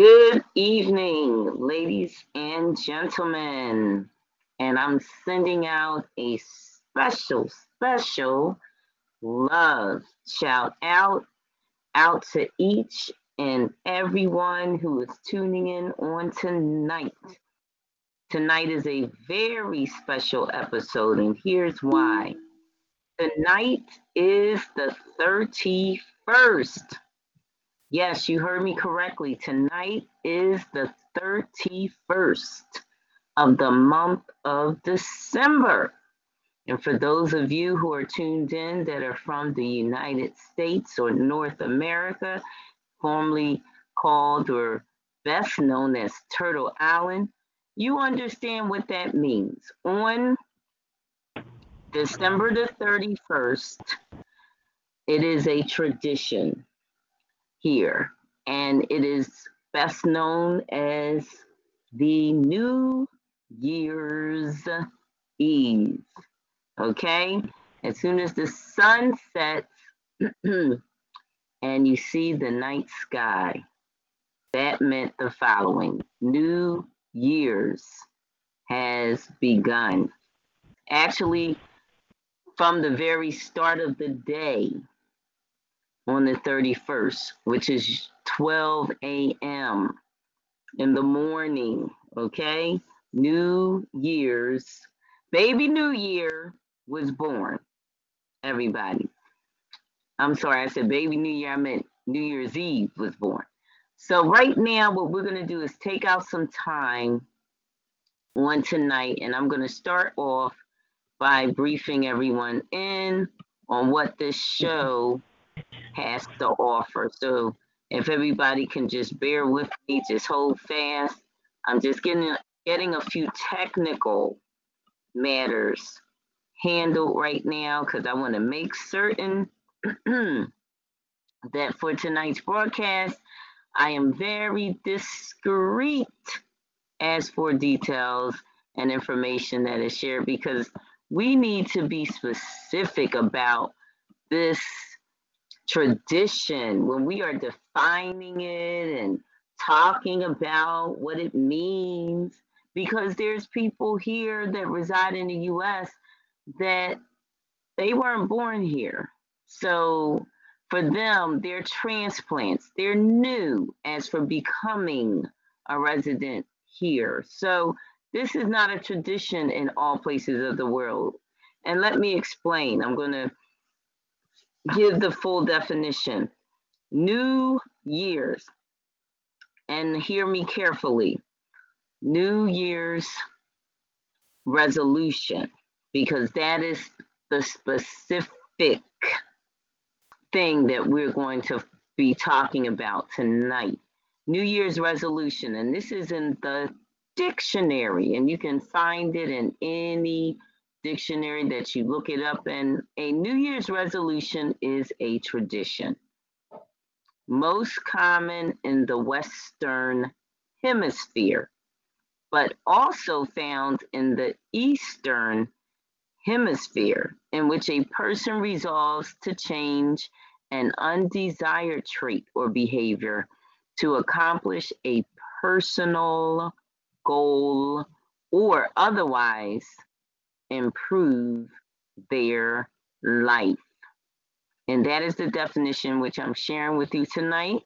Good evening, ladies and gentlemen. And I'm sending out a special, special love shout out out to each and everyone who is tuning in on tonight. Tonight is a very special episode, and here's why. Tonight is the 31st. Yes, you heard me correctly. Tonight is the 31st of the month of December. And for those of you who are tuned in that are from the United States or North America, formerly called or best known as Turtle Island, you understand what that means. On December the 31st, it is a tradition here, and it is best known as the New Year's Eve. Okay? As soon as the sun sets and you see the night sky, that meant the following New Year's has begun. Actually, from the very start of the day, on the 31st, which is 12 a.m. in the morning. Okay. New Year's, baby New Year was born. Everybody. I'm sorry, I said baby New Year, I meant New Year's Eve was born. So, right now, what we're going to do is take out some time on tonight, and I'm going to start off by briefing everyone in on what this show has to offer. So if everybody can just bear with me, just hold fast. I'm just getting getting a few technical matters handled right now because I want to make certain that for tonight's broadcast, I am very discreet as for details and information that is shared because we need to be specific about this tradition, when we are defining it and talking about what it means, because there's people here that reside in the US that they weren't born here. So for them, they're transplants. They're new as for becoming a resident here. So this is not a tradition in all places of the world. And let me explain. I'm going to give the full definition. New Year's, and hear me carefully New Year's resolution, because that is the specific thing that we're going to be talking about tonight. New Year's resolution, and this is in the dictionary, and you can find it in any dictionary that you look it up in. A New Year's resolution is a tradition, most common in the Western Hemisphere, but also found in the Eastern Hemisphere, in which a person resolves to change an undesired trait or behavior to accomplish a personal goal or otherwise improve their life. And that is the definition which I'm sharing with you tonight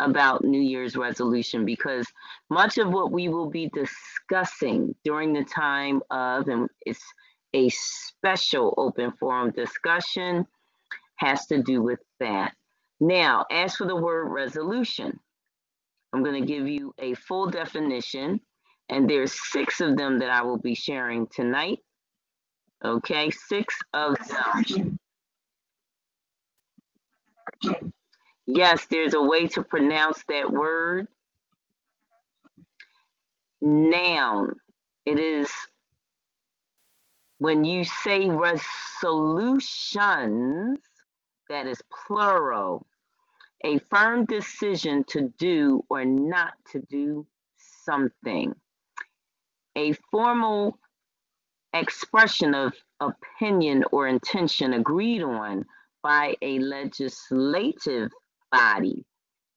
about New Year's resolution because much of what we will be discussing during the time of, and it's a special open forum discussion, has to do with that. Now, as for the word resolution, I'm going to give you a full definition and there's six of them that I will be sharing tonight. Okay, six of them. Yes, there's a way to pronounce that word. Noun. It is when you say resolutions, that is plural, a firm decision to do or not to do something, a formal expression of opinion or intention agreed on by a legislative body,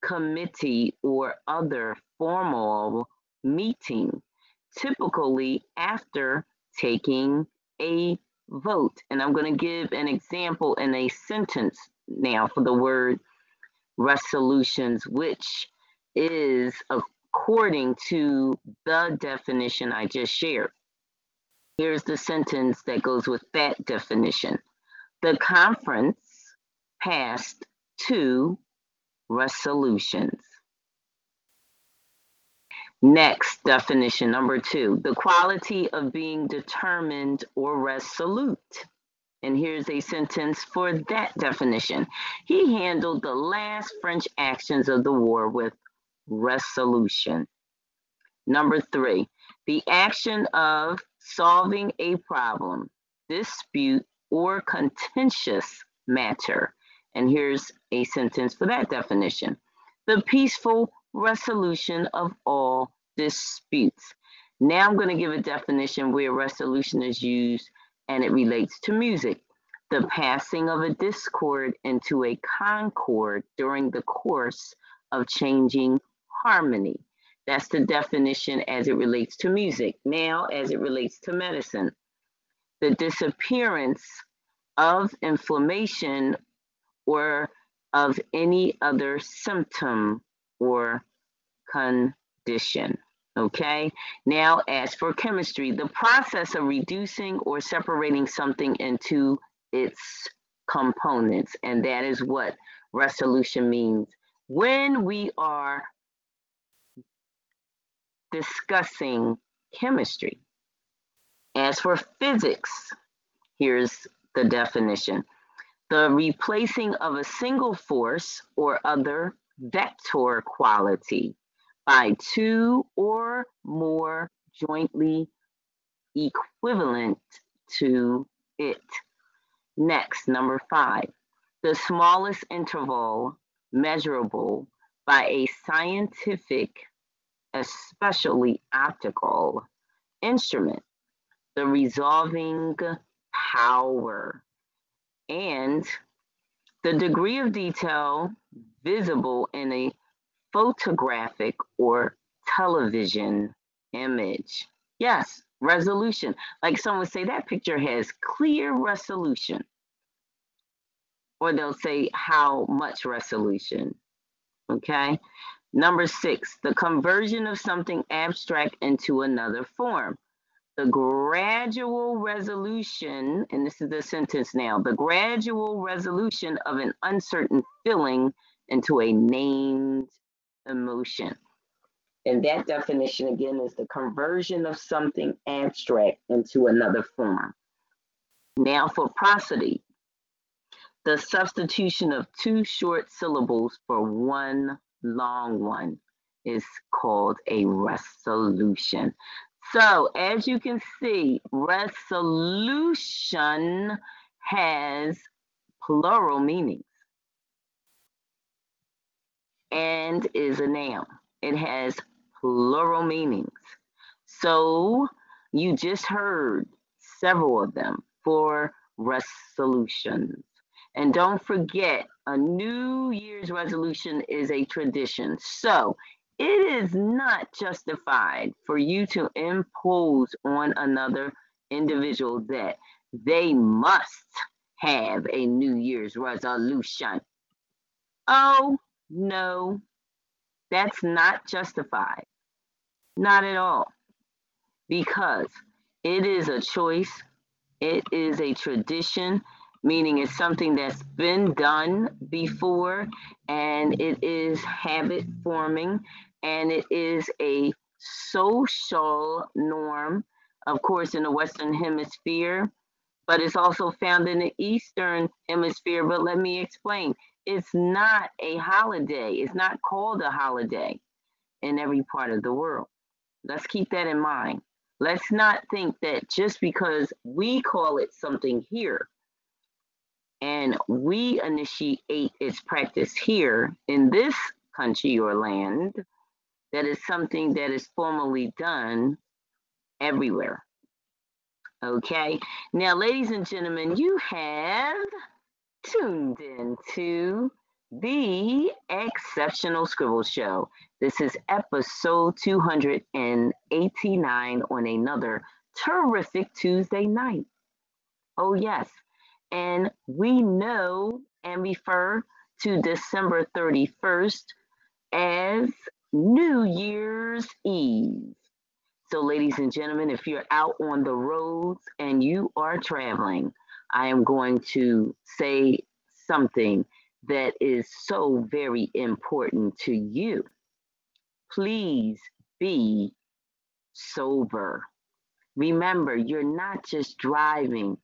committee, or other formal meeting, typically after taking a vote. And I'm going to give an example in a sentence now for the word resolutions, which is according to the definition I just shared. Here's the sentence that goes with that definition. The conference passed two resolutions. Next definition, number two, the quality of being determined or resolute. And here's a sentence for that definition. He handled the last French actions of the war with resolution. Number three, the action of solving a problem, dispute, or contentious matter. And here's a sentence for that definition the peaceful resolution of all disputes. Now I'm going to give a definition where resolution is used and it relates to music. The passing of a discord into a concord during the course of changing harmony. That's the definition as it relates to music. Now, as it relates to medicine, the disappearance of inflammation or of any other symptom or condition. Okay, now as for chemistry, the process of reducing or separating something into its components, and that is what resolution means. When we are discussing chemistry, as for physics, here's the definition the replacing of a single force or other vector quality by two or more jointly equivalent to it. Next, number five, the smallest interval measurable by a scientific, especially optical instrument, the resolving power, and the degree of detail visible in a photographic or television image. Yes, resolution. Like someone would say that picture has clear resolution. Or they'll say how much resolution. Okay. Number six, the conversion of something abstract into another form. The gradual resolution, and this is the sentence now, the gradual resolution of an uncertain feeling into a named emotion. And that definition again is the conversion of something abstract into another form. Now for prosody, the substitution of two short syllables for one long one is called a resolution. So as you can see, resolution has plural meanings and is a noun. It has plural meanings. So you just heard several of them for resolutions. And don't forget, a New Year's resolution is a tradition. So it is not justified for you to impose on another individual that they must have a New Year's resolution. Oh, no, that's not justified. Not at all. Because it is a choice, it is a tradition, meaning it's something that's been done before, and it is habit forming, and it is a social norm, of course, in the Western Hemisphere, but it's also found in the Eastern Hemisphere. But let me explain it's not a holiday. It's not called a holiday in every part of the world. Let's keep that in mind. Let's not think that just because we call it something here and we initiate its practice here in this country or land, that is something that is formally done everywhere. Okay, now, ladies and gentlemen, you have tuned in to the Exceptional Scribble Show. This is episode 289 on another terrific Tuesday night. Oh, yes. And we know and refer to December 31st as New Year's Eve. So, ladies and gentlemen, if you're out on the roads and you are traveling, I am going to say something that is so very important to you. Please be sober. Remember, you're not just driving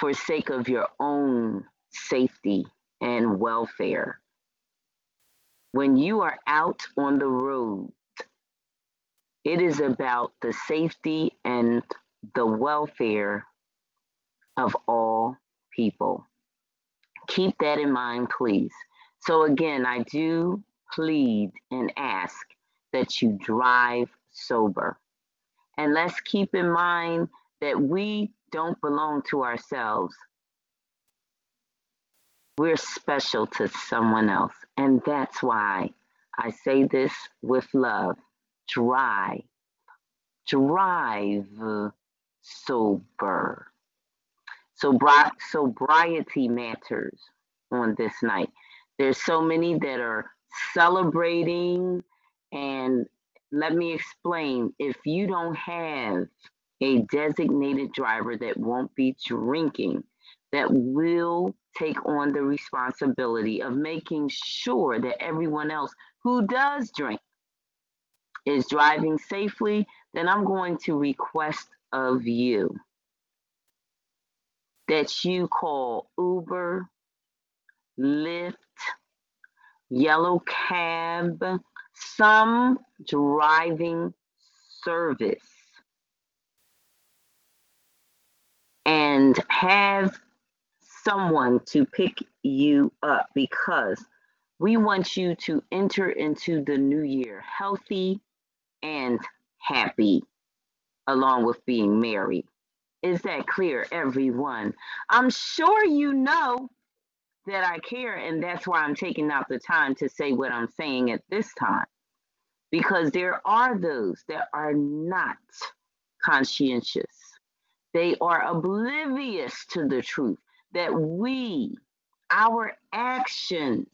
for sake of your own safety and welfare. When you are out on the road, it is about the safety and the welfare of all people. Keep that in mind, please. So, again, I do plead and ask that you drive sober. And let's keep in mind that we don't belong to ourselves. We're special to someone else. And that's why I say this with love drive, drive sober. So bri- sobriety matters on this night. There's so many that are celebrating, and let me explain. If you don't have a designated driver that won't be drinking, that will take on the responsibility of making sure that everyone else who does drink is driving safely, then I'm going to request of you that you call Uber, Lyft, Yellow Cab, some driving service, and have someone to pick you up because we want you to enter into the new year healthy and happy, along with being married. Is that clear, everyone? I'm sure you know that I care, and that's why I'm taking out the time to say what I'm saying at this time. Because there are those that are not conscientious, they are oblivious to the truth that we, our actions,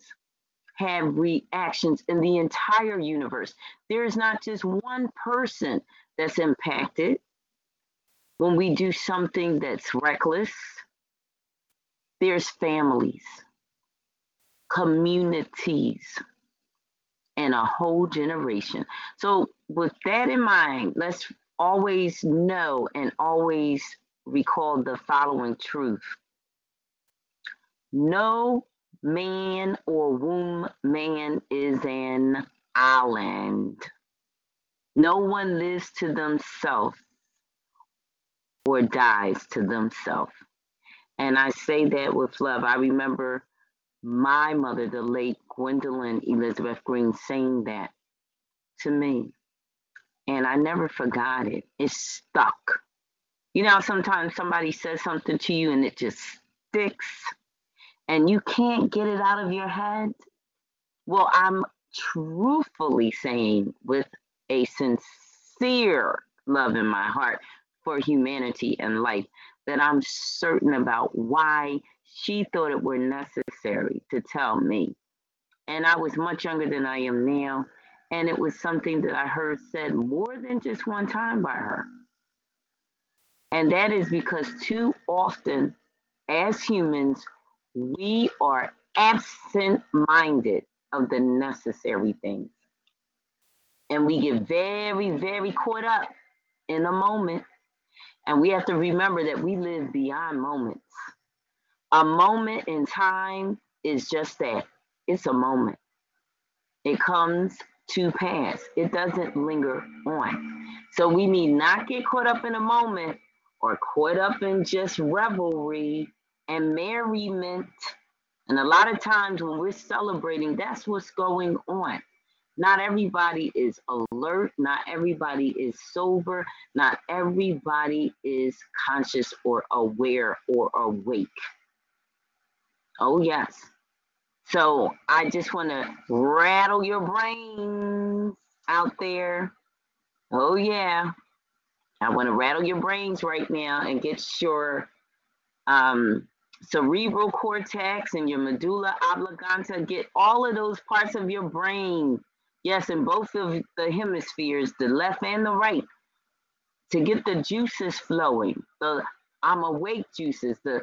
have reactions in the entire universe. There is not just one person that's impacted when we do something that's reckless. There's families, communities, and a whole generation. So, with that in mind, let's always know and always recall the following truth no man or womb man is an island. No one lives to themselves or dies to themselves. And I say that with love. I remember my mother, the late Gwendolyn Elizabeth Green, saying that to me. And I never forgot it. It stuck. You know, sometimes somebody says something to you and it just sticks and you can't get it out of your head? Well, I'm truthfully saying with a sincere love in my heart for humanity and life that I'm certain about why she thought it were necessary to tell me. And I was much younger than I am now. And it was something that I heard said more than just one time by her. And that is because too often, as humans, we are absent minded of the necessary things. And we get very, very caught up in a moment. And we have to remember that we live beyond moments. A moment in time is just that. It's a moment. It comes to pass. It doesn't linger on. So we need not get caught up in a moment or caught up in just revelry and merriment. And a lot of times when we're celebrating, that's what's going on. Not everybody is alert, not everybody is sober, not everybody is conscious or aware or awake. Oh, yes. So I just want to rattle your brains out there. Oh, yeah. I want to rattle your brains right now and get your um, cerebral cortex and your medulla oblongata, get all of those parts of your brain, yes, in both of the hemispheres, the left and the right, to get the juices flowing. The I'm awake juices, the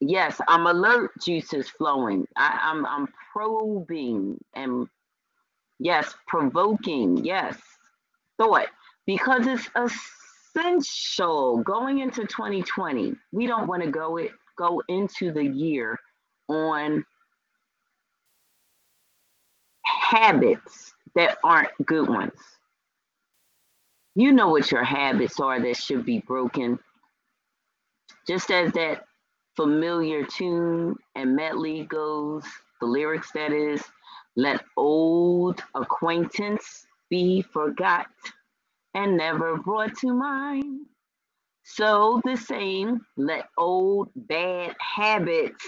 Yes, I'm alert juices flowing. I, I'm I'm probing and yes, provoking, yes, thought. Because it's essential going into 2020. We don't want to go it go into the year on habits that aren't good ones. You know what your habits are that should be broken. Just as that familiar tune and medley goes, the lyrics that is, let old acquaintance be forgot and never brought to mind. So the same, let old bad habits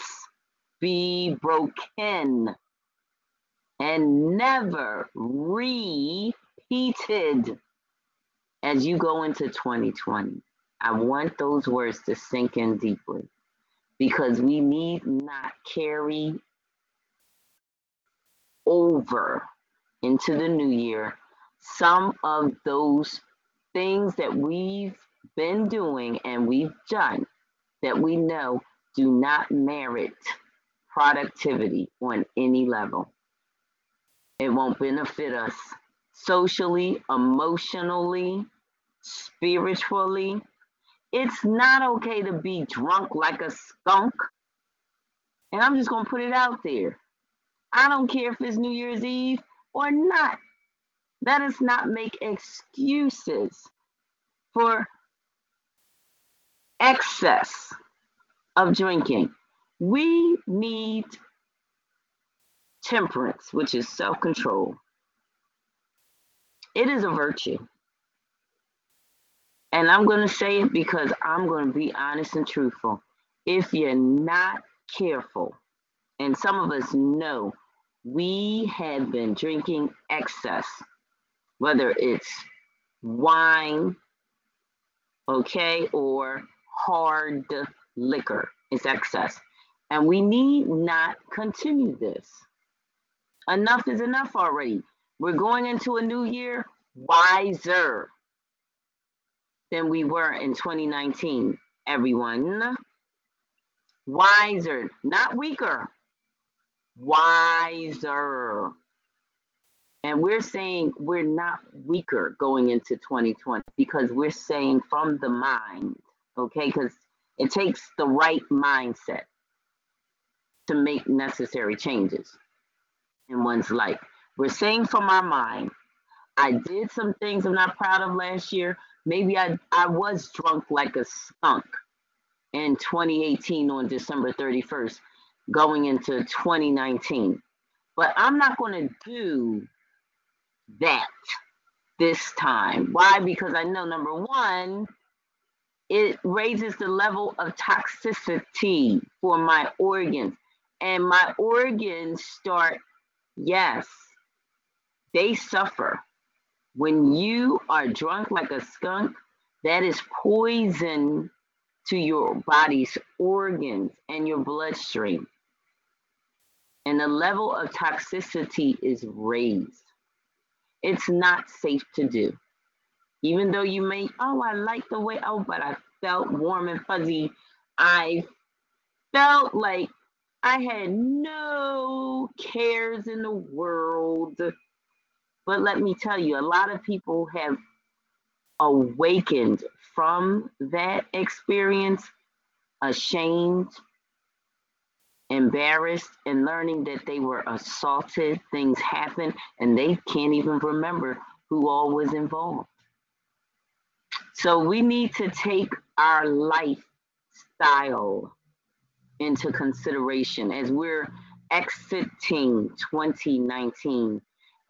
be broken and never repeated as you go into 2020. I want those words to sink in deeply because we need not carry over into the new year some of those things that we've been doing and we've done that we know do not merit productivity on any level. It won't benefit us socially, emotionally, spiritually, it's not okay to be drunk like a skunk. And I'm just going to put it out there. I don't care if it's New Year's Eve or not. Let us not make excuses for excess of drinking. We need temperance, which is self control. It is a virtue. And I'm going to say it because I'm going to be honest and truthful. If you're not careful, and some of us know we have been drinking excess, whether it's wine, okay, or hard liquor, it's excess. And we need not continue this. Enough is enough already. We're going into a new year wiser than we were in 2019, everyone. Wiser, not weaker, wiser. And we're saying we're not weaker going into 2020 because we're saying from the mind, okay? Because it takes the right mindset to make necessary changes in one's life. We're saying from our mind, I did some things I'm not proud of last year, Maybe I, I was drunk like a skunk in 2018 on December 31st, going into 2019. But I'm not going to do that this time. Why? Because I know number one, it raises the level of toxicity for my organs. And my organs start, yes, they suffer when you are drunk like a skunk, that is poison to your body's organs and your bloodstream. And the level of toxicity is raised. It's not safe to do. Even though you may, oh, I like the way, oh, but I felt warm and fuzzy. I felt like I had no cares in the world. But let me tell you, a lot of people have awakened from that experience ashamed, embarrassed and learning that they were assaulted, things happen, and they can't even remember who all was involved. So we need to take our lifestyle into consideration as we're exiting 2019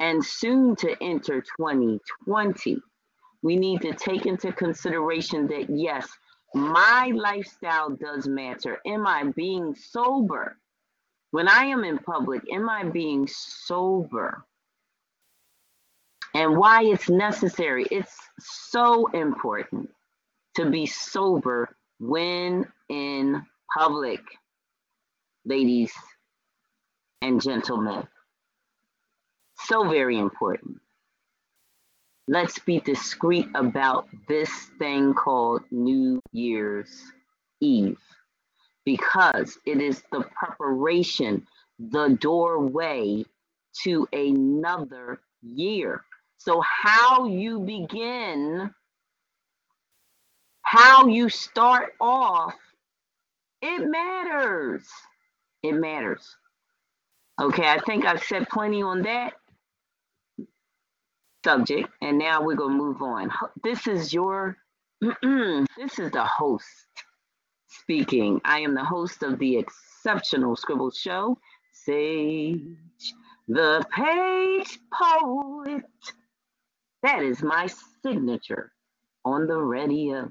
and soon to enter 2020. We need to take into consideration that yes, my lifestyle does matter. Am I being sober? When I am in public, am I being sober? And why it's necessary. It's so important to be sober when in public, ladies and gentlemen. So very important. Let's be discreet about this thing called New Year's Eve because it is the preparation, the doorway to another year. So, how you begin, how you start off, it matters. It matters. Okay, I think I've said plenty on that subject, and now we're going to move on. This is your, this is the host speaking. I am the host of the Exceptional Scribble Show, Sage, the page poet. That is my signature on the radio.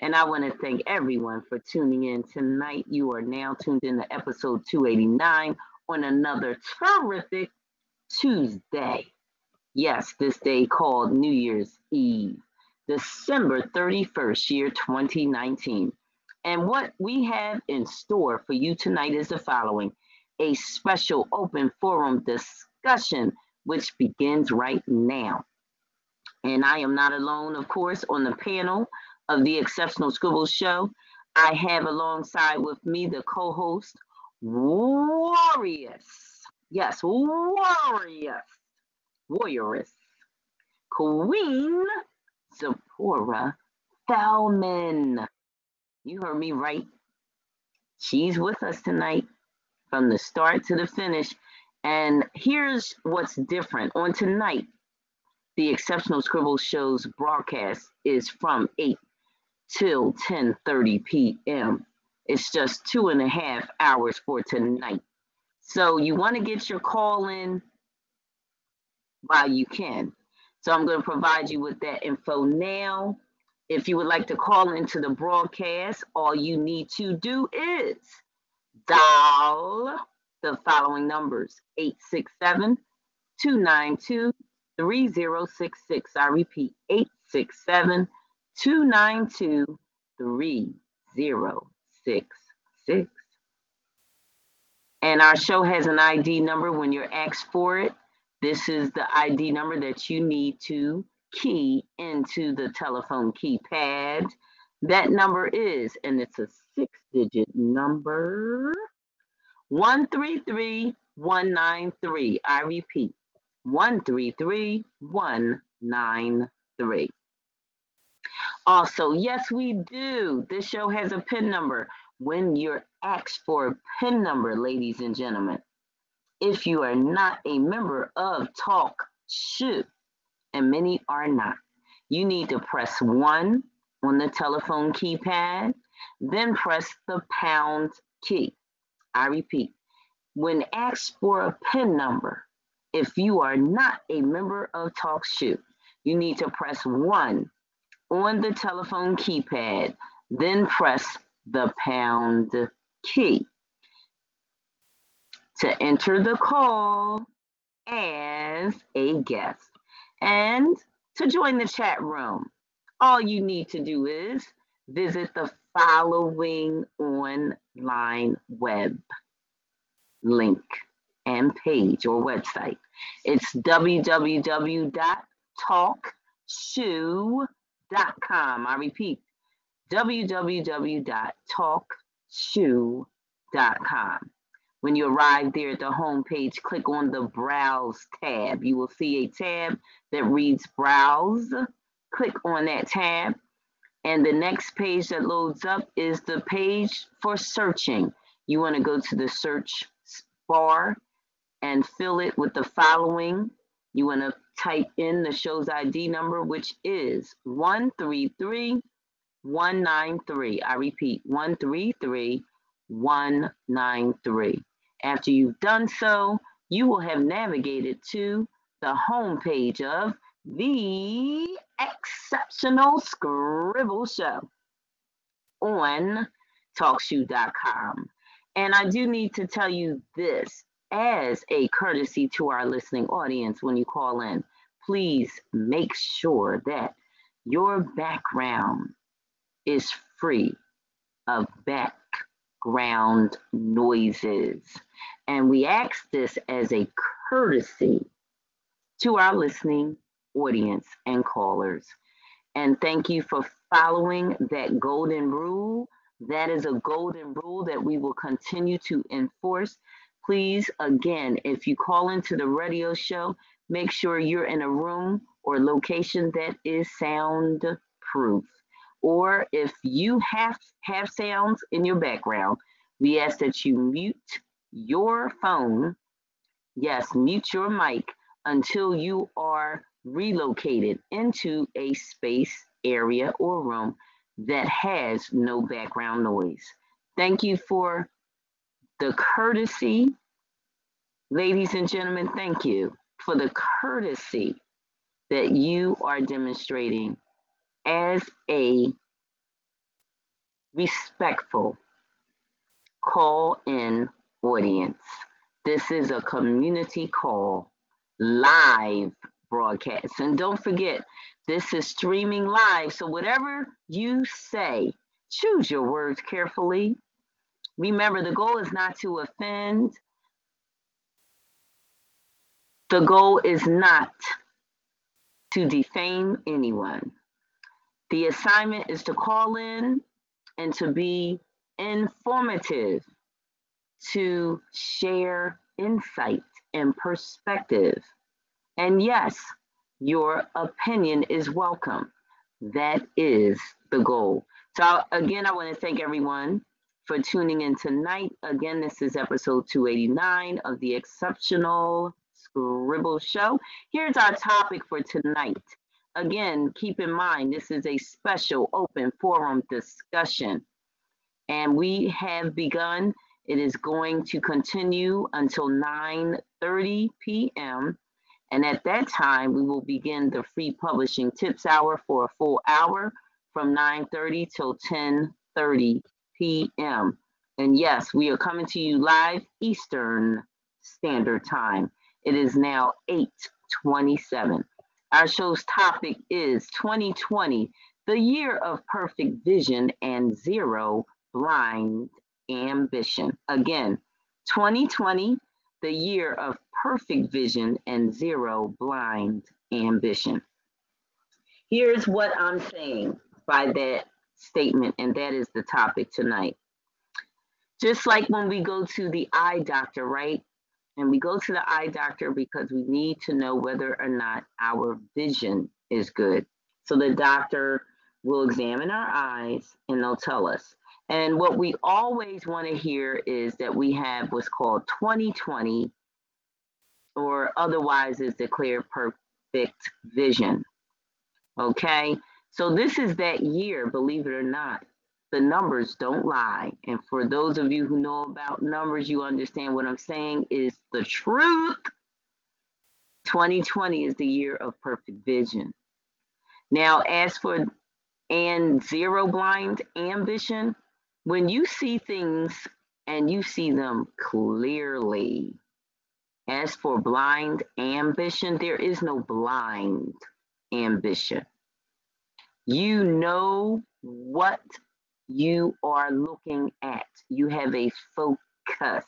And I want to thank everyone for tuning in tonight. You are now tuned in to episode 289 on another terrific Tuesday. Yes, this day called New Year's Eve, December 31st, year 2019. And what we have in store for you tonight is the following a special open forum discussion, which begins right now. And I am not alone, of course, on the panel of the Exceptional Scribble Show. I have alongside with me the co host, Warriors. Yes, Warriors warrioress, Queen Zipporah Thelmon. You heard me right. She's with us tonight from the start to the finish. And here's what's different. On tonight, the Exceptional Scribble Show's broadcast is from 8 till 10:30 p.m. It's just two and a half hours for tonight. So you want to get your call in while you can. So I'm going to provide you with that info now. If you would like to call into the broadcast, all you need to do is dial the following numbers 867 292 3066. I repeat 867 292 3066. And our show has an ID number when you're asked for it. This is the ID number that you need to key into the telephone keypad. That number is, and it's a six digit number, 133193. I repeat, 133193. Also, yes, we do. This show has a PIN number. When you're asked for a PIN number, ladies and gentlemen, if you are not a member of Talk Shoe, and many are not, you need to press one on the telephone keypad, then press the pound key. I repeat, when asked for a PIN number, if you are not a member of TalkShoe, you need to press one on the telephone keypad, then press the pound key to enter the call as a guest and to join the chat room. All you need to do is visit the following online web link and page or website. It's www.talkshoe.com. I repeat, www.talkshoe.com. When you arrive there at the home page, click on the Browse tab. You will see a tab that reads Browse. Click on that tab. And the next page that loads up is the page for searching. you want to go to the search bar and fill it with the following. You want to type in the show's ID number, which is 133193. I repeat, 133193. After you've done so, you will have navigated to the home page of the Exceptional Scribble Show on TalkShoe.com. And I do need to tell you this as a courtesy to our listening audience when you call in. Please make sure that your background is free of background noises. And we ask this as a courtesy to our listening audience and callers. And thank you for following that golden rule. That is a golden rule that we will continue to enforce. Please, again, if you call into the radio show, make sure you're in a room or location that is soundproof. Or if you have have sounds in your background, we ask that you mute your phone. Yes, mute your mic until you are relocated into a space, area, or room that has no background noise. Thank you for the courtesy. Ladies and gentlemen, thank you for the courtesy that you are demonstrating as a respectful call in audience. This is a community call live broadcast. And don't forget, this is streaming live. So whatever you say, choose your words carefully. Remember, the goal is not to offend. The goal is not to defame anyone. The assignment is to call in and to be informative, to share insight and perspective. And yes, your opinion is welcome. That is the goal. So, again, I want to thank everyone for tuning in tonight. Again, this is episode 289 of the Exceptional Scribble Show. Here's our topic for tonight. Again, keep in mind, this is a special open forum discussion. And we have begun. It is going to continue until 9:30 p.m. And at that time, we will begin the free publishing tips hour for a full hour from 9:30 till 10:30 p.m. And yes, we are coming to you live Eastern Standard Time. It is now 8:27. Our show's topic is 2020, the year of perfect vision and zero blind ambition. Again, 2020, the year of perfect vision and zero blind ambition. Here's what I'm saying by that statement, and that is the topic tonight. Just like when we go to the eye doctor, right? And we go to the eye doctor because we need to know whether or not our vision is good. So the doctor will examine our eyes and they'll tell us. And what we always want to hear is that we have what's called 2020 or otherwise is declared perfect vision. Okay, so this is that year, believe it or not. The numbers don't lie. And for those of you who know about numbers, you understand what I'm saying is the truth. 2020 is the year of perfect vision. Now, as for and zero blind ambition, when you see things and you see them clearly, as for blind ambition, there is no blind ambition. You know what you are looking at. You have a focus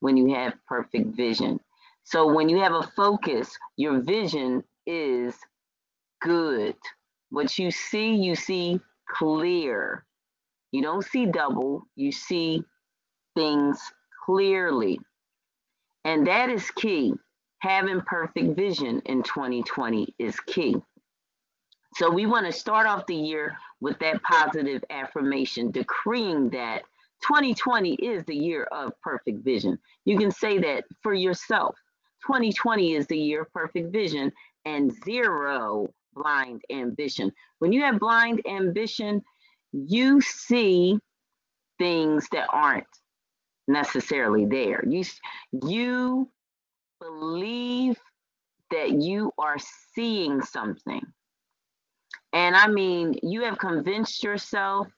when you have perfect vision. So when you have a focus, your vision is good. What you see, you see clear. You don't see double, you see things clearly. And that is key. Having perfect vision in 2020 is key. So we want to start off the year with that positive affirmation, decreeing that 2020 is the year of perfect vision. You can say that for yourself. 2020 is the year of perfect vision and zero blind ambition. When you have blind ambition, you see things that aren't necessarily there. You you believe that you are seeing something. And I mean, you have convinced yourself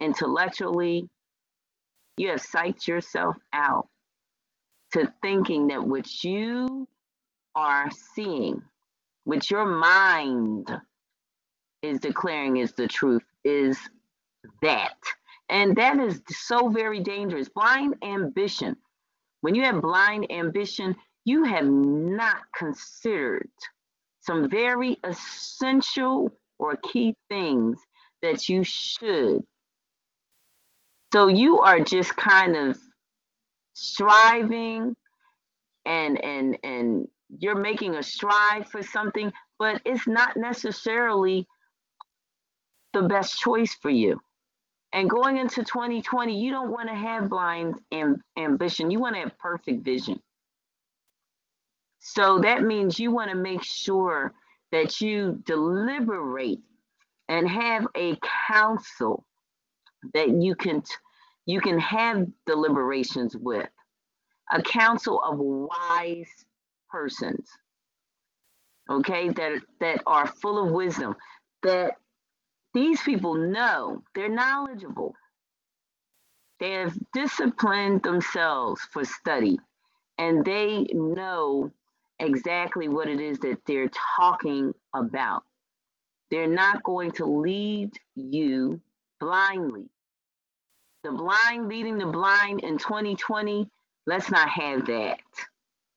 intellectually, you have psyched yourself out to thinking that what you are seeing, what your mind is declaring is the truth, is that. And that is so very dangerous. Blind ambition. When you have blind ambition, you have not considered some very essential or key things that you should. So you are just kind of striving and and and you're making a strive for something, but it's not necessarily the best choice for you. And going into 2020, you don't want to have blind am- ambition. You want to have perfect vision. So that means you want to make sure that you deliberate and have a council that you can you can have deliberations with a council of wise persons okay that that are full of wisdom that these people know. They're knowledgeable. They have disciplined themselves for study and they know exactly what it is that they're talking about. They're not going to lead you blindly. The blind leading the blind in 2020 let's not have that.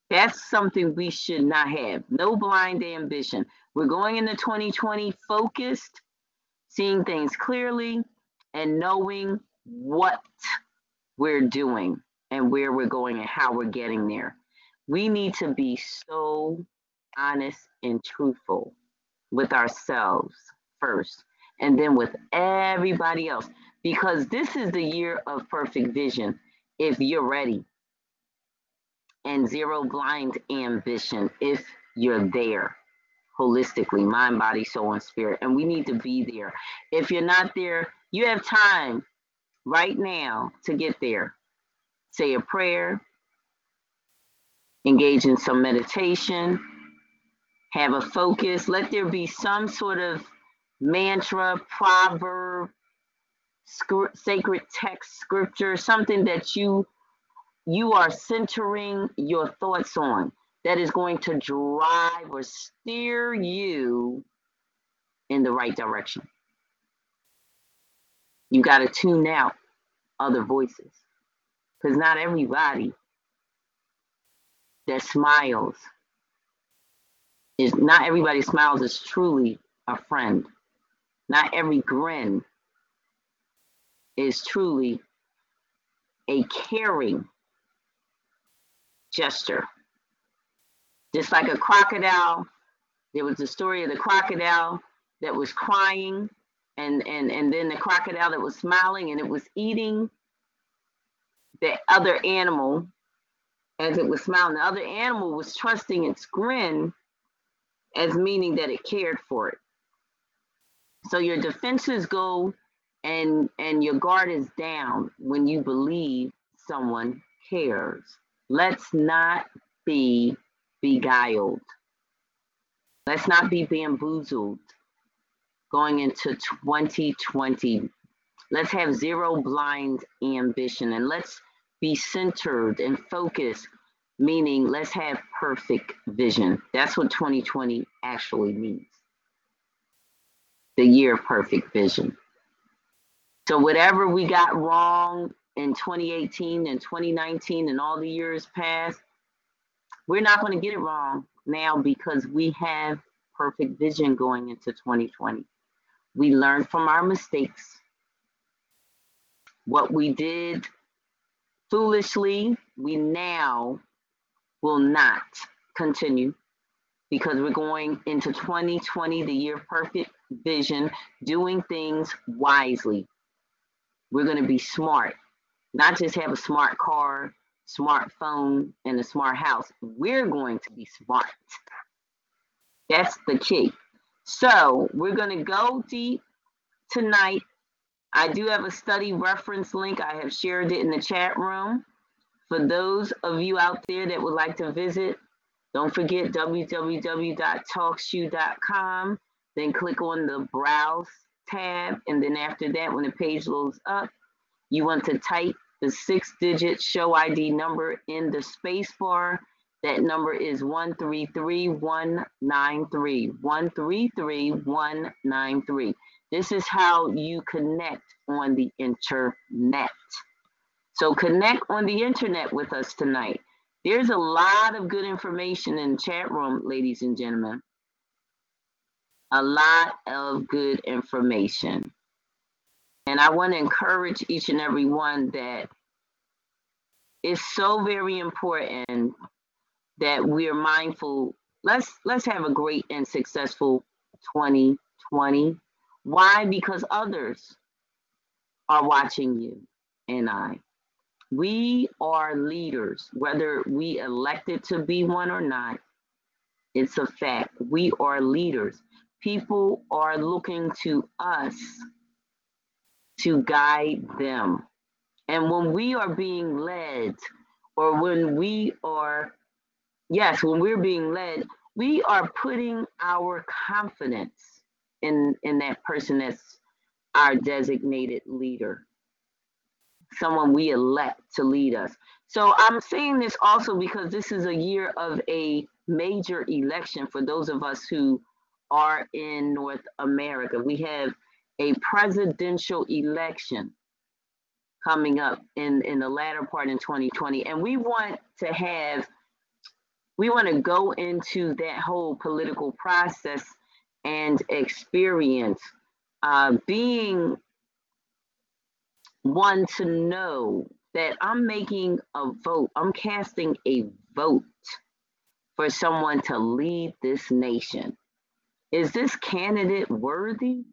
That's something we should not have. No blind ambition. We're going into 2020 focused seeing things clearly and knowing what we're doing and where we're going and how we're getting there. We need to be so honest and truthful with ourselves first and then with everybody else because this is the year of perfect vision if you're ready. And zero blind ambition if you're there holistically mind body soul and spirit. And we need to be there. If you're not there you have time right now to get there. Say a prayer engage in some meditation have a focus. Let there be some sort of mantra proverb sacred text scripture something that you you are centering your thoughts on that is going to drive or steer you in the right direction you got to tune out other voices because not everybody that smiles is not everybody smiles is truly a friend not every grin is truly a caring gesture. Just like a crocodile, there was the story of the crocodile that was crying, and, and, and then the crocodile that was smiling and it was eating the other animal as it was smiling. The other animal was trusting its grin as meaning that it cared for it. So your defenses go and and your guard is down when you believe someone cares. Let's not be beguiled. Let's not be bamboozled going into 2020. Let's have zero blind ambition and let's be centered and focused, meaning let's have perfect vision. That's what 2020 actually means the year of perfect vision. So whatever we got wrong in 2018 and 2019 and all the years past, we're not going to get it wrong now because we have perfect vision going into 2020. We learned from our mistakes. What we did foolishly, we now will not continue because we're going into 2020, the year perfect vision, doing things wisely. We're going to be smart not just have a smart car, smartphone, and a smart house. We're going to be smart. That's the key. So we're going to go deep tonight. I do have a study reference link. I have shared it in the chat room. For those of you out there that would like to visit, don't forget www.talkshoe.com. Then click on the browse tab. And then after that, when the page loads up, you want to type the six digit show ID number in the space bar. That number is 133193. 133193. This is how you connect on the internet. So connect on the internet with us tonight. There's a lot of good information in chat room, ladies and gentlemen. A lot of good information. And I want to encourage each and every one that it's so very important that we're mindful. Let's let's have a great and successful 2020. Why? Because others are watching you and I. We are leaders, whether we elected to be one or not. It's a fact. We are leaders. People are looking to us to guide them. And when we are being led, or when we are, yes, when we're being led, we are putting our confidence in, in that person that's our designated leader, someone we elect to lead us. So I'm saying this also because this is a year of a major election for those of us who are in North America. We have a presidential election coming up in in the latter part in 2020 and we want to have we want to go into that whole political process and experience uh, being one to know that i'm making a vote i'm casting a vote for someone to lead this nation. Is this candidate worthy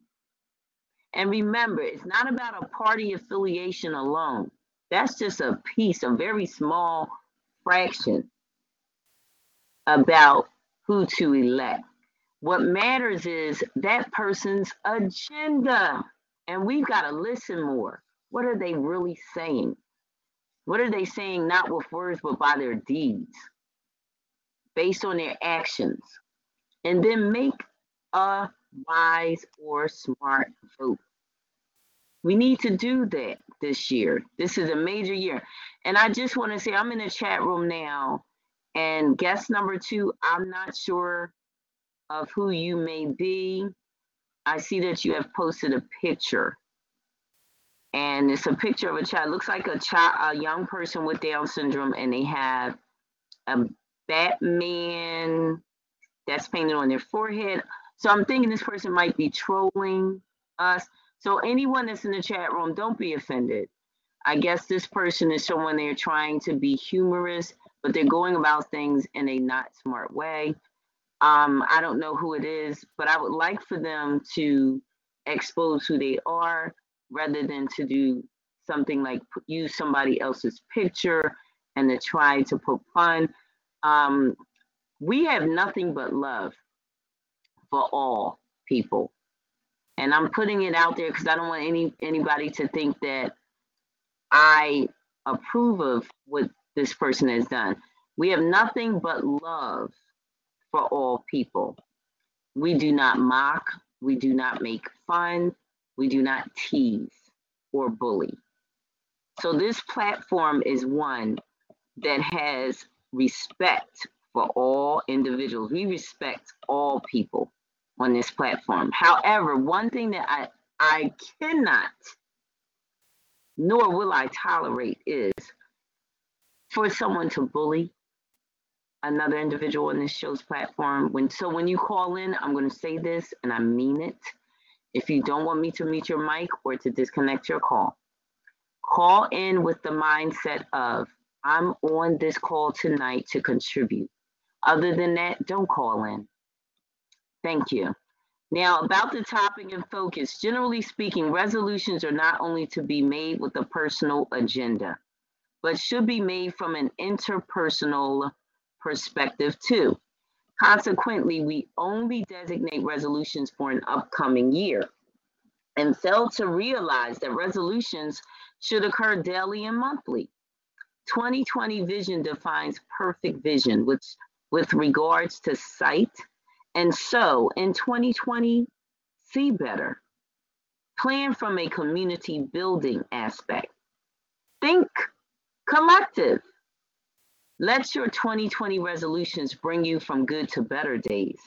and remember, it's not about a party affiliation alone. That's just a piece, a very small fraction about who to elect. What matters is that person's agenda. And we've got to listen more. What are they really saying? What are they saying, not with words, but by their deeds, based on their actions? And then make a wise or smart vote. We need to do that this year. This is a major year. And I just want to say, I'm in the chat room now, and guest number two, I'm not sure of who you may be. I see that you have posted a picture. And it's a picture of a child. It looks like a child, a young person with Down syndrome, and they have a Batman that's painted on their forehead. So I'm thinking this person might be trolling us. So anyone that's in the chat room, don't be offended. I guess this person is someone they're trying to be humorous, but they're going about things in a not smart way. Um, I don't know who it is, but I would like for them to expose who they are rather than to do something like use somebody else's picture and to try to poke fun. Um, we have nothing but love for all people. And I'm putting it out there because I don't want any anybody to think that I approve of what this person has done. We have nothing but love for all people. We do not mock, we do not make fun, we do not tease or bully. So this platform is one that has respect for all individuals. We respect all people on this platform. However, one thing that I, I cannot, nor will I tolerate, is for someone to bully another individual on this show's platform. When so when you call in, I'm going to say this and I mean it. If you don't want me to mute your mic or to disconnect your call, call in with the mindset of I'm on this call tonight to contribute. Other than that, don't call in. Thank you. Now, about the topic and focus, generally speaking, resolutions are not only to be made with a personal agenda, but should be made from an interpersonal perspective too. Consequently, we only designate resolutions for an upcoming year and fail to realize that resolutions should occur daily and monthly. 2020 vision defines perfect vision, which with regards to sight. And so in 2020, see better. Plan from a community building aspect. Think collective. Let your 2020 resolutions bring you from good to better days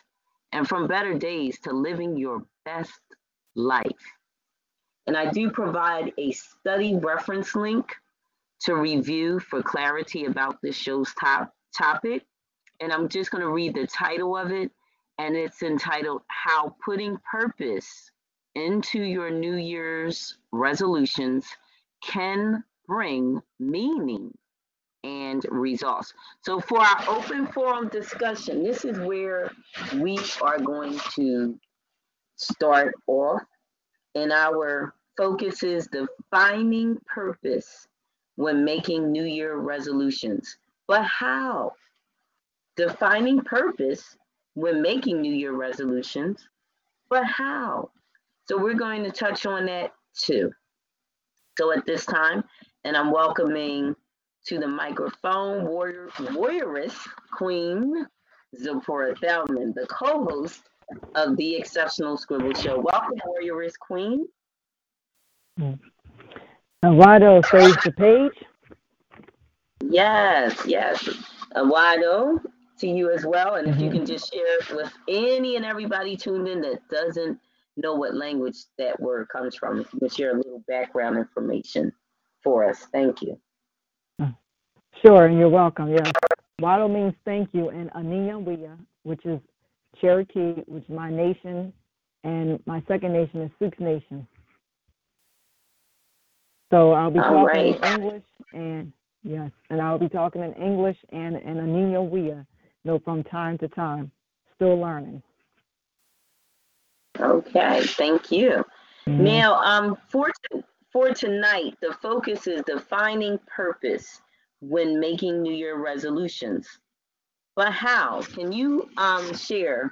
and from better days to living your best life. And I do provide a study reference link to review for clarity about this show's top topic. And I'm just going to read the title of it, and it's entitled How Putting Purpose into Your New Year's Resolutions Can Bring Meaning and Results. So, for our open forum discussion, this is where we are going to start off. And our focus is defining purpose when making New Year resolutions. But how? Defining purpose when making New Year resolutions, but how? So we're going to touch on that too. So at this time, and I'm welcoming to the microphone warrior warrioress Queen Zipporah Thelmon, the co-host of the Exceptional Scribble Show. Welcome, warrioress Queen. Awado saves the page. Yes, yes. Awado to you as well. And if you can mm-hmm. just share with any and everybody tuned in that doesn't know what language that word comes from, if you can share a little background information for us. Thank you. Mm. Sure, and you're welcome. Yes. Wado means thank you, and Aniya which is Cherokee, which is my nation, and my second nation is Sioux Nation. So I'll be All talking right. in English and yes, and I'll be talking in English and in you know, from time to time. Still learning. Okay, thank you. Mhm. Now, um, for for tonight, the focus is defining purpose when making New Year resolutions. But how? Can you um share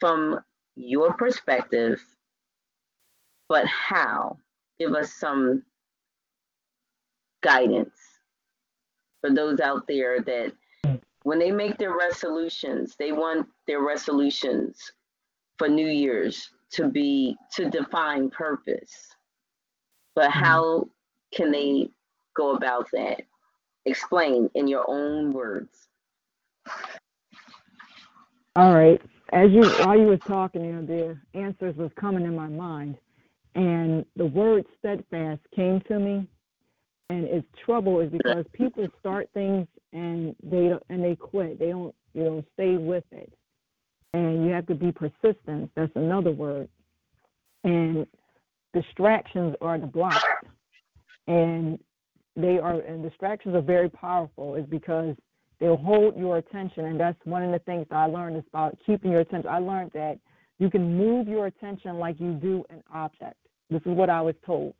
from your perspective? But how? Give us some guidance for those out there that when they make their resolutions, they want their resolutions for New Year's to be to define purpose. But mm-hmm. how can they go about that? Explain in your own words. All right. As you while you were talking, you know, the answers was coming in my mind, and the word steadfast came to me, and its trouble is because people start things and they don't, and they quit. They don't you know stay with it, and you have to be persistent. That's another word, and distractions are the block, and they are and distractions are very powerful. Is because they'll hold your attention. And that's one of the things i learned is about keeping your attention. I learned that you can move your attention like you do an object. This is what i was told.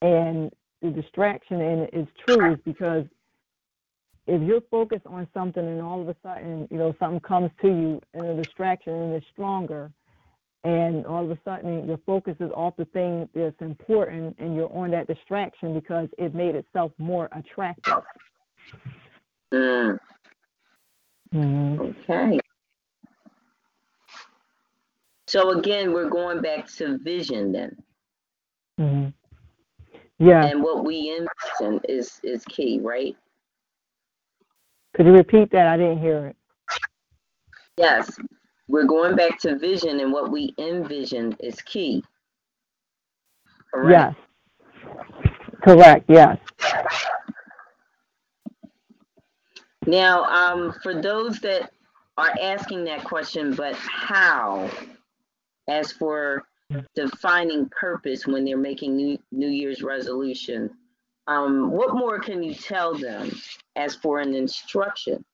And the distraction and it is true is because if you're focused on something and all of a sudden you know something comes to you and a distraction and it's stronger and all of a sudden your focus is off the thing that's important and you're on that distraction because it made itself more attractive Mm, mm-hmm. okay. So again, we're going back to vision then, hmm Yeah. and what we envision is is key, right? Could you repeat that? I didn't hear it. Yes, we're going back to vision, and what we envision is key. Correct. Yes. Correct. Yes. Now, um, for those that are asking that question, but how? As for defining purpose when they're making New New Year's resolution, um, what more can you tell them as for an instruction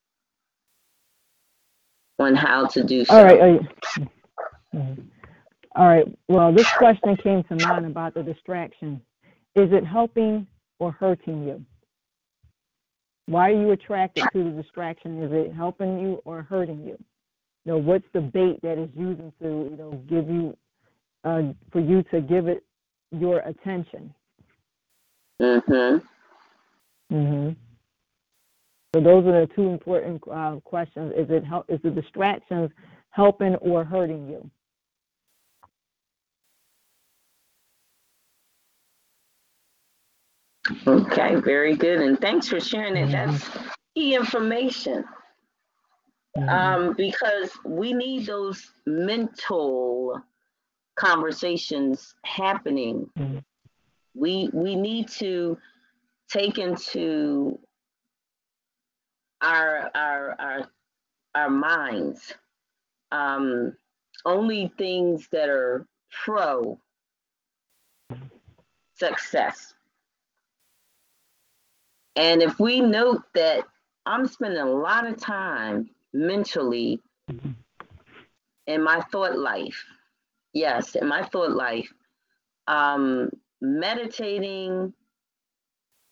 on how to do so? All right. All right. Well, this question came to mind about the distraction. Is it helping or hurting you? Why are you attracted to the distraction? Is it helping you or hurting you? You know, what's the bait that is using to, you know, give you, uh, for you to give it your attention? Mm-hmm. hmm So those are the two important uh, questions. Is it help? Is the distractions helping or hurting you? Okay, very good. And thanks for sharing it. Mhm. That's key information. Mhm. Um, because we need those mental conversations happening. Mhm. We we need to take into our our our our minds um, only things that are pro success. And if we note that I'm spending a lot of time mentally in my thought life, yes, in my thought life, um, meditating,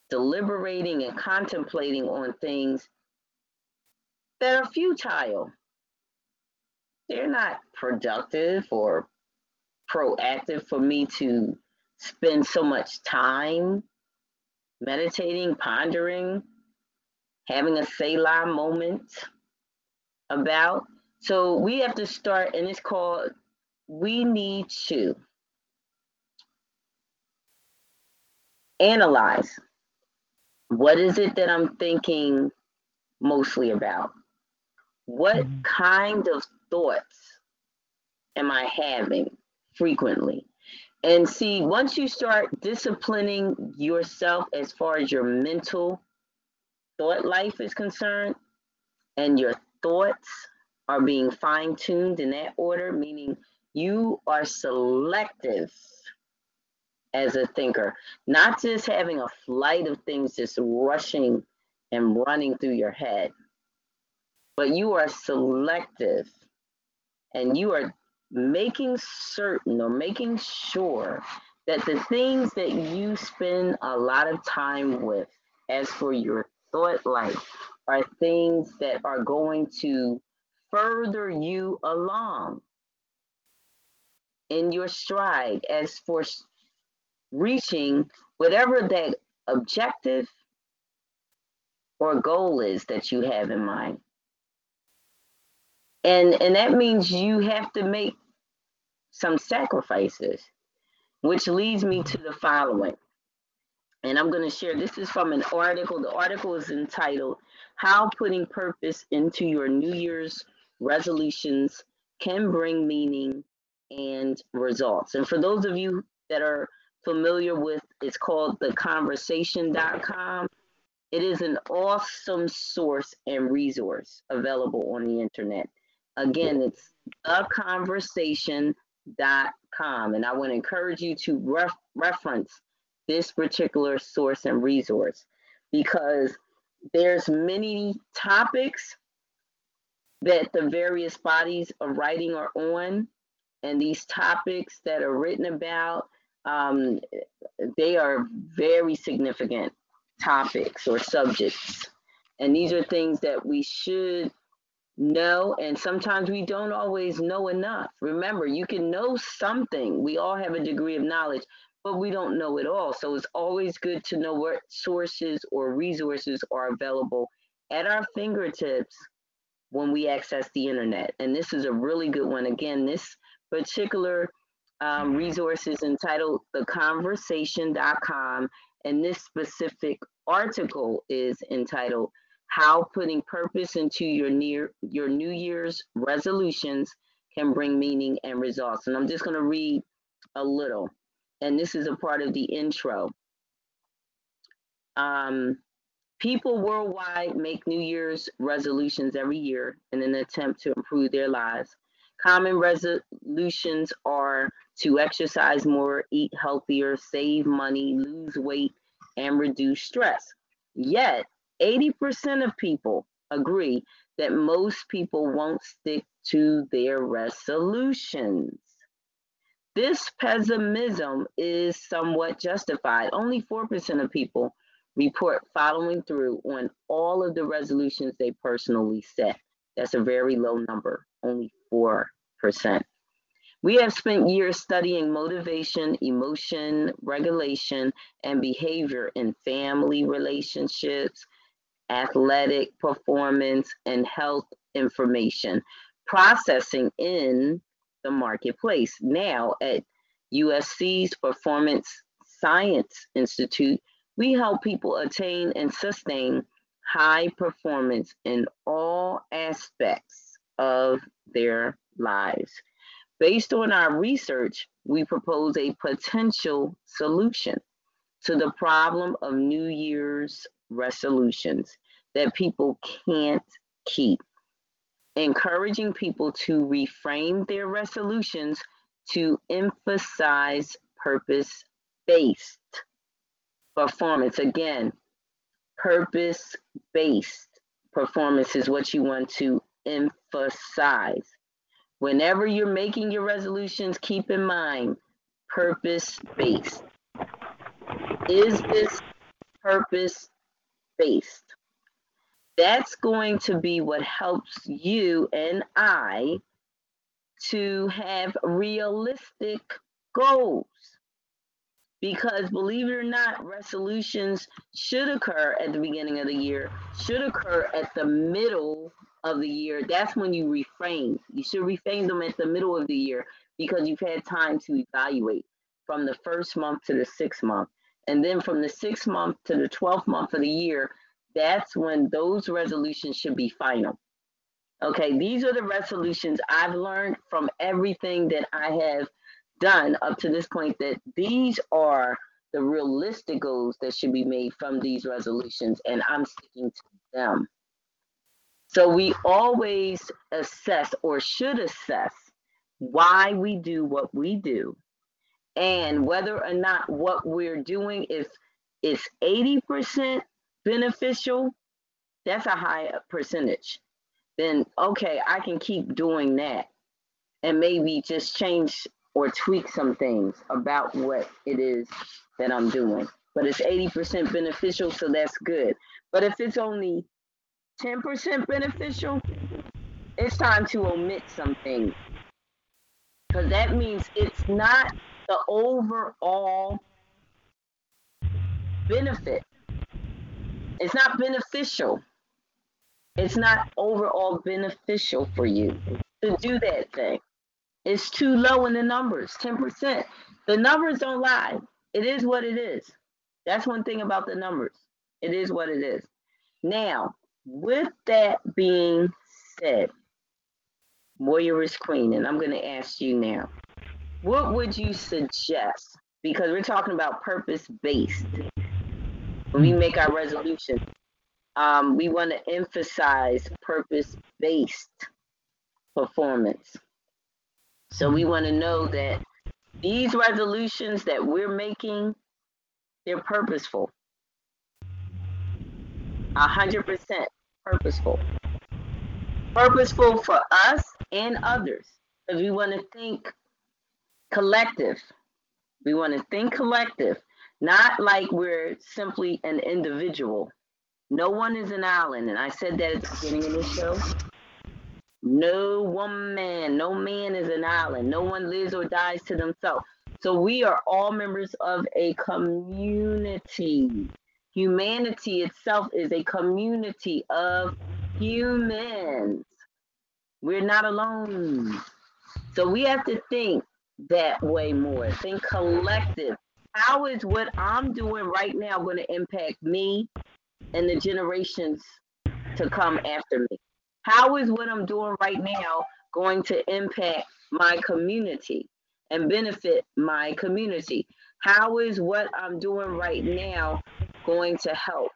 deliberating, and contemplating on things that are futile. They're not productive or proactive for me to spend so much time meditating, pondering, having a Selah moment about. So we have to start, and it's called we need to analyze what is it that I'm thinking mostly about? What Mhm. kind of thoughts am I having frequently? And see, once you start disciplining yourself as far as your mental thought life is concerned, and your thoughts are being fine tuned in that order, meaning you are selective as a thinker, not just having a flight of things just rushing and running through your head, but you are selective and you are making certain or making sure that the things that you spend a lot of time with, as for your thought life, are things that are going to further you along in your stride. As for reaching whatever that objective or goal is that you have in mind. And and that means you have to make some sacrifices, which leads me to the following. And I'm going to share this is from an article. The article is entitled How Putting Purpose into Your New Year's Resolutions Can Bring Meaning and Results. And for those of you that are familiar with, it's called theconversation.com. It is an awesome source and resource available on the internet. Again, it's theconversation.com. And I would encourage you to ref- reference this particular source and resource because there's many topics that the various bodies of writing are on and these topics that are written about um, they are very significant topics or subjects. And these are things that we should know and sometimes we don't always know enough. Remember you can know something. We all have a degree of knowledge but we don't know it all. So it's always good to know what sources or resources are available at our fingertips when we access the internet. And this is a really good one. Again this particular um, resource is entitled theconversation.com and this specific article is entitled how putting purpose into your near your new year's resolutions can bring meaning and results. And i'm just going to read a little. And this is a part of the intro. Um, people worldwide make new year's resolutions every year in an attempt to improve their lives common resolutions are to exercise more eat healthier save money lose weight and reduce stress yet 80% of people agree that most people won't stick to their resolutions. This pessimism is somewhat justified. Only 4% of people report following through on all of the resolutions they personally set. That's a very low number, only 4%. We have spent years studying motivation, emotion, regulation, and behavior in family relationships, athletic performance, and health information, processing in the marketplace. Now, at USC's Performance Science Institute, we help people attain and sustain high performance in all aspects of their lives. Based on our research, we propose a potential solution to the problem of New Year's resolutions that people can't keep encouraging people to reframe their resolutions to emphasize purpose based performance. Again, purpose based performance is what you want to emphasize. Whenever you're making your resolutions, keep in mind purpose based. Is this purpose based? that's going to be what helps you and I to have realistic goals. Because believe it or not, resolutions should occur at the beginning of the year, should occur at the middle of the year. That's when you reframe. You should reframe them at the middle of the year because you've had time to evaluate from the first month to the sixth month. And then from the sixth month to the 12th month of the year, that's when those resolutions should be final. Okay, these are the resolutions I've learned from everything that I have done up to this point that these are the realistic goals that should be made from these resolutions, and I'm sticking to them. So we always assess or should assess why we do what we do and whether or not what we're doing is is 80% beneficial, that's a high percentage. Then, okay, I can keep doing that and maybe just change or tweak some things about what it is that I'm doing. But it's 80% beneficial, so that's good. But if it's only 10% beneficial, it's time to omit something. Because that means it's not the overall benefit it's not beneficial. It's not overall beneficial for you to do that thing. It's too low in the numbers, 10%. The numbers don't lie. It is what it is. That's one thing about the numbers. It is what it is. Now, with that being said, Warrioress Queen, and I'm going to ask you now, what would you suggest? Because we're talking about purpose based when we make our resolution, um, we want to emphasize purpose based performance. So we want to know that these resolutions that we're making, they're purposeful. A hundred percent purposeful. Purposeful for us and others. Because we want to think collective. We want to think collective. Not like we're simply an individual. No one is an island. And I said that at the beginning of the show. No one man, no man is an island. No one lives or dies to themselves. So we are all members of a community. Humanity itself is a community of humans. We're not alone. So we have to think that way more. Think collective how is what I'm doing right now going to impact me and the generations to come after me? How is what I'm doing right now going to impact my community and benefit my community? How is what I'm doing right now going to help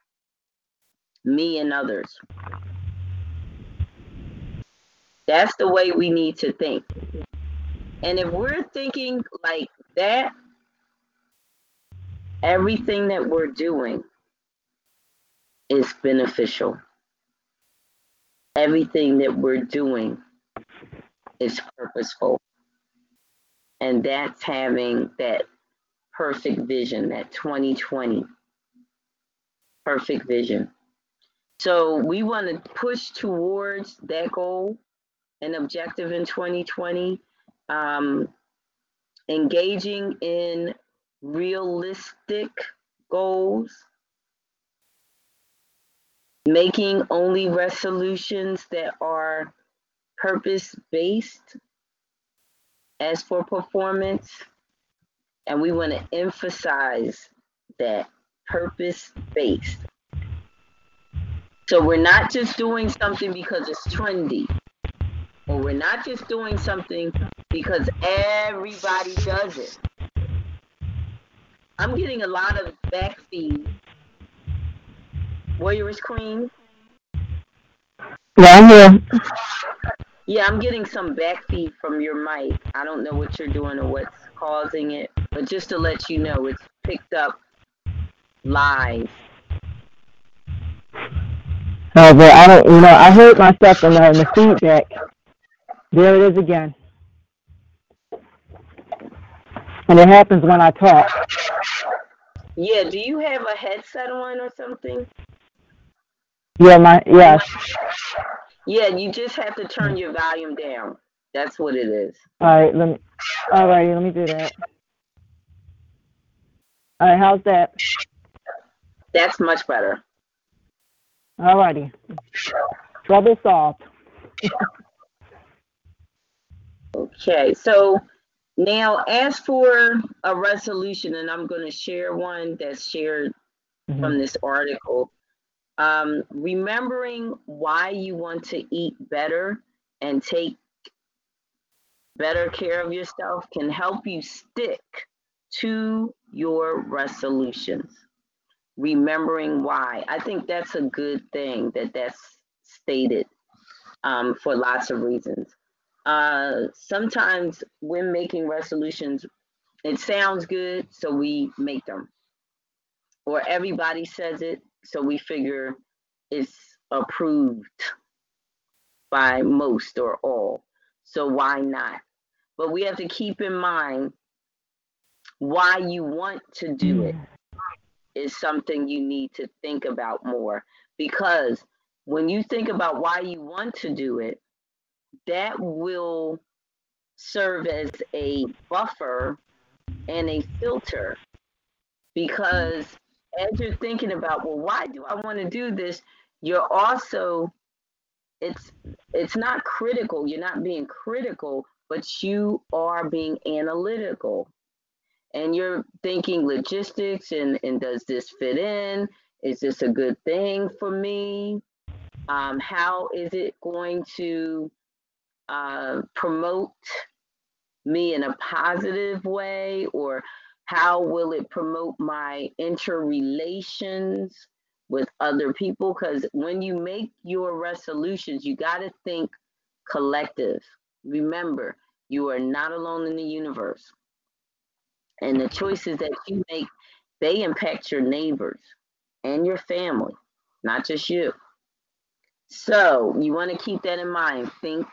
me and others? That's the way we need to think. And if we're thinking like that, everything that we're doing is beneficial. Everything that we're doing is purposeful. And that's having that perfect vision, that 2020 perfect vision. So we want to push towards that goal and objective in 2020. Um, engaging in realistic goals, making only resolutions that are purpose based as for performance. And we want to emphasize that purpose based. So we're not just doing something because it's trendy, or we're not just doing something because everybody does it. I'm getting a lot of back feed. Warrioress Queen. Yeah, I'm here. Yeah, I'm getting some back feed from your mic. I don't know what you're doing or what's causing it, but just to let you know, it's picked up live. Oh, but I don't, you know, I heard myself in the, in the feedback. There it is again. And it happens when I talk. Yeah, do you have a headset on or something? Yeah, my, yes. Yeah, you just have to turn your volume down. That's what it is. All right, let me, all righty, let me do that. All right, how's that? That's much better. All righty. Trouble solved. Okay, so now as for a resolution, and I'm going to share one that's shared Mhm. from this article. Um, remembering why you want to eat better and take better care of yourself can help you stick to your resolutions. Remembering why. I think that's a good thing that that's stated um, for lots of reasons. Uh, sometimes when making resolutions, it sounds good, so we make them. Or everybody says it, so we figure it's approved by most or all. So why not? But we have to keep in mind why you want to do it is something you need to think about more. Because when you think about why you want to do it, that will serve as a buffer and a filter. Because as you're thinking about well why do i want to do this? You're also it's it's not critical. You're not being critical but you are being analytical and you're thinking logistics and and does this fit in? Is this a good thing for me? Um, how is it going to uh, promote me in a positive way? Or how will it promote my interrelations with other people? Because when you make your resolutions you got to think collective. Remember you are not alone in the universe and the choices that you make they impact your neighbors and your family not just you. So you want to keep that in mind. Think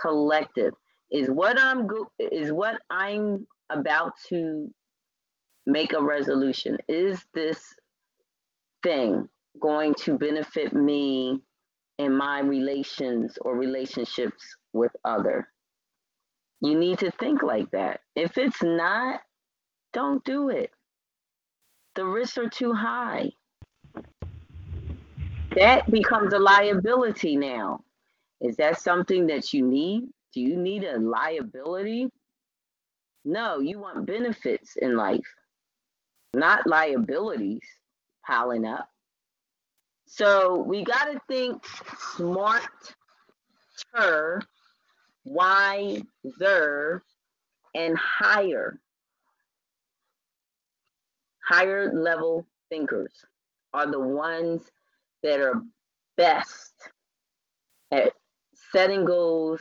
collective. Is what i'm go- is what i'm about to make a resolution. Is this thing going to benefit me in my relations or relationships with other? You need to think like that. If it's not don't do it. The risks are too high. That becomes a liability now. Is that something that you need? Do you need a liability? No you want benefits in life not liabilities piling up. So we got to think smarter, wiser, and higher. Higher level thinkers are the ones that are best at setting goals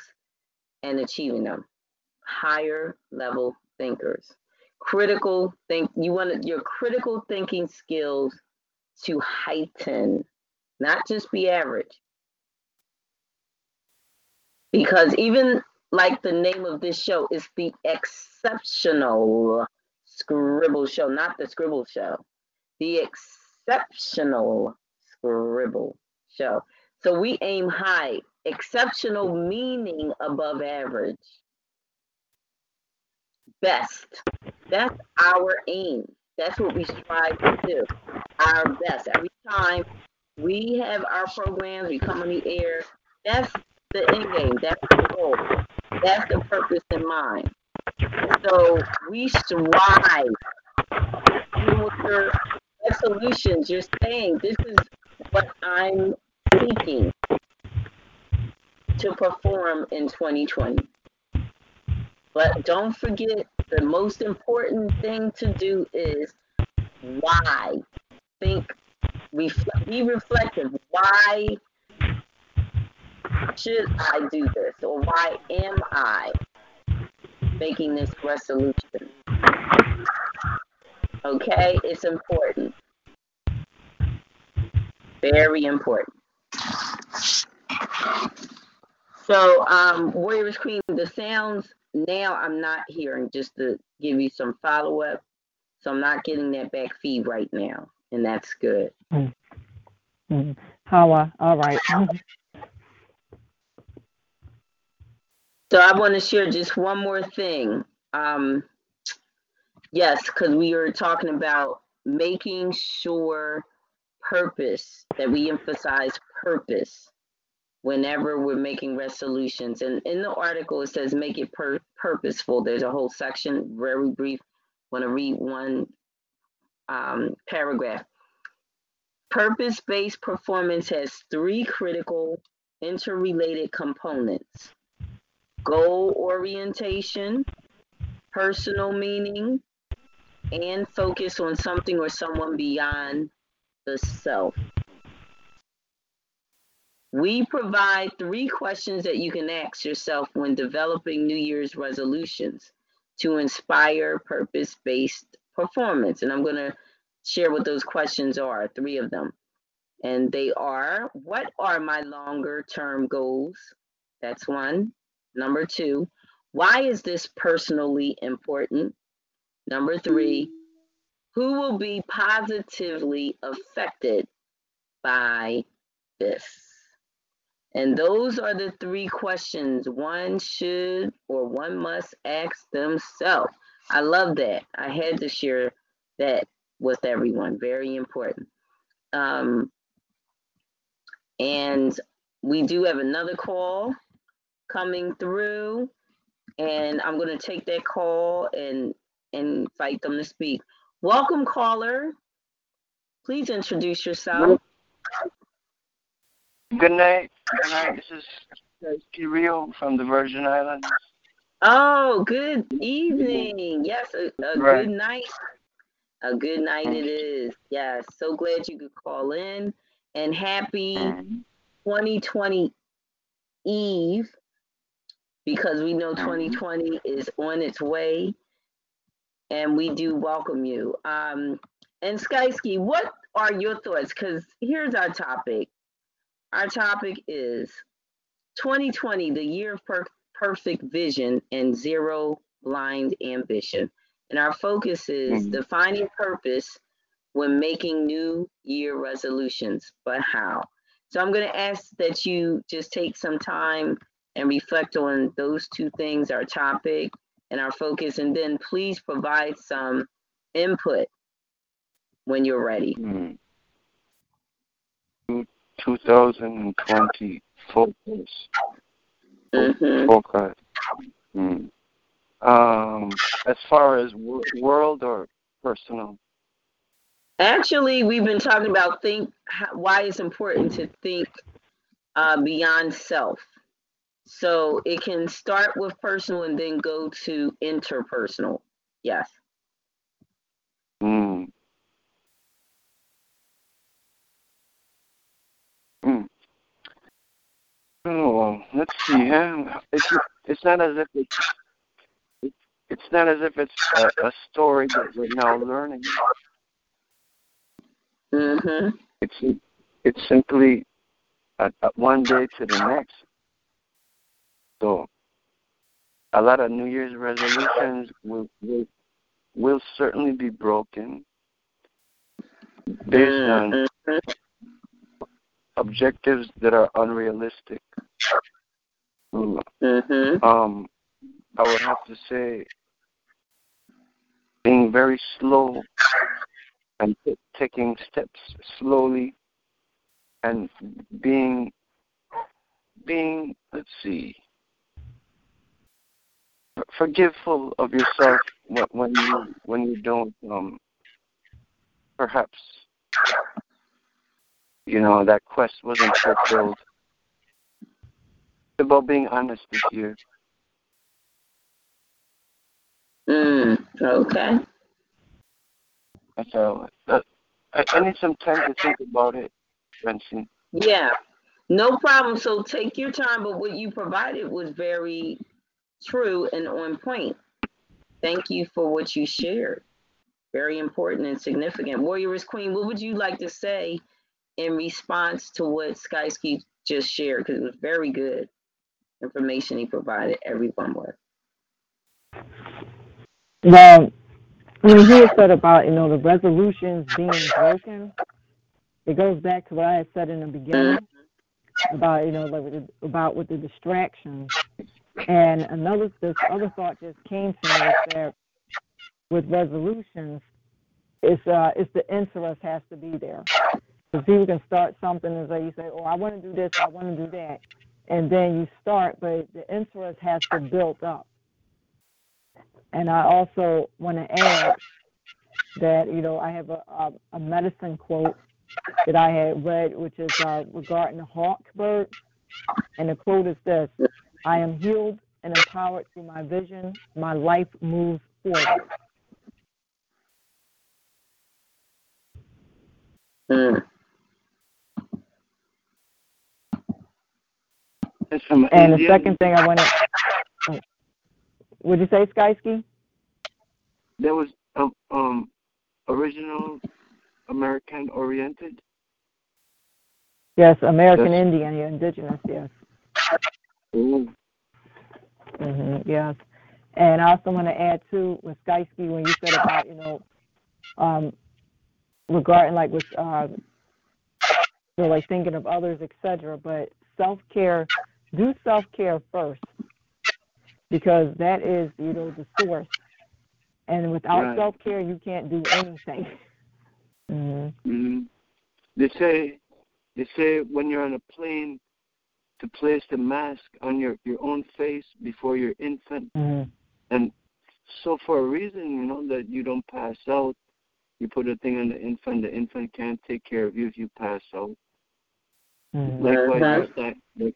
and achieving them. Higher level thinkers. Critical think you want your critical thinking skills to heighten not just be average. Because even like the name of this show, is the exceptional scribble show, not the scribble show. The exceptional scribble show. So we aim high, exceptional meaning above average. Best. That's our aim. That's what we strive to do. Our best. Every time we have our programs, we come on the air. That's the end game. That's the goal. That's the purpose in mind. So we strive. With your resolutions, you're saying this is what I'm seeking to perform in 2020. But don't forget the most important thing to do is why. Think, reflect, be reflective. Why should I do this? Or why am I making this resolution? Okay, it's important. Very important. So, um, Warrioress Queen, the sounds now I'm not hearing just to give you some follow up. So I'm not getting that back feed right now, and that's good. Mm. Hawa, all right. So I want to share just one more thing. Um, yes, because we were talking about making sure purpose, that we emphasize purpose whenever we're making resolutions. And in the article, it says make it pur- purposeful. There's a whole section, very brief. Want to read one um, paragraph. Purpose based performance has three critical interrelated components goal orientation, personal meaning, and focus on something or someone beyond the self. We provide three questions that you can ask yourself when developing New Year's resolutions to inspire purpose based performance. And I'm going to share what those questions are, three of them. And they are What are my longer term goals? That's one. Number two, why is this personally important? Number three, who will be positively affected by this? And those are the three questions one should or one must ask themselves. I love that. I had to share that with everyone. Very important. Um, and we do have another call coming through, and I'm going to take that call and, and invite them to speak. Welcome, caller. Please introduce yourself. Good night. Good night. This is Rio from the Virgin Islands. Oh, good evening. Yes, a, a Right. good night. A good night it is. Yes, so glad you could call in. And happy 2020 Eve because we know 2020 is on its way and we do welcome you. Um, and Skysky, what are your thoughts? Because here's our topic. Our topic is 2020, the year of per- perfect vision and zero blind ambition. And our focus is Mhm. defining purpose when making new year resolutions, but how? So I'm going to ask that you just take some time and reflect on those two things, our topic and our focus, and then please provide some input when you're ready. Mm. Two- 2020 focus. hmm Focus. Mm. Um, as far as wor- world or personal? Actually, we've been talking about think why it's important to think uh, beyond self. So it can start with personal and then go to interpersonal. Yes. Mm. Mm. Oh, let's see. Huh? It's it's not as if it's it, it's not as if it's a, a story that we're now learning. hmm It's it's simply a, a one day to the next. So a lot of New Year's resolutions will will, will certainly be broken based on Mhm. objectives that are unrealistic. Mm, Mhm. Um, I would have to say being very slow and t- taking steps slowly and being being let's see forgiveful of yourself when, when you when you don't um perhaps you know that quest wasn't fulfilled it's about being honest this year Mm. Okay. all that, I, I need some time to think about it Francine. Yeah. No problem. So take your time, but what you provided was very true and on point. Thank you for what you shared. Very important and significant. Warrioress Queen, what would you like to say in response to what Skysky just shared? Because it was very good information he provided everyone with. Well, when he had said about, you know, the resolutions being broken, it goes back to what I had said in the beginning mm-hmm. about, you know, like about with the distractions. And another, this other thought just came to me is that with resolutions, it's uh, it's the interest has to be there. Because people can start something and say, you say, oh, I want to do this, I want to do that, and then you start, but the interest has to build up. And I also want to add that you know I have a, a, a medicine quote that I had read, which is uh, regarding the hawk bird, and the quote is this: "I am healed and empowered through my vision. My life moves forward." Mm. And the second thing I want to, would you say, Skysky? That was um, um original American oriented. Yes, American Yes. Indian, indigenous, yes. Ooh. hmm yes. And I also want to add too with Skysky when you said about you know, um, regarding like with uh, so like thinking of others, etc. But self care, do self care first because that is you know the source. And without Right. self care, you can't do anything. hmm hmm They say they say when you're on a plane to place the mask on your your own face before your infant, hmm and so for a reason, you know that you don't pass out. You put a thing on the infant. The infant can't take care of you if you pass out. hmm Likewise, the sty- like,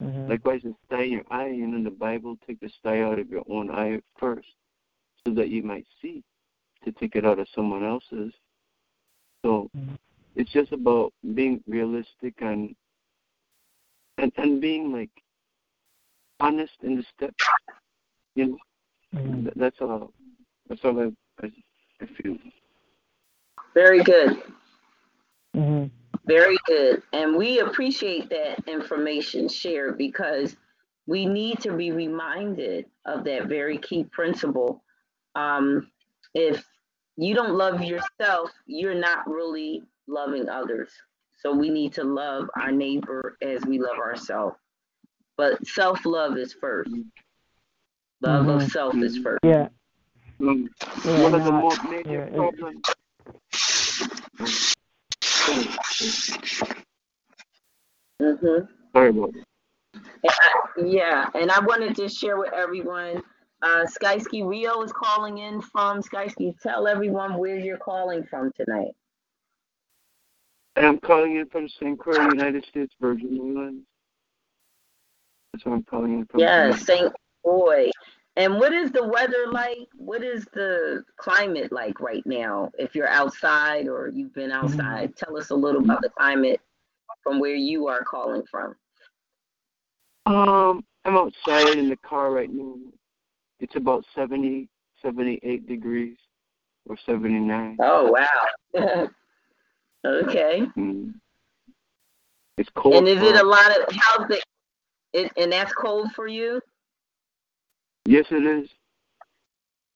hmm likewise, the sty in your eye. You know, in the Bible, take the sty out of your own eye first, so that you might see. To take it out of someone else's. So Mhm. it's just about being realistic and and and being like honest in the steps. You know, hmm that's all. That's all I I, I feel. Very good. hmm Very good. And we appreciate that information shared because we need to be reminded of that very key principle. Um, if you don't love yourself, you're not really loving others. So we need to love our neighbor as we love ourselves. But self love is first. Love of Mhm. self is first. Yeah. Yeah, one of the most major yeah, problems. hmm Sorry about. Yeah, and I wanted to share with everyone. Uh, Skysky Rio is calling in from Skysky. Tell everyone where you're calling from tonight. I'm calling in from St. Croix, United States Virgin Islands. That's where I'm calling in from. Yes. St. Croix. And what is the weather like? What is the climate like right now? If you're outside or you've been outside, tell us a little about the climate from where you are calling from. Um, I'm outside in the car right now. It's about 70, 78 degrees or 79. Oh, wow. okay. Mm. It's cold. And is it a lot of, how's the, it, and that's cold for you? Yes, it is.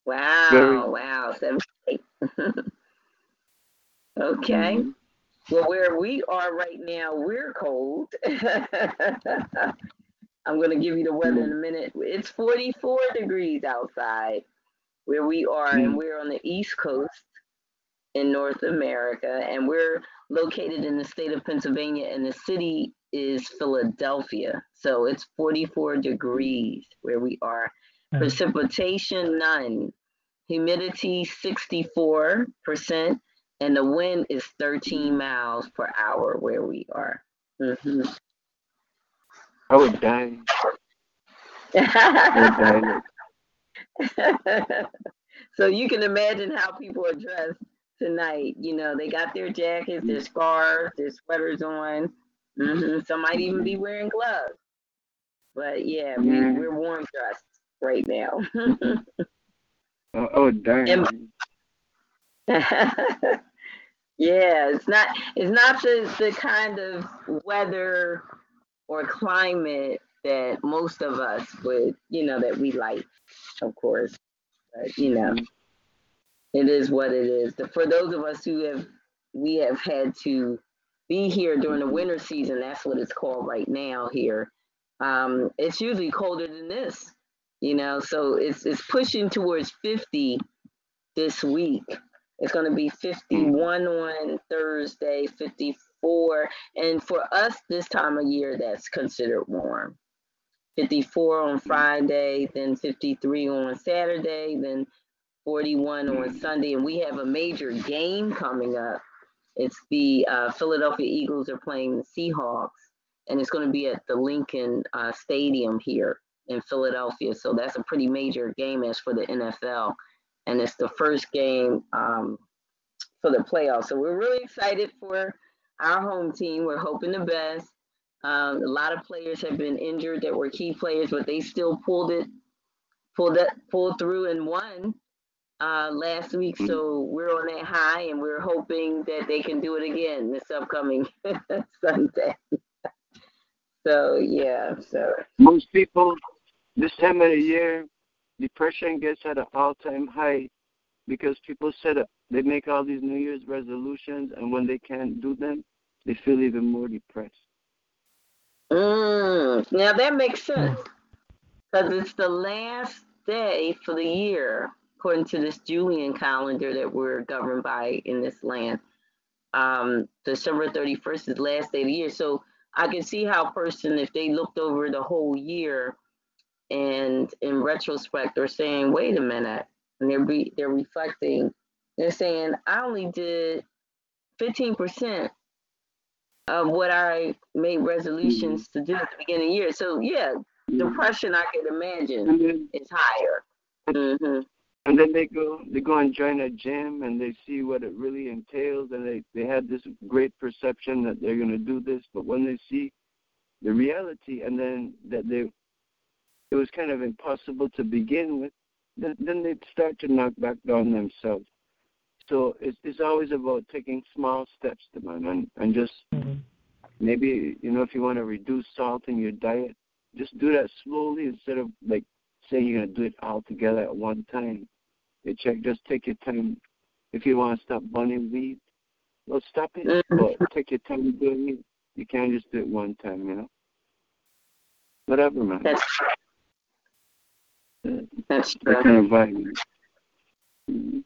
Wow, Very. wow, 78. okay. Mhm. Well, where we are right now, we're cold. I'm going to give you the weather in a minute. It's 44 degrees outside where we are, and Mm. we're on the East Coast in North America, and we're located in the state of Pennsylvania, and the city is Philadelphia. So it's 44 degrees where we are. Precipitation, none. Humidity, 64%, and the wind is 13 miles per hour where we are. Mhm. I would die. I so you can imagine how people are dressed tonight. You know, they got their jackets, their scarves, their sweaters on. hmm Some might even be wearing gloves. But yeah, we, we're warm dressed right now. oh. And- yeah, it's not it's not the, the kind of weather or climate that most of us would, you know, that we like, of course. But you know, it is what it is. For those of us who have we have had to be here during the winter season, that's what it's called right now here. Um, it's usually colder than this, you know, so it's it's pushing towards 50 this week. It's going to be 51 on Thursday, 54. And for us this time of year, that's considered warm. 54 on Friday, then 53 on Saturday, then 41 on Sunday. And we have a major game coming up. It's the uh, Philadelphia Eagles are playing the Seahawks, and it's going to be at the Lincoln uh, Stadium here in Philadelphia. So that's a pretty major game as for the NFL and it's the first game um, for the playoffs. So we're really excited for our home team. We're hoping the best. Um, a lot of players have been injured that were key players, but they still pulled it, pulled it, pulled through and won uh, last week. So we're on that high, and we're hoping that they can do it again this upcoming Sunday. so yeah, so Most people, this time of the year, depression gets at an all-time high because people set up, they make all these New Year's resolutions, and when they can't do them, they feel even more depressed. Mm, now that makes sense because it's the last day for the year, according to this Julian calendar that we're governed by in this land. Um, December 31st is the last day of the year. So I can see how a person, if they looked over the whole year and in retrospect, they're saying, wait a minute, and they're, re- they're reflecting, they're saying, I only did 15% of what I made resolutions to do at the beginning of the year. So yeah, depression I can imagine is higher. hmm and then they go, they go and join a gym, and they see what it really entails, and they they had this great perception that they're going to do this, but when they see the reality, and then that they, it was kind of impossible to begin with, then, then they start to knock back down themselves. So it's it's always about taking small steps to man, and and just mhm maybe you know if you want to reduce salt in your diet, just do that slowly instead of like saying you're gonna do it all together at one time. You check, just take your time. If you want to stop burning weed, well, stop it, Mhm. but take your time doing it. You can't just do it one time, you know. Whatever, man. That's that's that kind of vibe. man. Mhm.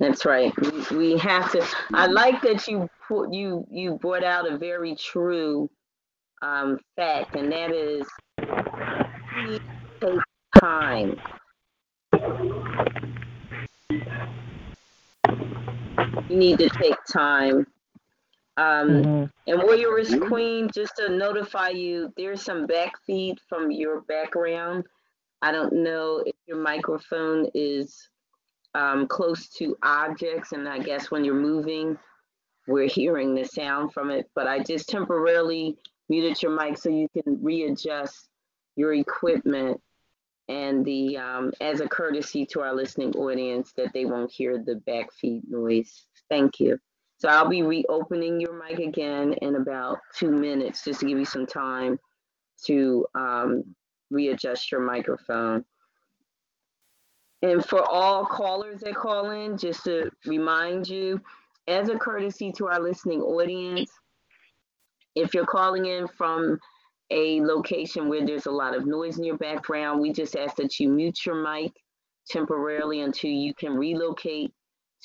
That's right. We, we have to. I like that you put you you brought out a very true um, fact, and that is you need to take time. You need to take time. Um, Mhm. And Warrioress Queen, just to notify you, there's some backfeed from your background. I don't know if your microphone is um, close to objects, and I guess when you're moving, we're hearing the sound from it. But I just temporarily muted your mic so you can readjust your equipment and the um, as a courtesy to our listening audience that they won't hear the back feed noise. Thank you. So I'll be reopening your mic again in about two minutes just to give you some time to um, readjust your microphone. And for all callers that call in, just to remind you, as a courtesy to our listening audience, if you're calling in from a location where there's a lot of noise in your background, we just ask that you mute your mic temporarily until you can relocate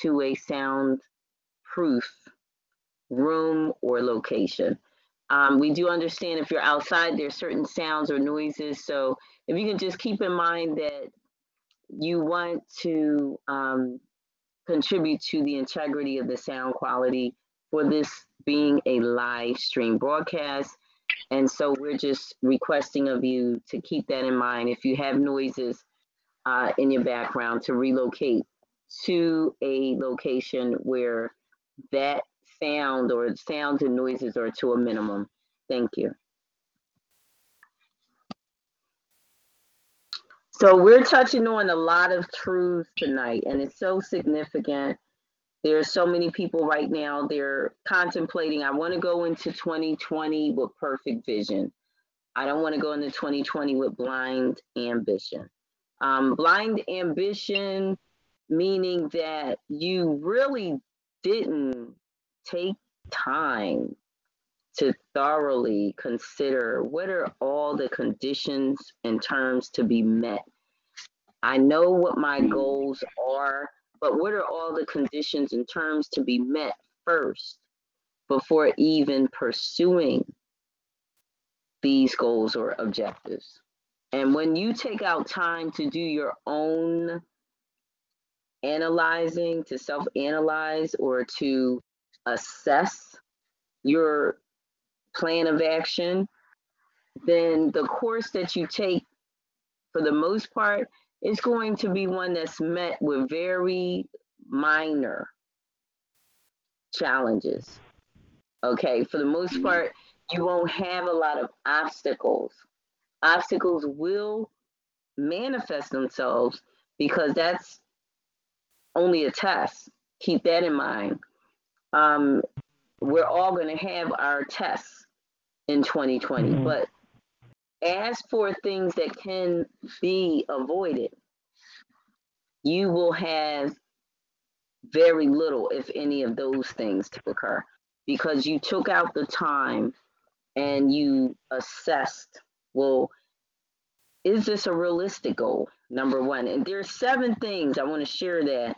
to a soundproof room or location. Um, we do understand if you're outside, there's certain sounds or noises. So if you can just keep in mind that you want to um, contribute to the integrity of the sound quality for this being a live stream broadcast. And so we're just requesting of you to keep that in mind. If you have noises uh, in your background, to relocate to a location where that sound or sounds and noises are to a minimum. Thank you. So we're touching on a lot of truths tonight, and it's so significant. There are so many people right now, they're contemplating, I want to go into 2020 with perfect vision. I don't want to go into 2020 with blind ambition. Um, blind ambition, meaning that you really didn't take time to thoroughly consider what are all the conditions and terms to be met. I know what my goals are, but what are all the conditions and terms to be met first before even pursuing these goals or objectives? And when you take out time to do your own analyzing, to self analyze, or to assess your plan of action, then the course that you take, for the most part, is going to be one that's met with very minor challenges. Okay, for the most part, you won't have a lot of obstacles. Obstacles will manifest themselves because that's only a test. Keep that in mind. Um, we're all going to have our tests in 2020, Mhm. but as for things that can be avoided, you will have very little, if any, of those things to occur because you took out the time and you assessed, well, is this a realistic goal? Number one. And there are seven things I want to share that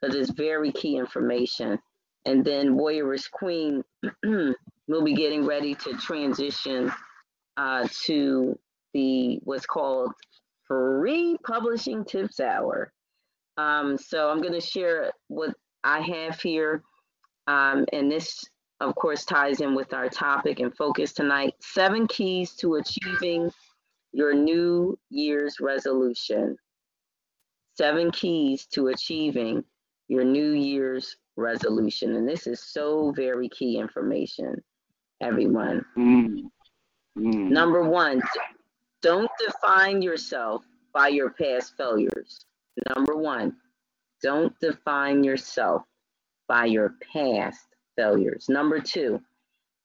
because it's very key information. And then Warrioress Queen will be getting ready to transition uh, to the what's called free publishing tips hour. Um, so I'm going to share what I have here. Um, and this, of course, ties in with our topic and focus tonight seven keys to achieving your New Year's resolution. Seven keys to achieving your New Year's resolution. And this is so very key information, everyone. Mm. Mm. Number one, don't define yourself by your past failures. Number one, don't define yourself by your past failures. Number two,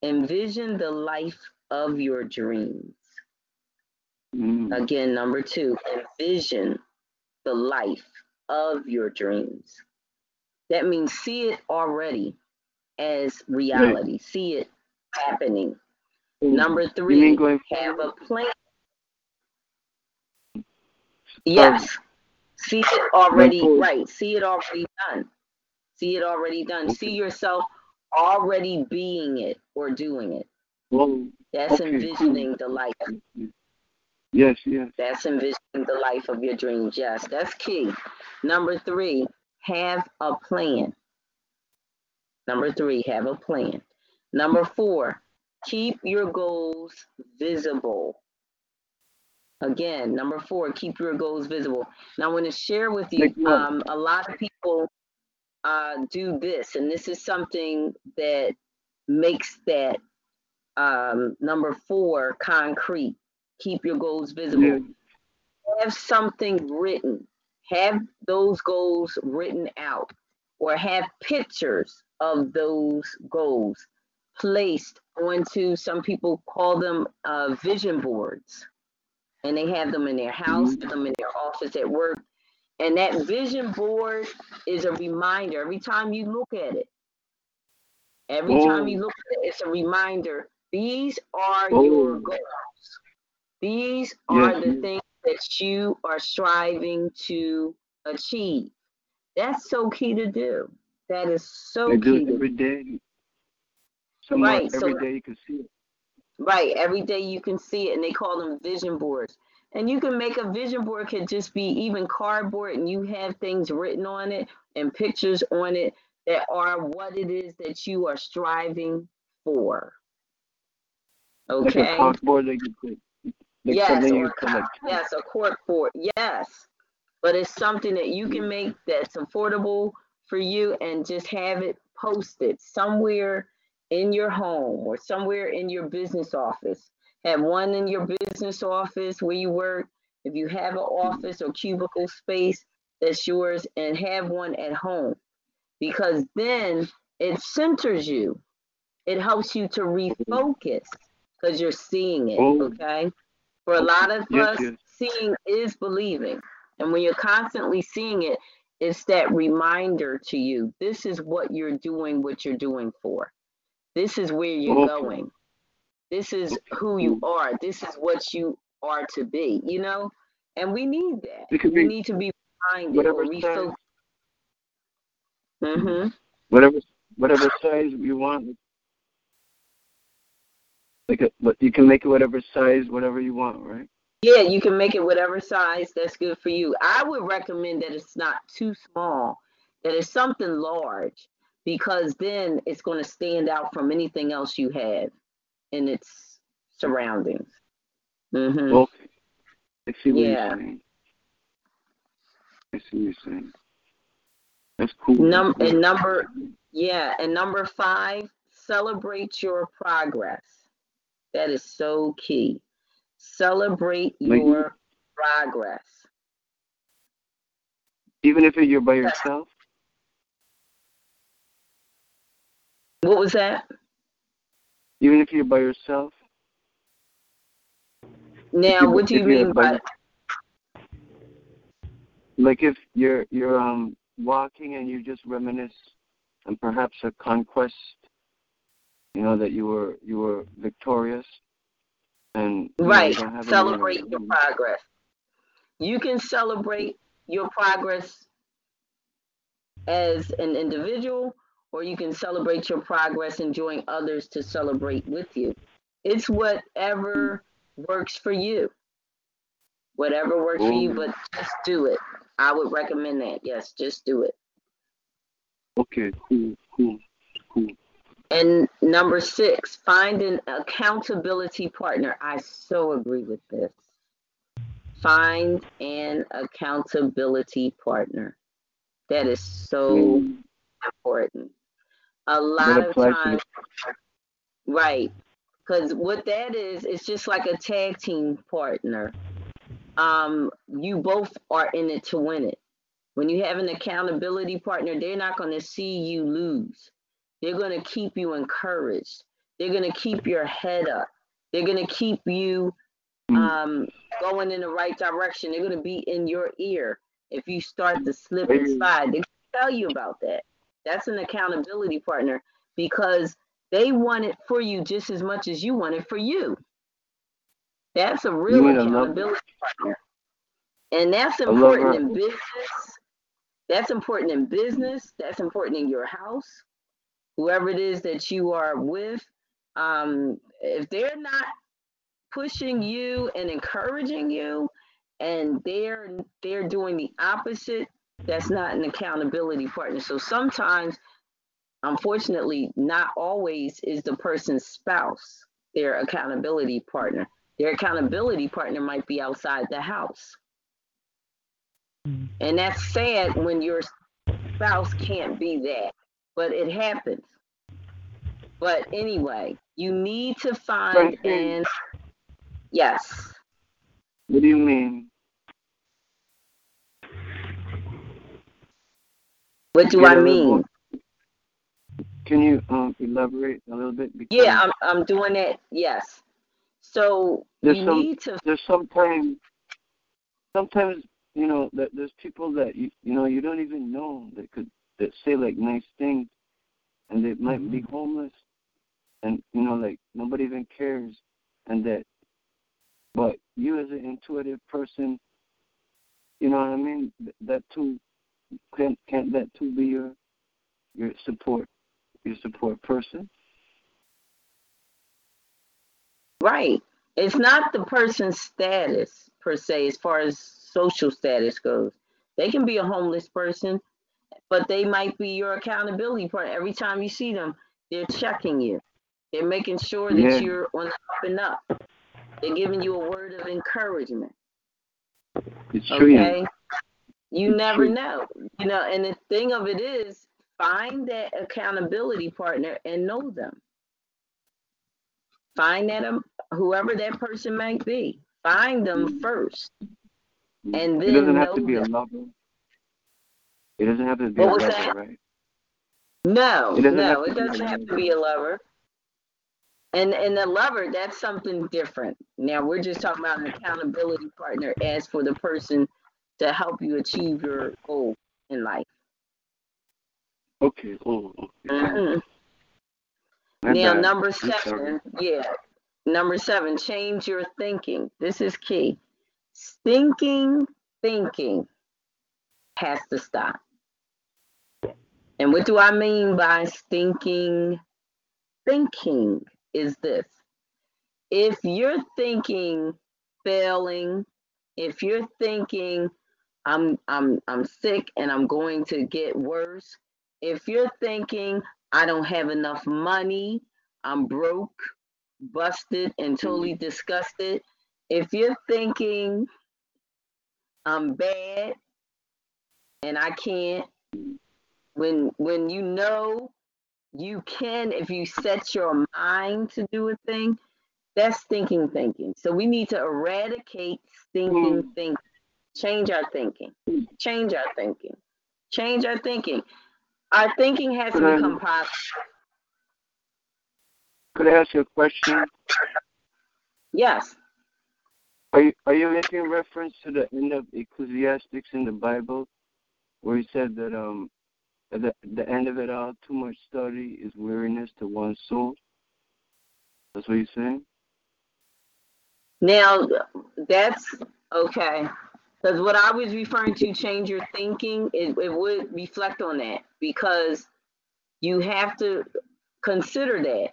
envision the life of your dreams. Mm. Again, number two, envision the life of your dreams. That means see it already as reality, see it happening. Number three, have a plan. Yes. See it already, right. See it already done. See it already done. See yourself already being it or doing it. Well, That's Okay, cool. envisioning the life. yes, yes. That's envisioning the life of your dreams. Yes, that's key. Number three, have a plan. Number three, have a plan. Number four, keep your goals visible. Again, number four, keep your goals visible. Now, I want to share with you um, a lot of people uh, do this, and this is something that makes that um, number four concrete. Keep your goals visible Yeah. have something written, have those goals written out, or have pictures of those goals placed onto some people call them uh, vision boards. And they have them in their house have them in their office at work. And that vision board is a reminder. Every time you look at it every time you Oh. look at it it's a reminder. These are Oh. your goals. These are Yes, the things that you are striving to achieve. That's so key to do. That is so I do key it to every day. Right, so- every day you can see it. Right. Every day you can see it, and they call them vision boards. And you can make a vision board could just be even cardboard, and you have things written on it and pictures on it that are what it is that you are striving for. Like a Okay. corkboard that you could like yes, or you a could co- yes, a cork board. Yes, but it's something that you can make that's affordable for you, and just have it posted somewhere in your home or somewhere in your business office. Have one in your business office where you work. If you have an office or cubicle space that's yours, and have one at home, because then it centers you. It helps you to refocus because you're seeing it. Oh. Okay. For a oh, lot of Yes, us, yes. seeing is believing. And when you're constantly seeing it, it's that reminder to you this is what you're doing, what you're doing for. This is where you're Okay. going. This is who you are. This is what you are to be, you know? And we need that. It could we be need to be reminded whatever size. Mm-hmm. whatever whatever size you want. Like a, but you can make it whatever size, whatever you want, right? Yeah, you can make it whatever size that's good for you. I would recommend that it's not too small, that it's something large, because then it's going to stand out from anything else you have in its surroundings. hmm Okay. I see what Yeah. you're saying. I see what you're saying. That's cool. Num- and number, yeah, and number five, celebrate your progress. That is so key. Celebrate Like- your progress. Even if you're by yourself, What was that? even if you're by yourself, Now, what do you mean by- like if you're you're um walking and you just reminisce and perhaps a conquest, you know that you were you were victorious, and know, Right. any, Celebrate your progress. You can celebrate your progress as an individual, or you can celebrate your progress and join others to celebrate with you. It's whatever works for you. Whatever works for you, but just do it. I would recommend that. Yes, just do it. Okay, cool, cool, cool. And number six, find an accountability partner. I so agree with this. Find an accountability partner. That is so important. A lot of times, right? Because what that is, it's just like a tag team partner. Um, you both are in it to win it. When you have an accountability partner, they're not going to see you lose. They're going to keep you encouraged. They're going to keep your head up. They're going to keep you Mm. um, going in the right direction. They're going to be in your ear if you start to slip and slide. They tell you about that. That's an accountability partner because they want it for you just as much as you want it for you. That's a real accountability partner. And that's important in business. That's important in business. That's important in your house. Whoever it is that you are with, um, if they're not pushing you and encouraging you, and they're they're doing the opposite, that's not an accountability partner. So sometimes, unfortunately, not always is the person's spouse their accountability partner. Their accountability partner might be outside the house. Mm-hmm. And that's sad when your spouse can't be that, but it happens. But anyway, you need to find Right. an yes. What do you mean? What do I mean? can you um, elaborate a little bit? Because Yeah, I'm I'm doing it. Yes. So There's some- need to there's sometimes, sometimes you know that there's people that you you know you don't even know that could that say like nice things, and they might be homeless, and you know like nobody even cares, and that, but you as an intuitive person, you know what I mean. That too, can't can't that too be your your support your support person? Right. It's not the person's status per se, as far as social status goes. They can be a homeless person, but they might be your accountability partner. Every time you see them, they're checking you. They're making sure that Yeah. you're on the up and up. They're giving you a word of encouragement. It's true. Yeah. Okay. You mm-hmm. never know. You know, and the thing of it is find that accountability partner and know them. Find that um, whoever that person might be. Find them mm-hmm. first. Mm-hmm. And then it doesn't have to know be a lover. It doesn't have to be What a lover, that? right? No, It doesn't no, have to it doesn't have to be a lover. And and the lover, that's something different. Now we're just talking about an accountability partner as for the person to help you achieve your goal in life. Okay. Oh, okay. Mhm. Now, bad. number seven, yeah. Number seven, change your thinking. This is key. Stinking thinking has to stop. And what do I mean by stinking thinking is this. If you're thinking failing, if you're thinking I'm I'm I'm sick and I'm going to get worse, if you're thinking I don't have enough money, I'm broke, busted, and totally disgusted. If you're thinking I'm bad and I can't, when when you know you can, if you set your mind to do a thing, that's thinking thinking. So we need to eradicate stinking thinking. Mm. Change our thinking. Change our thinking. Change our thinking. Our thinking has to Could I- become positive. Could I ask you a question? Yes. Are you are you making reference to the end of Ecclesiastics in the Bible, where he said that um at the the end of it all, too much study is weariness to one's soul. That's what he's saying. Now that's okay. Because what I was referring to, change your thinking, it, it would reflect on that because you have to consider that.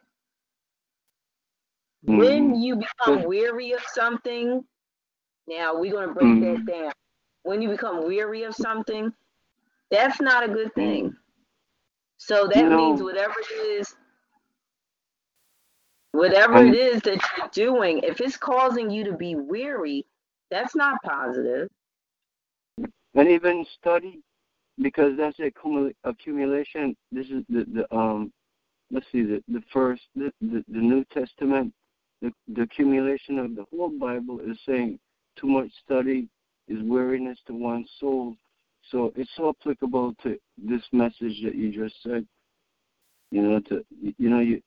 When you become weary of something, now we're going to break that Mhm. down. When you become weary of something, that's not a good thing. So that means whatever it is, whatever Um, it is that you're doing, if it's causing you to be weary, that's not positive. And even study because that's accumula- accumulation. This is the, the um let's see the the first the, the, the New Testament the, the accumulation of the whole Bible is saying too much study is weariness to one's soul. So it's so applicable to this message that you just said. You know, to you know you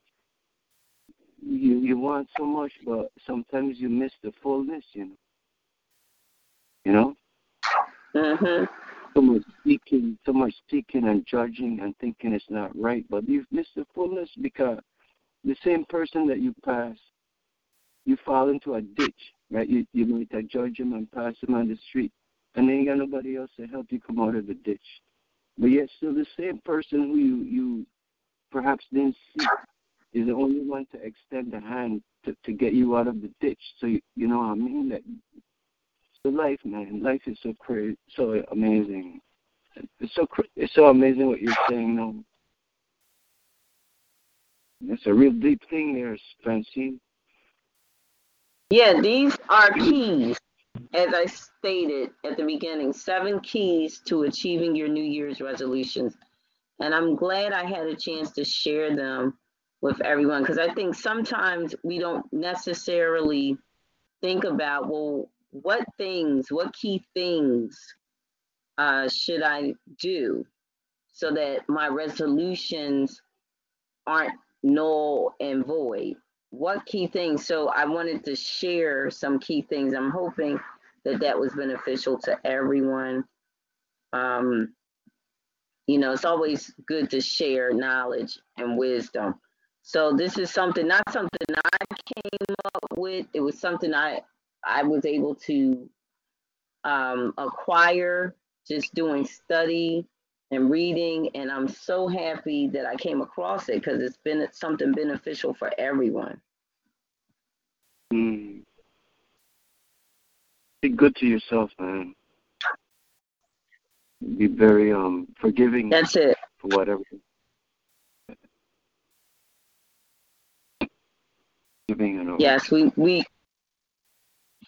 you you want so much, but sometimes you miss the fullness. You know. You know hmm so much speaking, so much speaking and judging and thinking it's not right. But you've missed the fullness because the same person that you pass, you fall into a ditch, right? You you might judge him and pass him on the street, and then you got nobody else to help you come out of the ditch. But yet, still the same person who you you perhaps didn't see is the only one to extend a hand to to get you out of the ditch. So you, you know what I mean? That the life, man. Life is so crazy, so amazing. It's so it's so amazing what you're saying now. It's a real deep thing there, Francine. Yeah, these are keys, as I stated at the beginning, seven keys to achieving your New Year's resolutions. And I'm glad I had a chance to share them with everyone because I think sometimes we don't necessarily think about, well, what things, what key things uh, should I do so that my resolutions aren't null and void. What key things? So I wanted to share some key things. I'm hoping that that was beneficial to everyone. Um, you know, it's always good to share knowledge and wisdom. So this is something, not something I came up with. It was something I I was able to um, acquire just doing study and reading, and I'm so happy that I came across it because it's been something beneficial for everyone. Mm. Be good to yourself, man. Be very um forgiving That's it. for whatever. Giving and. Yes, we we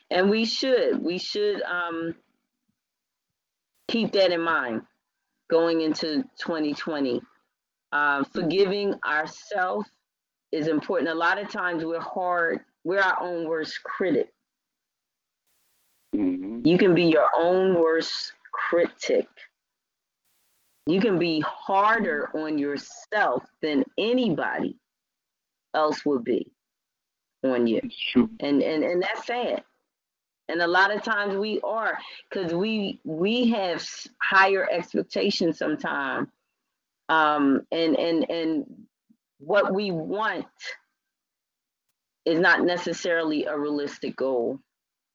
and we should we should um keep that in mind going into 2020. Uh, forgiving ourselves is important. A lot of times we're hard, we're our own worst critic. hmm You can be your own worst critic. You can be harder on yourself than anybody else would be on you. True. and and and that's sad and a lot of times we are because we we have higher expectations sometimes. Um and and and what we want is not necessarily a realistic goal.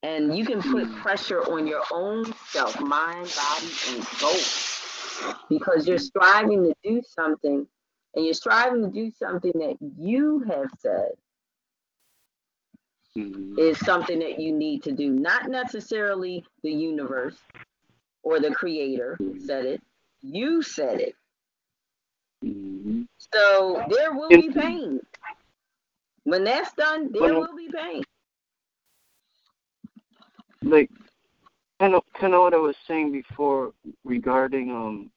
And you can put Mm. pressure on your own self mind body and soul. Because you're striving to do something and you're striving to do something that you have said Mhm. is something that you need to do, not necessarily the universe or the creator said it. You said it. Mhm. So there will be pain. When that's done, there Well- will be pain. Like, kind of, kind of what I was saying before regarding um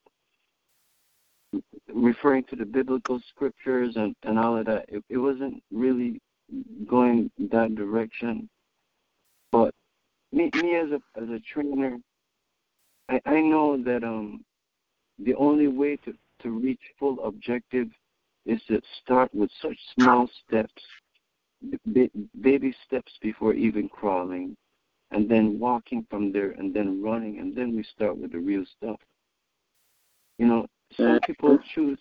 referring to the biblical scriptures and and all of that. It, it wasn't really going that direction, but me me as a as a trainer, I I know that um the only way to to reach full objective is to start with such small steps, ba- baby steps before even crawling, and then walking from there, and then running, and then we start with the real stuff. You know, some people choose.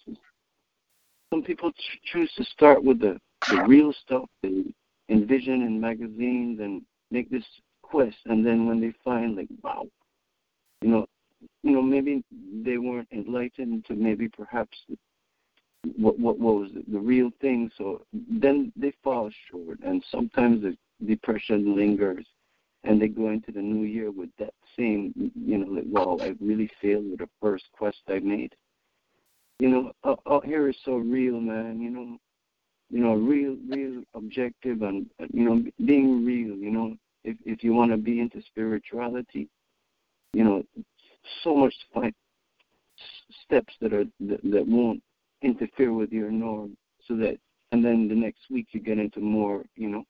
Some people ch- choose to start with the the real stuff they envision in magazines and make this quest, and then when they find like, wow, you know, you know, maybe they weren't enlightened to maybe perhaps what what, what was the real thing. So then they fall short, and sometimes the depression lingers, and they go into the new year with that same, you know, like, wow, I really failed with the first quest I made. You know, out, out here is so real, man. You know, you know, real, real objective, and you know, being real. You know, if if you want to be into spirituality, you know, so much s- steps that are that, that won't interfere with your norm, so that and then the next week you get into more, you know.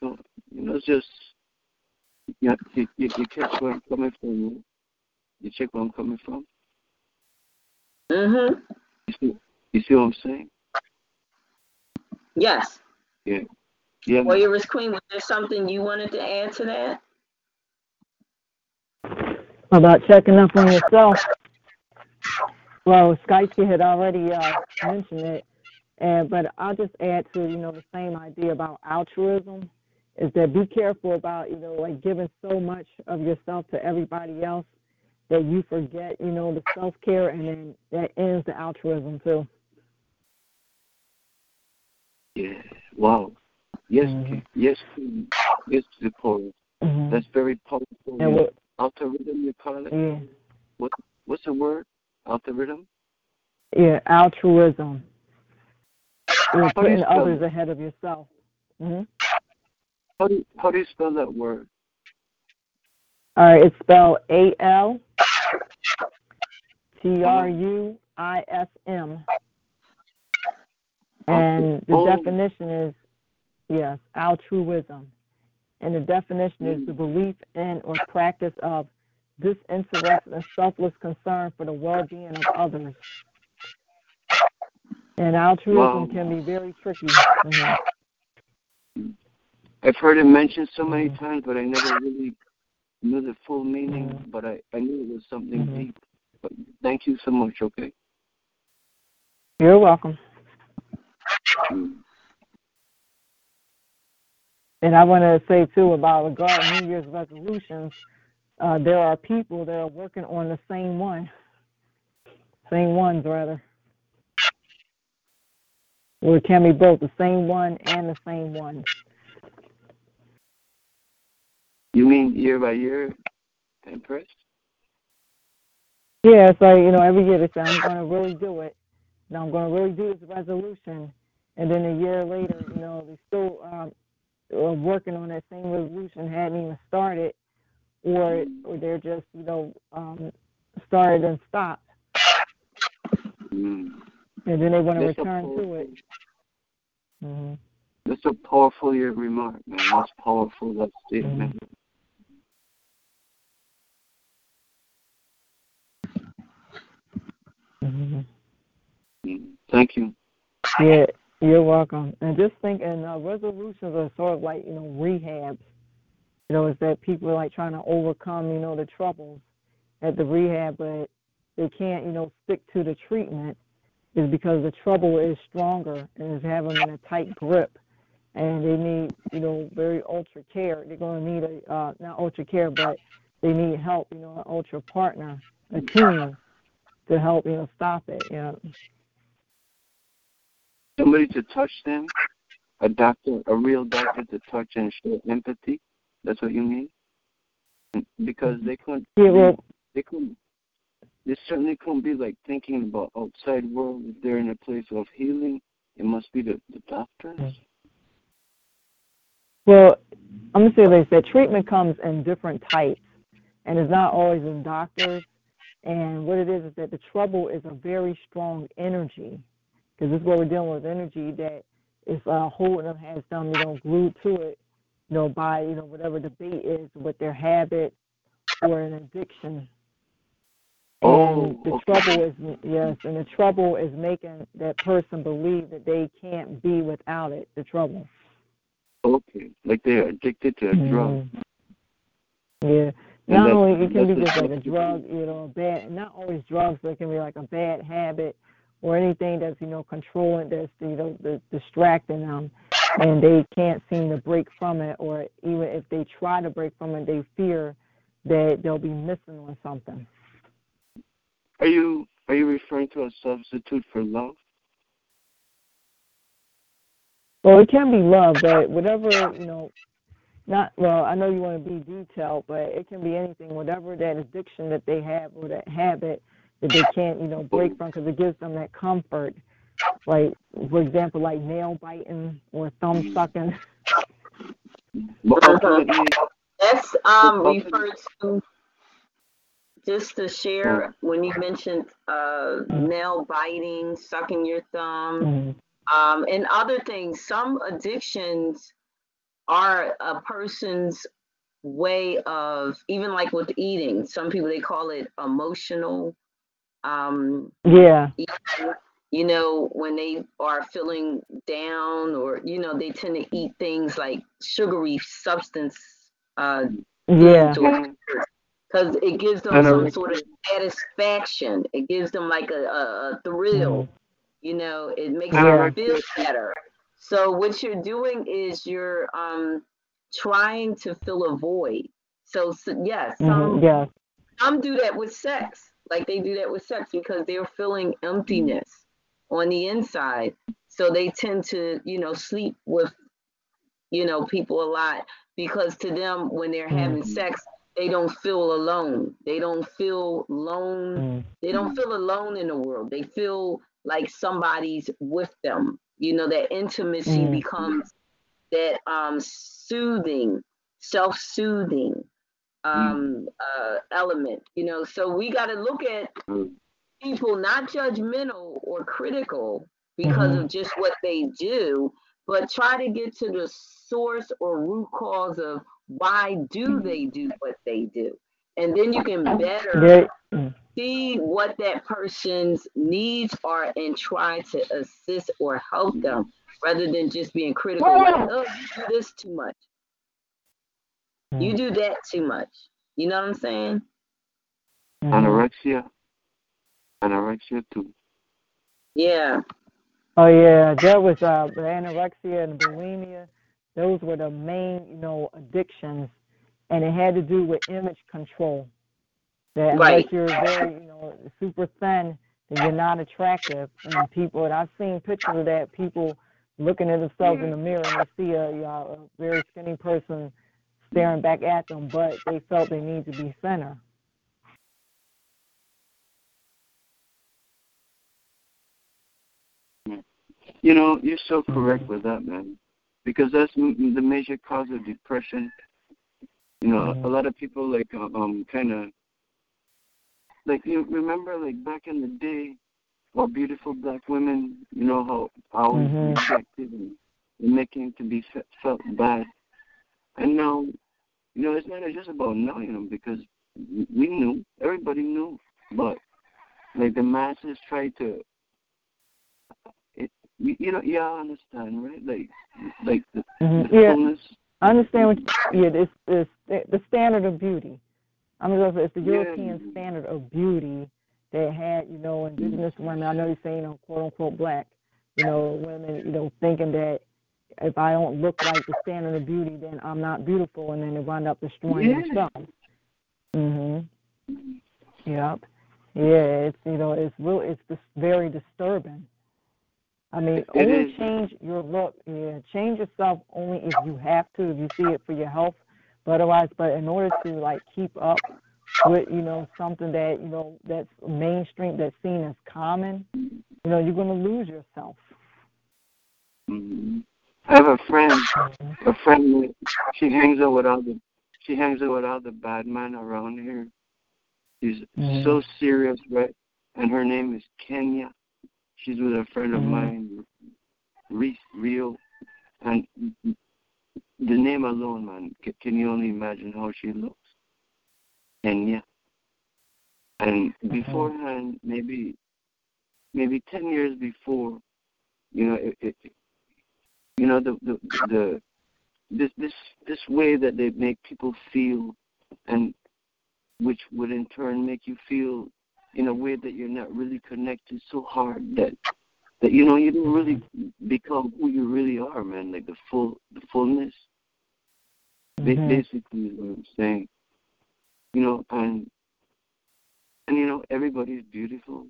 So you know, it's just you, you, you catch where I'm coming from. You check where I'm coming from. Mm-hmm. You see, you see what I'm saying? Yes. Yeah. Yeah. man. Warrioress Queen, was there something you wanted to add to that? about checking up on yourself. Well, Skype had already uh, mentioned it, and but I'll just add to you know the same idea about altruism is that be careful about you know like giving so much of yourself to everybody else that you forget you know the self care, and then that ends the altruism too. Yeah. Wow. Yes. Mhm. Yes. Yes, the chorus. Mm-hmm. That's very powerful. and what, Algorithm, you call it. yeah, What What's the word? Algorithm. yeah, altruism. Is How do you putting others ahead of yourself. hmm How do you, how do you spell that word? All right, it's spelled A L T R U I S M. And the Oh. definition is, yes, altruism. And the definition is the belief in or practice of disinterested and selfless concern for the well being of others. And altruism Wow. can be very tricky. Mhm. I've heard it mentioned so many Mhm. times, but I never really knew the full meaning. Mhm. But I, I knew it was something Mhm. deep. But thank you so much. Okay. You're welcome. And I want to say too about regarding New Year's resolutions, uh, there are people that are working on the same one, same ones rather. Or it can be both the same one and the same one. You mean year by year, Empress? Yeah, like, you know, every year they say, I'm going to really do it. Now I'm going to really do this resolution. And then a year later, you know, they're still um, working on that same resolution, hadn't even started, or, or they're just, you know, um, started and stopped. Mm. And then they want to That's return to it. hmm That's a powerful your remark, man. That's powerful. That statement. hmm Mm. Thank you. Yeah, you're welcome. And just think, and uh, resolutions are sort of like, you know, rehabs. You know, is that people are like trying to overcome, you know, the troubles at the rehab, but they can't, you know, stick to the treatment is because the trouble is stronger and is having them in a tight grip. And they need, you know, very ultra care. They're going to need a, uh, not ultra care, but they need help, you know, an ultra partner, a team to help, you know, stop it, you know. Somebody to touch them, a doctor, a real doctor to touch and show empathy. That's what you mean? Mm, Because they couldn't, Yeah, well, they couldn't, they certainly couldn't be like thinking about outside world. If they're in a place of healing, it must be the, the doctors. Well, I'm gonna say this: that treatment comes in different types, and it's not always in doctors. And what it is is that the trouble is a very strong energy, because this is what we're dealing with energy that is uh, holding them, has them, you know, glued to it, you know, by you know whatever the bait is with their habit or an addiction. And Oh, the okay. trouble is yes, and the trouble is making that person believe that they can't be without it. The trouble. Okay, like they're addicted to a drug. Mhm. Yeah. And Not only it can be just like a drug, you know, bad not always drugs, but it can be like a bad habit or anything that's, you know, controlling that's you know, the, distracting them and they can't seem to break from it or even if they try to break from it they fear that they'll be missing on something. Are you are you referring to a substitute for love? Well, it can be love, but whatever, you know, not well, I know you want to be detailed, but it can be anything, whatever that addiction that they have or that habit that they can't, you know, break from because it gives them that comfort. Like, for example, like nail biting or thumb sucking. That's um referred to just to share when you mentioned uh nail biting, sucking your thumb, Mhm. um, and other things. Some addictions are a person's way of even like with eating. Some people they call it emotional. Um, Yeah. You know, when they are feeling down, or you know, they tend to eat things like sugary substance uh, Yeah. because it gives them some sort of satisfaction. It gives them like a, a, a thrill. You know, it makes them feel better. So what you're doing is you're um trying to fill a void. So, so yes, some Mhm. Yeah. some do that with sex. Like they do that with sex because they're feeling emptiness on the inside. So they tend to, you know, sleep with, you know, people a lot because to them, when they're having sex, they don't feel alone. They don't feel alone. Mhm. They don't feel alone in the world. They feel like somebody's with them. You know, that intimacy Mm. becomes that um soothing, self-soothing um uh element. You know, so we gotta look at Mm. people not judgmental or critical because of just what they do, but try to get to the source or root cause of why do they do what they do. And then you can better mm. see what that person's needs are and try to assist or help them rather than just being critical. Like, oh, you do this too much. You do that too much. You know what I'm saying? Mm-hmm. Anorexia. Anorexia too. Yeah. Oh yeah, that was uh the anorexia and bulimia. Those were the main, you know, addictions, and it had to do with image control. That right. unless you're very, you know, super thin, then you're not attractive. And people, and I've seen pictures of that. People looking at themselves in the mirror and they see a, you know, a very skinny person staring back at them, but they felt they need to be thinner. You know, you're so correct with that, man, because that's the major cause of depression. You know, a lot of people like uh, um kind of like you remember like back in the day, all beautiful black women, you know how always mm-hmm. rejected and making to be felt bad, and now, you know, it's not just about knowing them because we knew, everybody knew, but like the masses try to you, know, yeah, I understand, right? Like, like the, mm-hmm. the yeah. Fullness. I understand what. You, yeah, this the standard of beauty. I'm mean, it's the European yeah. standard of beauty that had, you know, indigenous women. I know you're saying, you know, quote unquote black, you know, women, you know, thinking that if I don't look like the standard of beauty, then I'm not beautiful, and then they wind up destroying yeah. themselves. Mhm. Yep. Yeah, it's you know, it's real. It's just very disturbing. I mean, it only is. change your look. Yeah, change yourself only if you have to, if you see it for your health. But otherwise, but in order to like keep up with you know something that you know that's mainstream, that's seen as common, you know, you're gonna lose yourself. Mm-hmm. I have a friend, a friend. She hangs out with all the, she hangs out with all the bad men around here. She's mm-hmm. so serious, right? And her name is Kenya She's with a friend of mm-hmm. mine, Reese Real, and the name alone, man, can you only imagine how she looks? And yeah, and mm-hmm. beforehand, maybe, maybe ten years before, you know, it, it you know, the the the this this this way that they make people feel, and which would in turn make you feel in a way that you're not really connected so hard that that you know you don't really become who you really are, man. Like the full the fullness. Mm-hmm. Basically, is what I'm saying. You know, and and you know everybody's beautiful.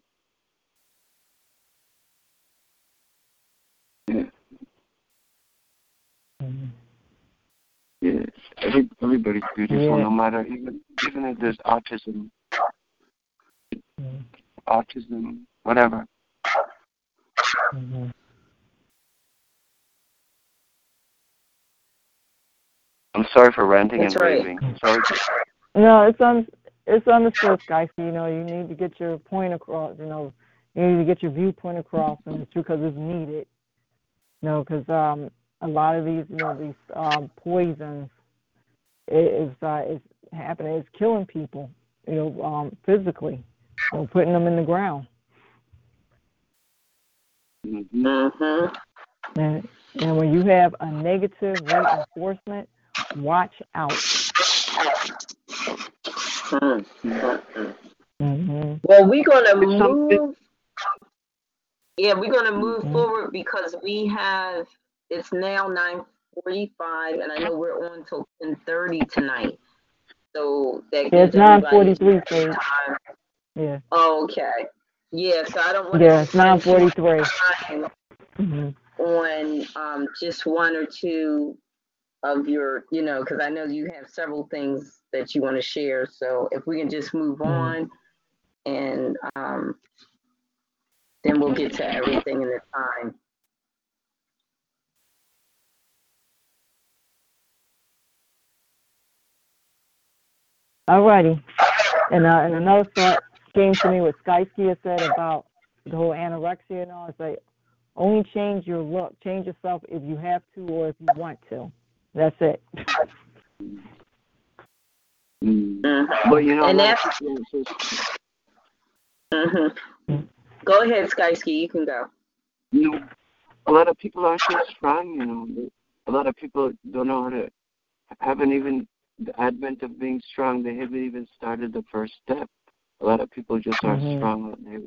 Yeah. Mm-hmm. Yeah, every, everybody's beautiful, yeah. no matter even even if there's autism autism, whatever. Mm-hmm. I'm sorry for ranting That's and raving. Sorry. No, it's un it's understood, guys. You know, you need to get your point across. You know, you need to get your viewpoint across, and it's true because it's needed. You know, because um, a lot of these, you know, these um, poisons is uh, is happening. It's killing people. You know, um, physically or putting them in the ground. Mm-hmm. And, and when you have a negative reinforcement, watch out. Mm-hmm. Well, we're gonna move. Yeah, we're gonna move mm-hmm. forward because we have. It's now nine forty-five, and I know we're on till ten thirty tonight. So that yeah, it's nine forty-three. Yeah. okay. Yeah, so I don't want yeah, it's nine forty three. Mm-hmm. On um, just one or two of your, you know, because I know you have several things that you want to share. So if we can just move mm-hmm. on, and um, then we'll get to everything in the time. All righty. And, uh, and another thought came to me what Skyskia said about the whole anorexia and all. It's like only change your look, change yourself if you have to or if you want to. That's it. Mm-hmm. But you know, and that's, hmm Go ahead, Skysky. You can go. You know, a lot of people aren't so strong. You know, a lot of people don't know how to. Haven't even the advent of being strong. They haven't even started the first step. A lot of people just aren't Mhm. strong. They,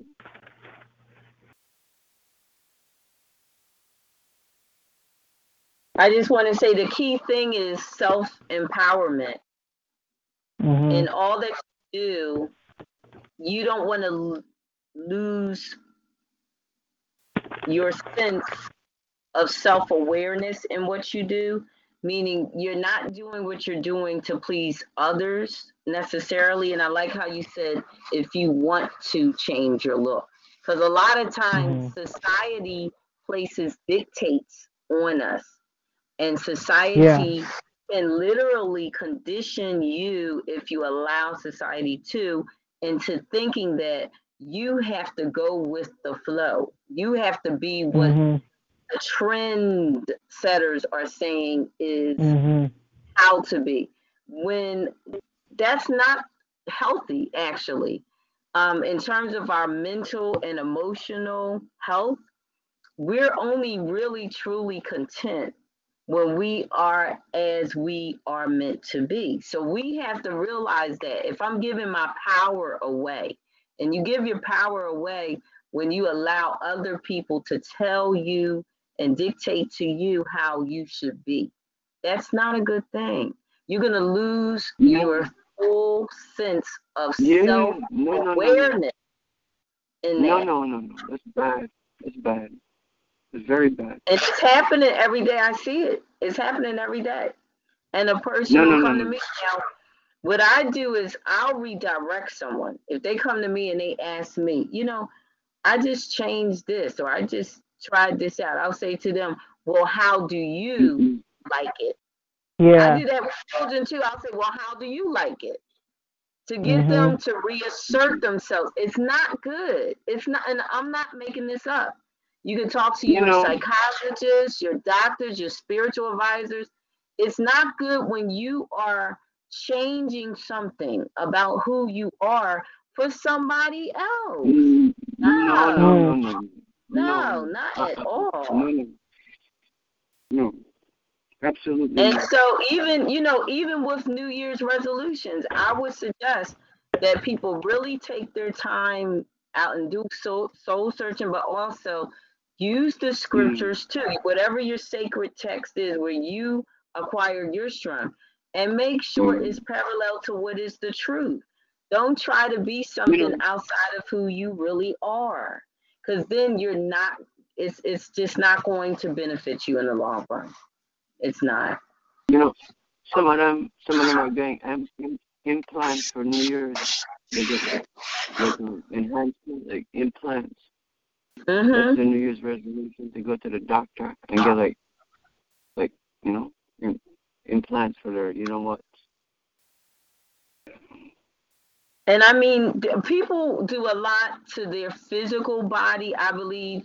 I just want to say the key thing is self empowerment. Mhm. In all that you do, you don't want to l- lose your sense of self awareness in what you do, meaning you're not doing what you're doing to please others necessarily. And I like how you said if you want to change your look, because a lot of times society places dictates on us, and society can literally condition you if you allow society to into thinking that you have to go with the flow. You have to be what Mhm. The trend setters are saying is Mhm. how to be. When that's not healthy actually. Um, in terms of our mental and emotional health we're only really truly content when we are as we are meant to be. So we have to realize that if i'm giving my power away and you give your power away when you allow other people to tell you and dictate to you how you should be that's not a good thing you're going to lose Yeah. your full sense of yeah, self no, no, no, no, awareness no, no. That's bad. It's bad. It's very bad. And it's happening every day. I see it. It's happening every day. And a person No, will no, no, come no. to me now. What I do is I'll redirect someone. If they come to me and they ask me, you know, I just changed this or I just tried this out, I'll say to them, well, how do you like it? Yeah. I do that with children too. I'll say, well, how do you like it? To get Mhm. them to reassert themselves. It's not good. It's not, and I'm not making this up. You can talk to You your know- psychologists, your doctors, your spiritual advisors. It's not good when you are changing something about who you are for somebody else. Mm, No, no, no, no. No, not uh, at Uh-uh. all. No, no. Absolutely And not. so even, you know, even with New Year's resolutions, I would suggest that people really take their time out and do soul, soul searching, but also use the scriptures mm. too, whatever your sacred text is where you acquire your strength and make sure Mm. it's parallel to what is the truth. Don't try to be something outside of who you really are. Cause then you're not, it's it's just not going to benefit you in the long run. It's not. You know, some of them, some of them are getting im- im- implants for New Year's. They get like, uh, enhancement, like implants. Mm-hmm. That's the New Year's resolution to go to the doctor and get like, like you know, im- implants for their, you know what? And I mean, people do a lot to their physical body, I believe,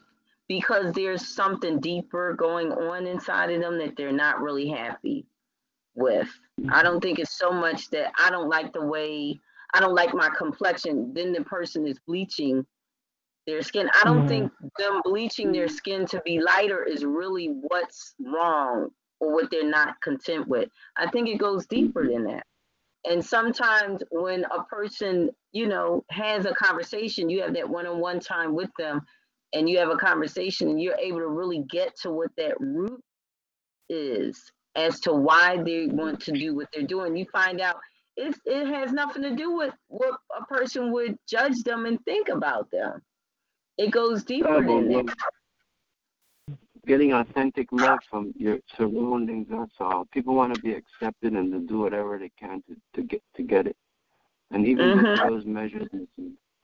because there's something deeper going on inside of them that they're not really happy with. I don't think it's so much that I don't like the way, I don't like my complexion. Then the person is bleaching their skin. I don't Mhm. think them bleaching their skin to be lighter is really what's wrong or what they're not content with. I think it goes deeper than that. And sometimes when a person, you know, has a conversation, you have that one-on-one time with them and you have a conversation and you're able to really get to what that root is as to why they want to do what they're doing. You find out it, it has nothing to do with what a person would judge them and think about them. It goes deeper than that. Getting authentic love from your surroundings. That's all. People want to be accepted and to do whatever they can to, to get to get it. And even with Mhm. those measures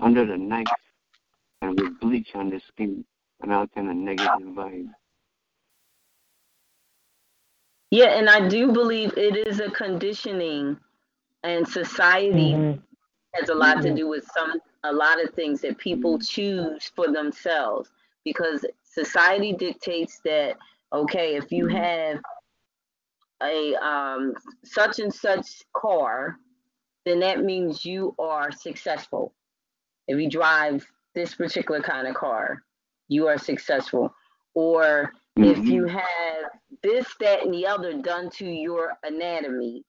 under the knife and with bleach on the skin and all kind of negative vibes. Yeah, and I do believe it is a conditioning and society Mhm. has a lot to Mhm. do with some a lot of things that people choose for themselves because society dictates that okay if you have a um, such and such car then that means you are successful if you drive this particular kind of car, you are successful. Or if Mhm. you have this, that, and the other done to your anatomy,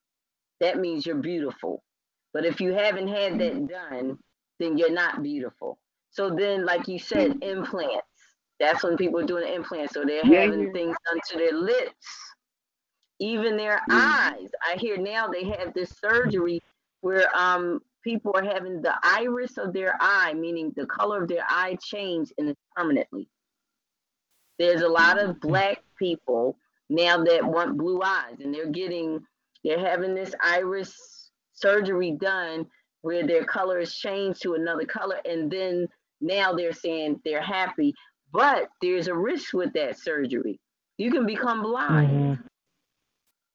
that means you're beautiful. But if you haven't had that done, then you're not beautiful. So then, like you said, implants. That's when people are doing implants. So they're Yeah, having yeah. things done to their lips, even their Mhm. eyes. I hear now they have this surgery where um people are having the iris of their eye, meaning the color of their eye change and it's permanently. There's a lot of black people now that want blue eyes and they're getting they're having this iris surgery done where their color is changed to another color and then now they're saying they're happy but there's a risk with that surgery you can become blind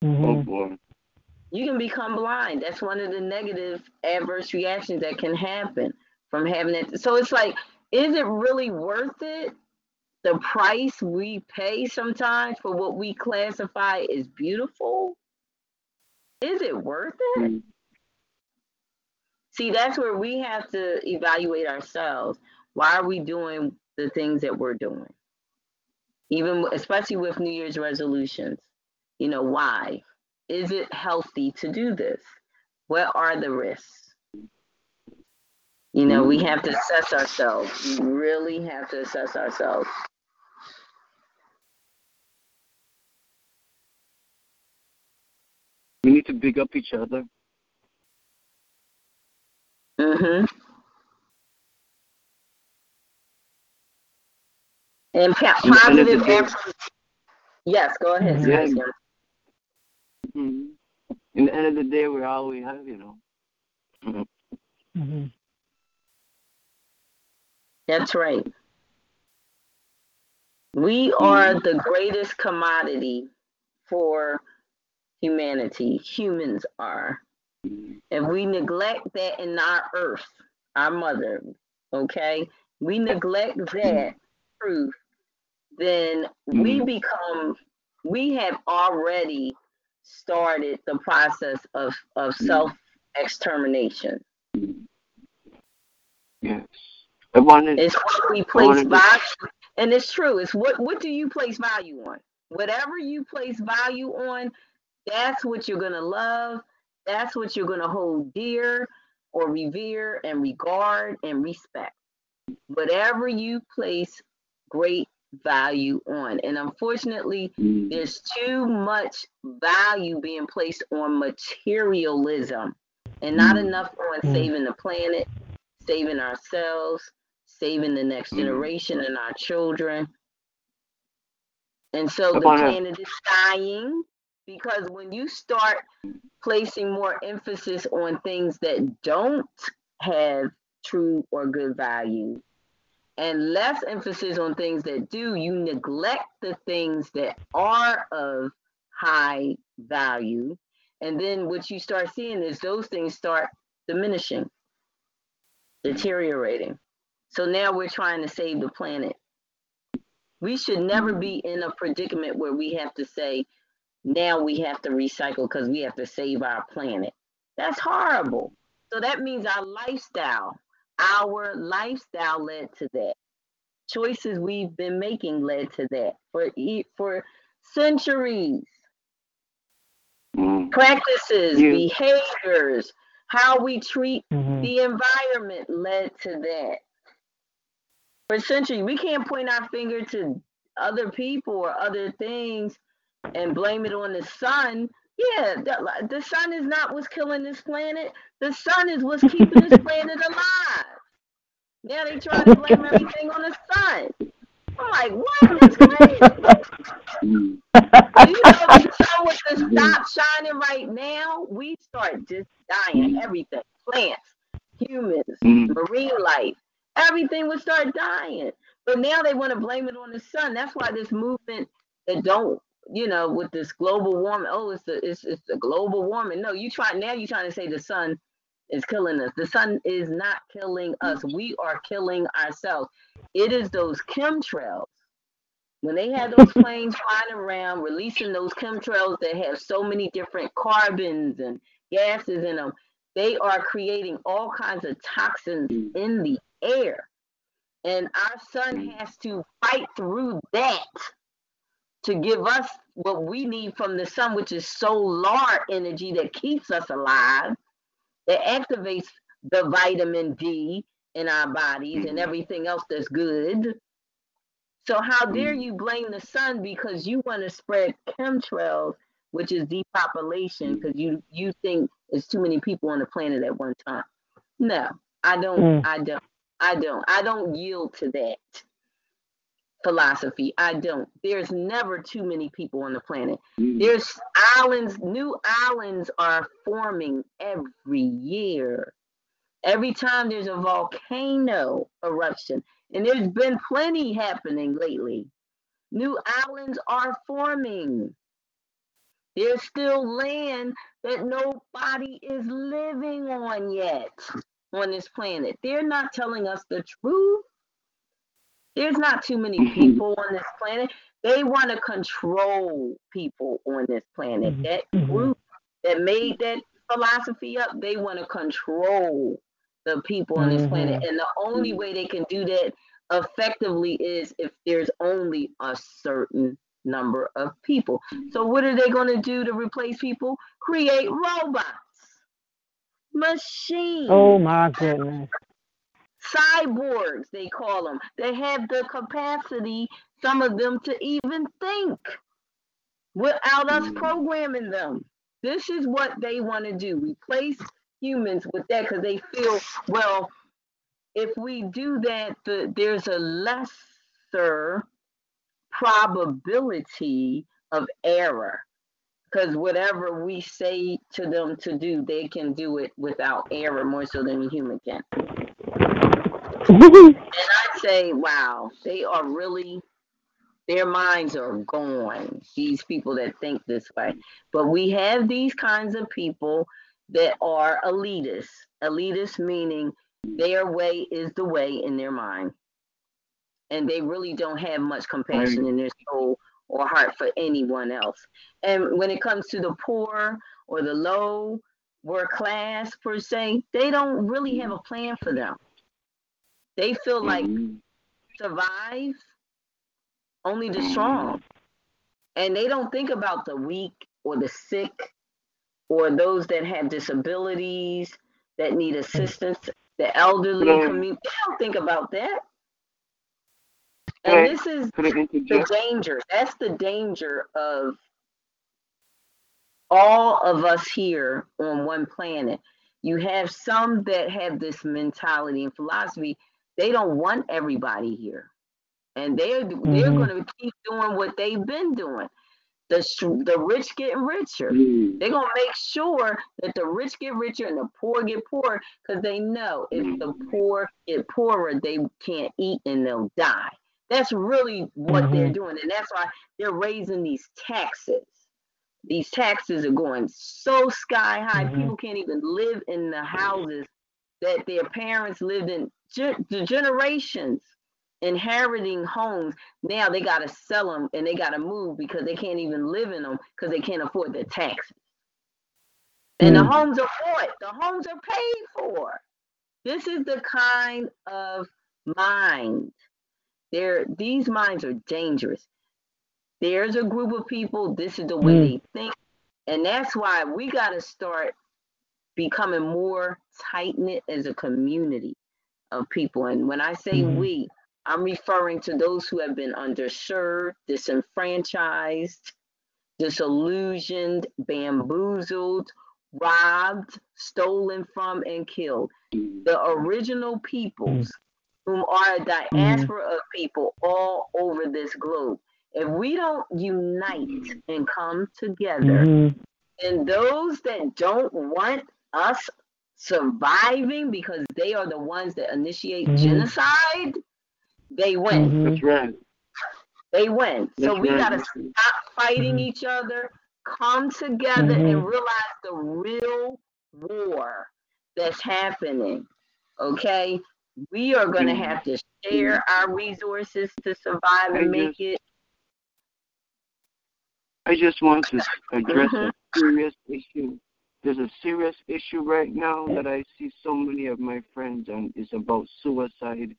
Mhm. Oh Mhm. boy. you can become blind that's one of the negative adverse reactions that can happen from having it so it's like is it really worth it the price we pay sometimes for what we classify as beautiful is it worth it Mm. See, that's where we have to evaluate ourselves. Why are we doing the things that we're doing? Even especially with New Year's resolutions. You know, why? Is it healthy to do this? What are the risks? You know, we have to assess ourselves. We really have to assess ourselves. We need to big up each other. Mm-hmm. And pa- In the end of the positive day- Yes, go ahead. Sebastian. Mhm. In the end of the day, we're all we have, you know. Mhm. Mhm. That's right. We are the greatest commodity for humanity. Humans are. If we neglect that in our earth, our mother, okay, we neglect that truth, then we Mhm. become, we have already started the process of, of self extermination. Yes. I wanted. It's what we place wanted to- value, and it's true. It's what what do you place value on? Whatever you place value on, that's what you're gonna love. That's what you're gonna hold dear, or revere, and regard and respect. Whatever you place great value on, and unfortunately, Mm. there's too much value being placed on materialism and not Mm. enough on Mm. saving the planet, saving ourselves, saving the next Mm. generation and our children. And so the planet is dying because when you start placing more emphasis on things that don't have true or good value and less emphasis on things that do, you neglect the things that are of high value. And then what you start seeing is those things start diminishing, deteriorating. So now we're trying to save the planet. We should never be in a predicament where we have to say, now we have to recycle because we have to save our planet. That's horrible. So that means our lifestyle, our lifestyle led to that. Choices we've been making led to that for e- for centuries. Mm. Practices, You- behaviors, how we treat Mhm. the environment led to that. For centuries, we can't point our finger to other people or other things and blame it on the sun. Yeah, the, the sun is not what's killing this planet. The sun is what's keeping this planet alive. Now they try to blame everything on the sun. I'm like, what? That's crazy. Do you know if the sun was to stop shining right now, we start just dying. Everything, plants, humans, Mm. marine life, everything would start dying. But now they want to blame it on the sun. That's why this movement that don't, you know, with this global warming. Oh, it's the it's it's the global warming. No, you try now. You trying to say the sun is killing us. The sun is not killing us. Mm. We are killing ourselves. It is those chemtrails. When they have those planes flying around, releasing those chemtrails that have so many different carbons and gases in them, they are creating all kinds of toxins in the air. And our sun mm. has to fight through that to give us what we need from the sun, which is solar energy that keeps us alive, that activates the vitamin D in our bodies and everything else that's good. So how dare you blame the sun because you want to spread chemtrails, which is depopulation, because you you think there's too many people on the planet at one time. No, I don't. Mm. I don't. I don't. I don't yield to that philosophy. I don't. There's never too many people on the planet. Mm-hmm. There's islands, new islands are forming every year. Every time there's a volcano eruption, and there's been plenty happening lately. New islands are forming. There's still land that nobody is living on yet on this planet. They're not telling us the truth. There's not too many people on this planet. They want to control people on this planet. Mhm. That Mhm. group that made that philosophy up, they want to control the people on this planet. And the only way they can do that effectively is if there's only a certain number of people. So what are they going to do to replace people? Create robots, machines Oh my goodness. Cyborgs they call them they have the capacity some of them to even think without us hmm. programming them. This is what they want to do replace humans with that because they feel well if we do that the, there's a lesser probability of error because whatever we say to them to do they can do it without error more so than a human can and I say, wow, they are really, their minds are gone, these people that think this way. But we have these kinds of people that are elitists. Elitists meaning their way is the way in their mind. And they really don't have much compassion in their soul or heart for anyone else. And when it comes to the poor or the low work class per se, they don't really have a plan for them. They feel like survive only the strong. And they don't think about the weak or the sick or those that have disabilities that need assistance, the elderly community. They don't think about that. And this is the danger. That's the danger of all of us here on one planet. You have some that have this mentality and philosophy. They don't want everybody here, and they're they're Mhm. going to keep doing what they've been doing. The the rich getting richer. Mm. They're gonna make sure that the rich get richer and the poor get poorer because they know if the poor get poorer, they can't eat and they'll die. That's really what they're Mhm. doing, and that's why they're raising these taxes. These taxes are going so sky high, Mhm. people can't even live in the houses that their parents lived in. Ge- the generations inheriting homes now they got to sell them and they got to move because they can't even live in them because they can't afford the taxes. And the Mm. homes are bought, the homes are paid for. This is the kind of mind. There, these minds are dangerous. There's a group of people, this is the way Mm. they think. And that's why we got to start becoming more tight knit as a community of people. And when I say Mhm. we, I'm referring to those who have been underserved, disenfranchised, disillusioned, bamboozled, robbed, stolen from, and killed. The original peoples, whom are a diaspora of people all over this globe. If we don't unite and come together, Mhm. and those that don't want us surviving because they are the ones that initiate Mhm. genocide, they win. Mhm. That's right. They win. So we right. gotta stop fighting Mhm. each other, come together, and Mhm. realize the real war that's happening. Okay, we are gonna Mhm. have to share our resources to survive and I make just- it. I just want to address a serious issue. There's a serious issue right now that I see so many of my friends on is about suicide.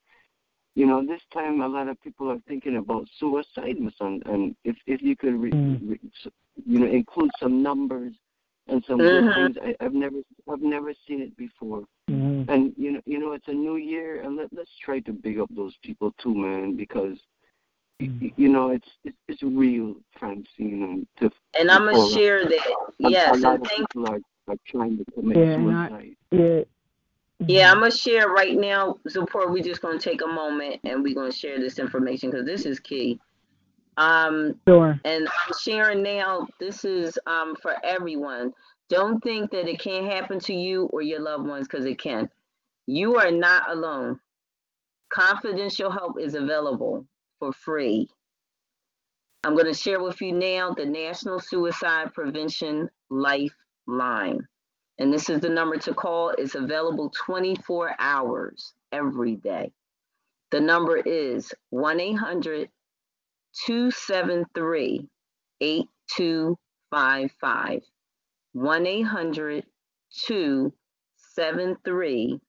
you know, this time a lot of people are thinking about suicide, son. And if if you could, re, Mm. re, you know, include some numbers and some Mhm. good things, I, I've never I've never seen it before. Mhm. And you know, you know, it's a new year, and let let's try to big up those people too, man, because Mhm. you know it's it's, it's real, Francine, and to And I'm gonna share that. Yes, and thank are, are trying to commit Yeah, and I- suicide. Yeah. Yeah, I'm gonna share right now. Support. We're just gonna take a moment and we're gonna share this information because this is key. Um, Sure. and I'm sharing now. This is um for everyone. Don't think that it can't happen to you or your loved ones because it can. You are not alone. Confidential help is available for free. I'm going to share with you now the National Suicide Prevention Lifeline. And this is the number to call. It's available 24 hours every day. The number is 1 800 273 8255. 1 800 273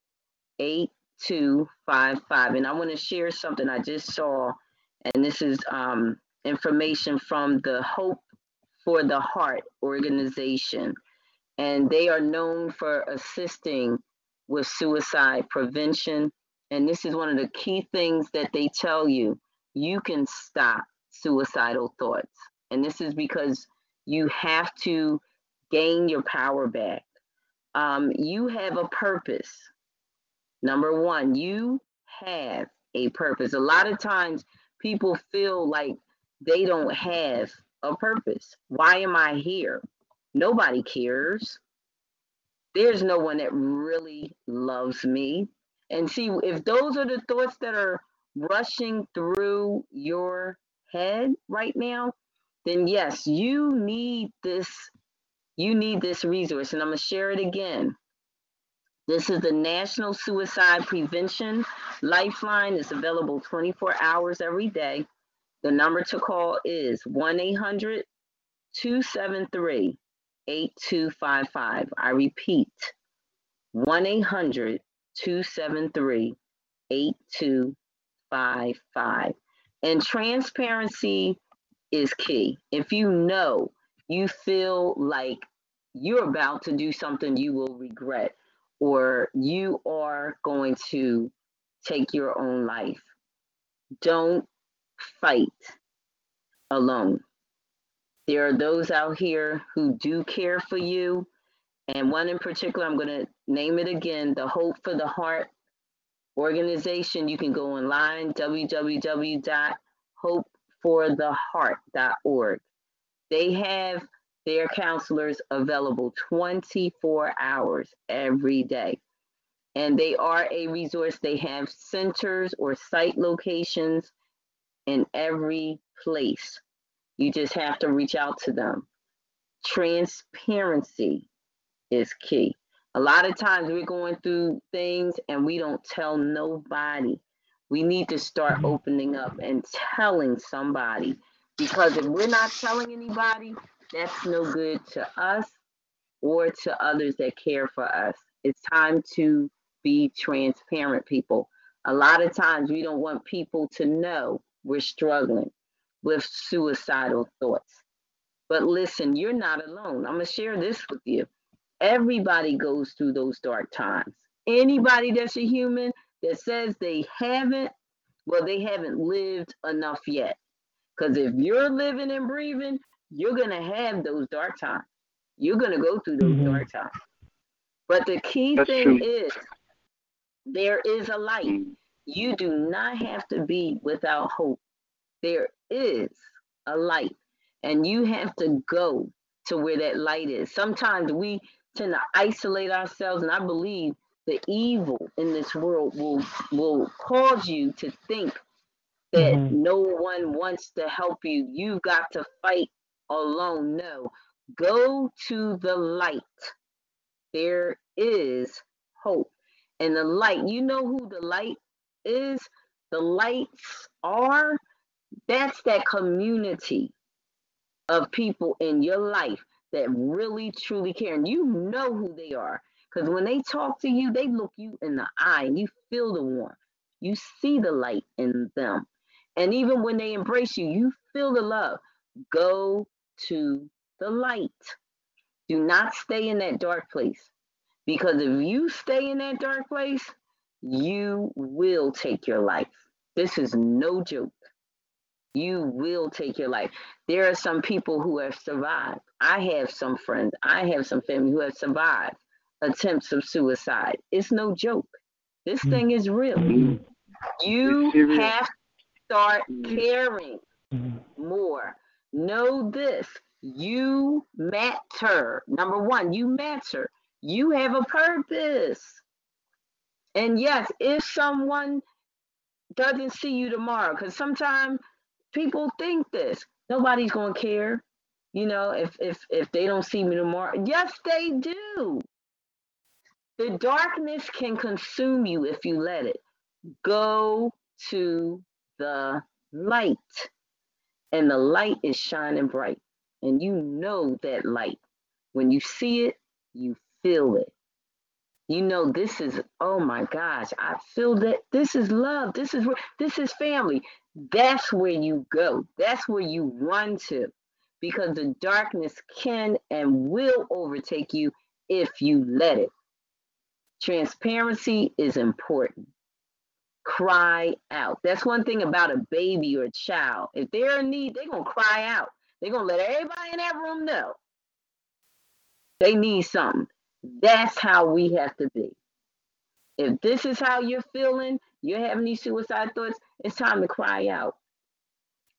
8255. And I want to share something I just saw, and this is um, information from the Hope for the Heart organization. And they are known for assisting with suicide prevention. And this is one of the key things that they tell you you can stop suicidal thoughts. And this is because you have to gain your power back. Um, you have a purpose. Number one, you have a purpose. A lot of times people feel like they don't have a purpose. Why am I here? Nobody cares. There's no one that really loves me. And see, if those are the thoughts that are rushing through your head right now, then yes, you need this. You need this resource, and I'm gonna share it again. This is the National Suicide Prevention Lifeline. It's available 24 hours every day. The number to call is 1 800 273 8255. I repeat 1 800 273 8255. And transparency is key. If you know you feel like you're about to do something you will regret, or you are going to take your own life, don't fight alone. There are those out here who do care for you. And one in particular, I'm going to name it again the Hope for the Heart organization. You can go online, www.hopefortheheart.org. They have their counselors available 24 hours every day. And they are a resource. They have centers or site locations in every place. You just have to reach out to them. Transparency is key. A lot of times we're going through things and we don't tell nobody. We need to start Mhm. opening up and telling somebody because if we're not telling anybody, that's no good to us or to others that care for us. It's time to be transparent, people. A lot of times we don't want people to know we're struggling with suicidal thoughts. But listen, you're not alone. I'm going to share this with you. Everybody goes through those dark times. Anybody that's a human that says they haven't, well, they haven't lived enough yet. Because if you're living and breathing, you're going to have those dark times. You're going to go through those Mhm. dark times. But the key That's thing true. is there is a light. You do not have to be without hope. There is a light, and you have to go to where that light is. Sometimes we tend to isolate ourselves, and I believe the evil in this world will will cause you to think that Mhm. no one wants to help you. You've got to fight alone. No, go to the light. There is hope. And the light, you know who the light is? The lights are, that's that community of people in your life that really truly care. And you know who they are. Because when they talk to you, they look you in the eye and you feel the warmth. You see the light in them. And even when they embrace you, you feel the love. Go to the light. Do not stay in that dark place. Because if you stay in that dark place, you will take your life. This is no joke. You will take your life. There are some people who have survived. I have some friends, I have some family who have survived attempts of suicide. It's no joke. This Mm. thing is real. Mm. You have to start Mm. caring Mhm. more. Know this you matter. Number one, you matter. You have a purpose. And yes, if someone doesn't see you tomorrow, because sometimes people think this, nobody's gonna care. You know, if if if they don't see me tomorrow, yes, they do. The darkness can consume you if you let it. Go to the light, and the light is shining bright, and you know that light. When you see it, you feel it. You know this is oh my gosh, I feel that this is love. This is this is family. That's where you go. That's where you run to, because the darkness can and will overtake you if you let it. Transparency is important. Cry out. That's one thing about a baby or a child. If they're in need, they're going to cry out. They're going to let everybody in that room know they need something. That's how we have to be. If this is how you're feeling, you're having these suicide thoughts, it's time to cry out.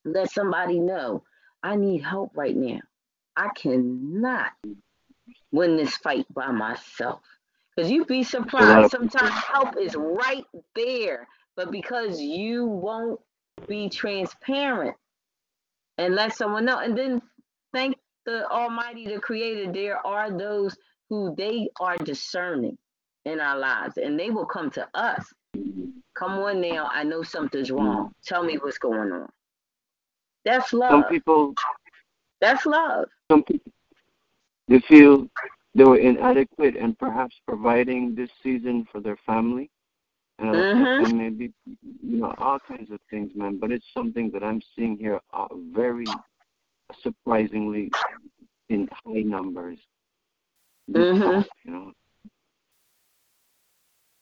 Let somebody know I need help right now. I cannot win this fight by myself. Because you'd be surprised. Sometimes help is right there. But because you won't be transparent and let someone know, and then thank the Almighty, the Creator, there are those who they are discerning in our lives and they will come to us. Come on now, I know something's wrong. Tell me what's going on. That's love. Some people, That's love. some people, they feel they were inadequate and perhaps providing this season for their family. And, Mhm. maybe, you know, all kinds of things, man. But it's something that I'm seeing here uh, very surprisingly in high numbers. Mhm. You know,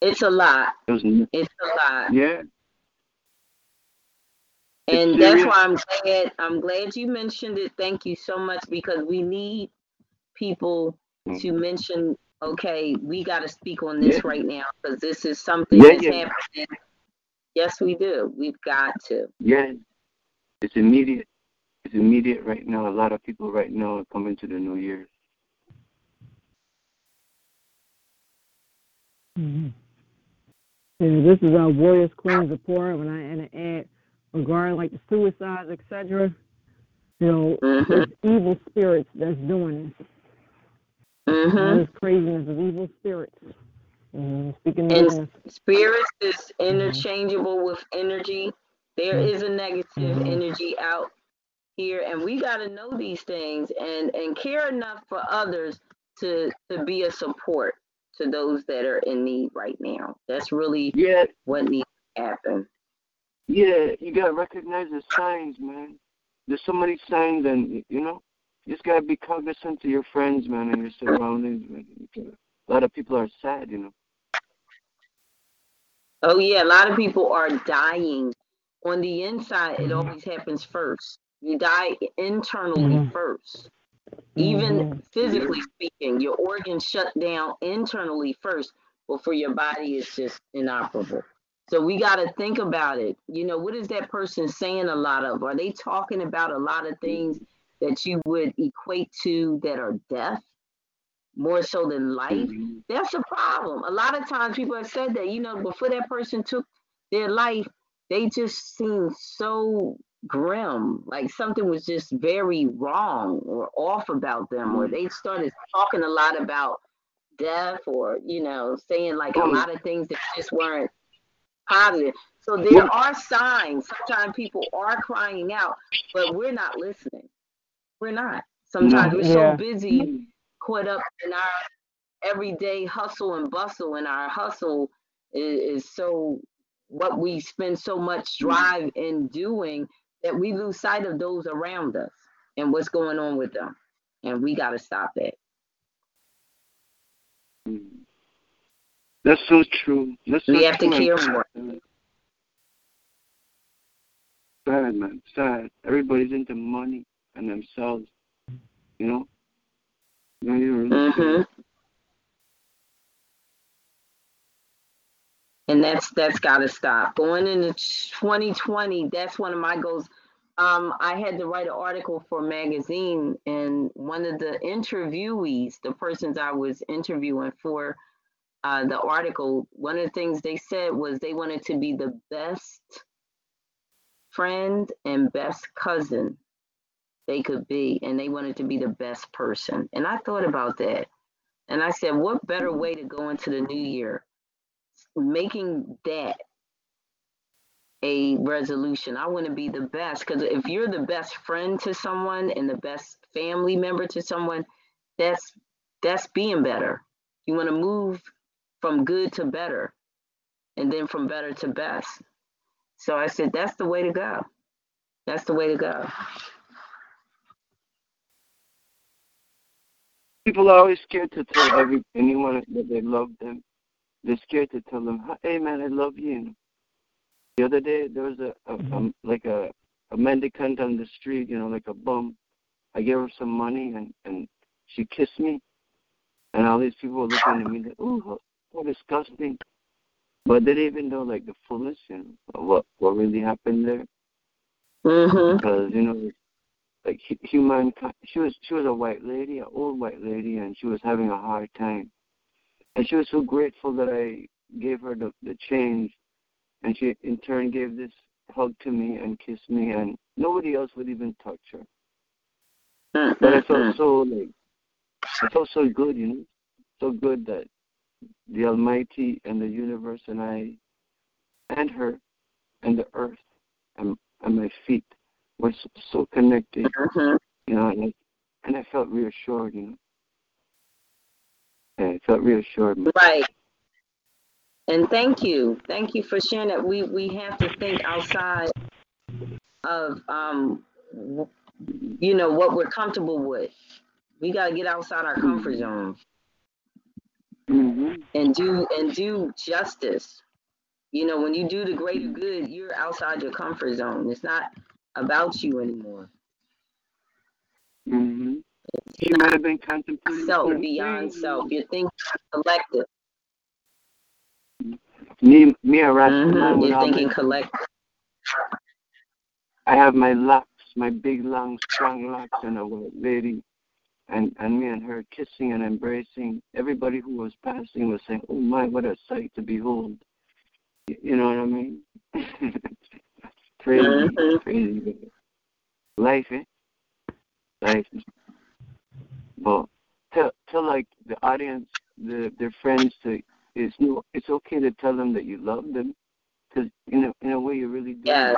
It's a lot. it was, It's a lot. yeah, And that's why I'm glad I'm glad you mentioned it. Thank you so much because we need people Mm-hmm. to mention, okay, we got to speak on this Yeah. right now because this is something Yeah, that's yeah. happening. Yes, we do. We've got to. yeah. It's immediate. It's immediate right now. A lot of people right now are coming to the new year. Mhm. Yeah, this is our Warrioress Queen's report. When I and add regarding like the suicides, etc. You know, Mhm. it's evil spirits that's doing this. hmm All this craziness of evil spirits. Mm, speaking And- of Spirits is interchangeable with energy. There is a negative Mhm. energy out here, and we got to know these things and and care enough for others to to be a support to those that are in need right now. That's really Yeah, what needs to happen. yeah. You gotta recognize the signs, man. There's so many signs, and you know, you just gotta be cognizant of your friends, man, and your surroundings. Man. A lot of people are sad, you know. Oh yeah, a lot of people are dying on the inside. It always happens first. You die internally Mhm. first. Even Mhm. physically speaking, your organs shut down internally first before your body is just inoperable. So we got to think about it. You know, what is that person saying a lot of? Are they talking about a lot of things that you would equate to that are death more so than life? Mhm. That's a problem. A lot of times people have said that, you know, before that person took their life, they just seemed so grim, like something was just very wrong or off about them, or mm. they started talking a lot about death or, you know, saying like a mm. lot of things that just weren't positive. So mm. there are signs. Sometimes people are crying out, but we're not listening. We're not. Sometimes we're Yeah. so busy caught up in our everyday hustle and bustle, and our hustle is, is so what we spend so much drive in doing that we lose sight of those around us and what's going on with them. And we got to stop that. That's so true. That's We so have to true. care more. Sad, man. Sad. Everybody's into money and themselves. You know? No, you're really hmm And that's that's got to stop. Going into 2020, that's one of my goals. Um, I had to write an article for a magazine, and one of the interviewees, the persons I was interviewing for uh, the article, one of the things they said was they wanted to be the best friend and best cousin they could be, and they wanted to be the best person. And I thought about that, and I said, what better way to go into the new year? Making that a resolution. I want to be the best because if you're the best friend to someone and the best family member to someone, that's that's being better. You want to move from good to better, and then from better to best. So I said, that's the way to go. That's the way to go. People are always scared to tell every anyone that they love them. They're scared to tell them, "Hey, man, I love you." The other day, there was a, a, a like a a mendicant on the street, you know, like a bum. I gave her some money, and and she kissed me, and all these people were looking at me like, "Ooh, how, how disgusting!" But they didn't even know like the fullness, you know, of what what really happened there. Mm-hmm. Because you know, like hu- human, she was she was a white lady, an old white lady, and she was having a hard time. And she was so grateful that I gave her the the change, and she in turn gave this hug to me and kissed me, and nobody else would even touch her. But I felt so like I felt so good, you know, so good that the Almighty and the universe and I and her and the earth and, and my feet were so, so connected, Mm-hmm. you know, and I, and I felt reassured, you know. Yeah, I felt reassured. Right. And thank you. Thank you for sharing that. We we have to think outside of um you know what we're comfortable with. We got to get outside our comfort zone hmm and do and do justice. You know, when you do the greater good, you're outside your comfort zone. It's not about you anymore. hmm She might have been contemplating Self beyond self. You're thinking collective. Me, me Mhm. with You're thinking my, collective. I have my locks, my big, long, strong locks, and a white lady, and and me and her kissing and embracing. Everybody who was passing was saying, "Oh my, what a sight to behold!" You know what I mean? crazy, Mhm. crazy. Life, eh? Life. But tell tell like the audience, the their friends to it's no, it's okay to tell them that you love them, because in a in a way you really do. Yes.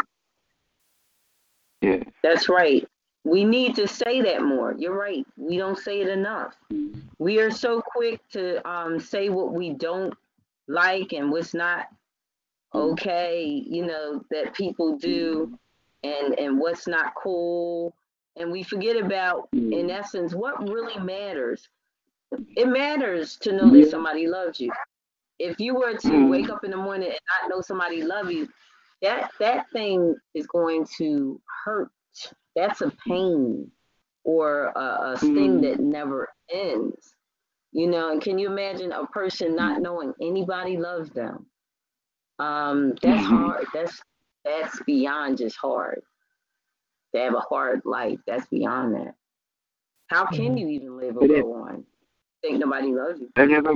Yeah. That's right. We need to say that more. You're right. We don't say it enough. We are so quick to um, say what we don't like and what's not okay, you know, that people do and and what's not cool. And we forget about in essence what really matters. It matters to know that somebody loves you. If you were to Mhm. wake up in the morning and not know somebody love you, that that thing is going to hurt. That's a pain or a, a sting Mhm. that never ends. You know, and can you imagine a person not knowing anybody loves them? Um, that's Mhm. hard. That's that's beyond just hard. To have a hard life, that's beyond that. How can you even live or It is. go on? Think nobody loves you. I've never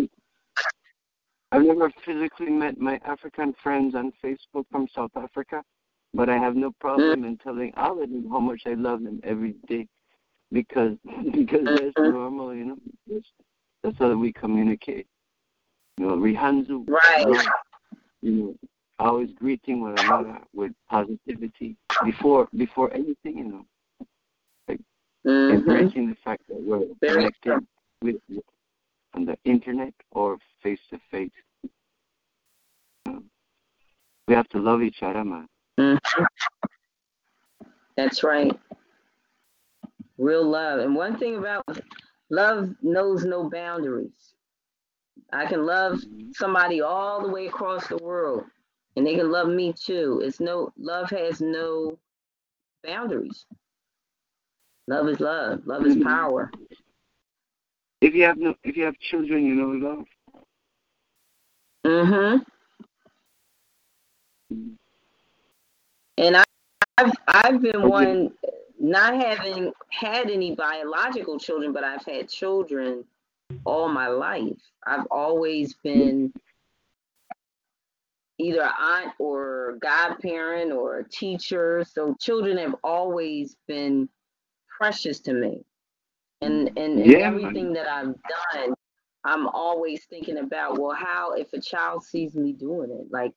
I've never physically met my African friends on Facebook from South Africa, but I have no problem in telling all of them how much I love them every day because because that's Mhm. normal, you know. That's, that's how we communicate. You know, Rihanzu, Right. you know, always greeting one another with positivity before before anything, you know. Mhm. embracing the fact that we're Very connected with on the internet or face to face. We have to love each other, man. Mhm. That's right. Real love. And one thing about love knows no boundaries. I can love somebody all the way across the world and they can love me too. It's no love has no boundaries. Love is love. Love is Mhm. power. If you have no, if you have children, you know love. Mhm. And I, I've I've been Okay. one not having had any biological children, but I've had children all my life. I've always been either aunt or godparent or a teacher. So children have always been precious to me. And and, and Yeah, everything that I've done, I'm always thinking about, well, how if a child sees me doing it? Like,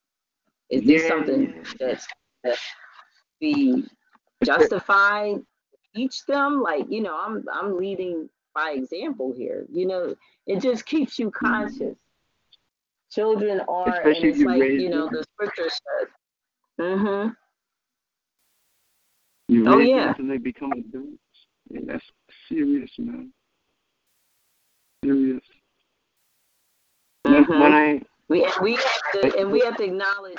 is this Yeah, something that's that be justified? Teach them, like, you know, I'm I'm leading by example here. You know, it just keeps you mm-hmm. conscious. Children are, and Especially it's you like, you know, them. the scripture says, mm-hmm. You Oh, raise yeah. them until they become adults. Yeah, that's serious, man. Serious. Mhm. when I We we have to and we have to acknowledge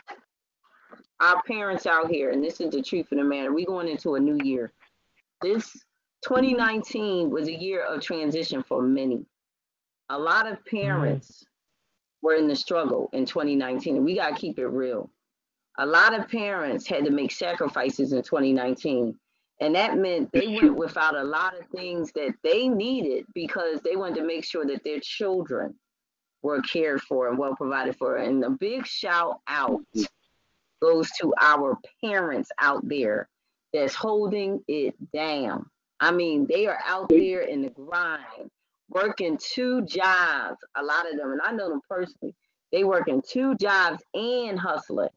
our parents out here, and this is the truth of the matter. We're going into a new year. This 2019 was a year of transition for many. A lot of parents were in the struggle in 2019, and we gotta keep it real. A lot of parents had to make sacrifices in 2019. And that meant they went without a lot of things that they needed because they wanted to make sure that their children were cared for and well provided for. And a big shout out goes to our parents out there that's holding it down. I mean, they are out there in the grind, working two jobs, a lot of them, and I know them personally. They working two jobs and hustling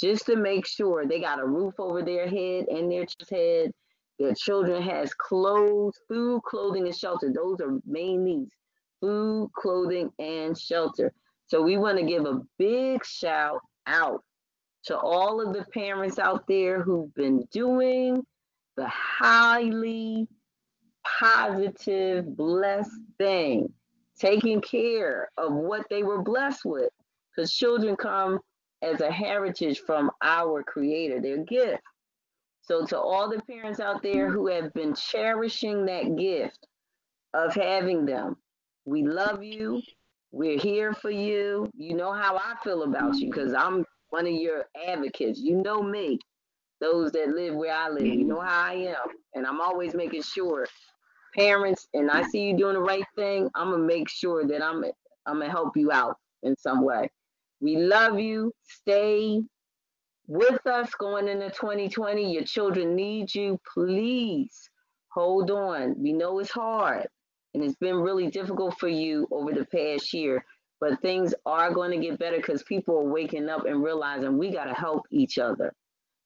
just to make sure they got a roof over their head and their head. Their children has clothes, food, clothing, and shelter. Those are main needs food, clothing, and shelter. So we want to give a big shout out to all of the parents out there who've been doing the highly positive, blessed thing, taking care of what they were blessed with. Because children come as a heritage from our Creator, their gift. So, to all the parents out there who have been cherishing that gift of having them, we love you. We're here for you. You know how I feel about you because I'm one of your advocates. You know me, those that live where I live. You know how I am. And I'm always making sure parents, and I see you doing the right thing, I'm to make sure that I'm, I'm to help you out in some way. We love you. Stay with us going into 2020. Your children need you. Please hold on. We know it's hard and it's been really difficult for you over the past year, but things are going to get better because people are waking up and realizing we got to help each other.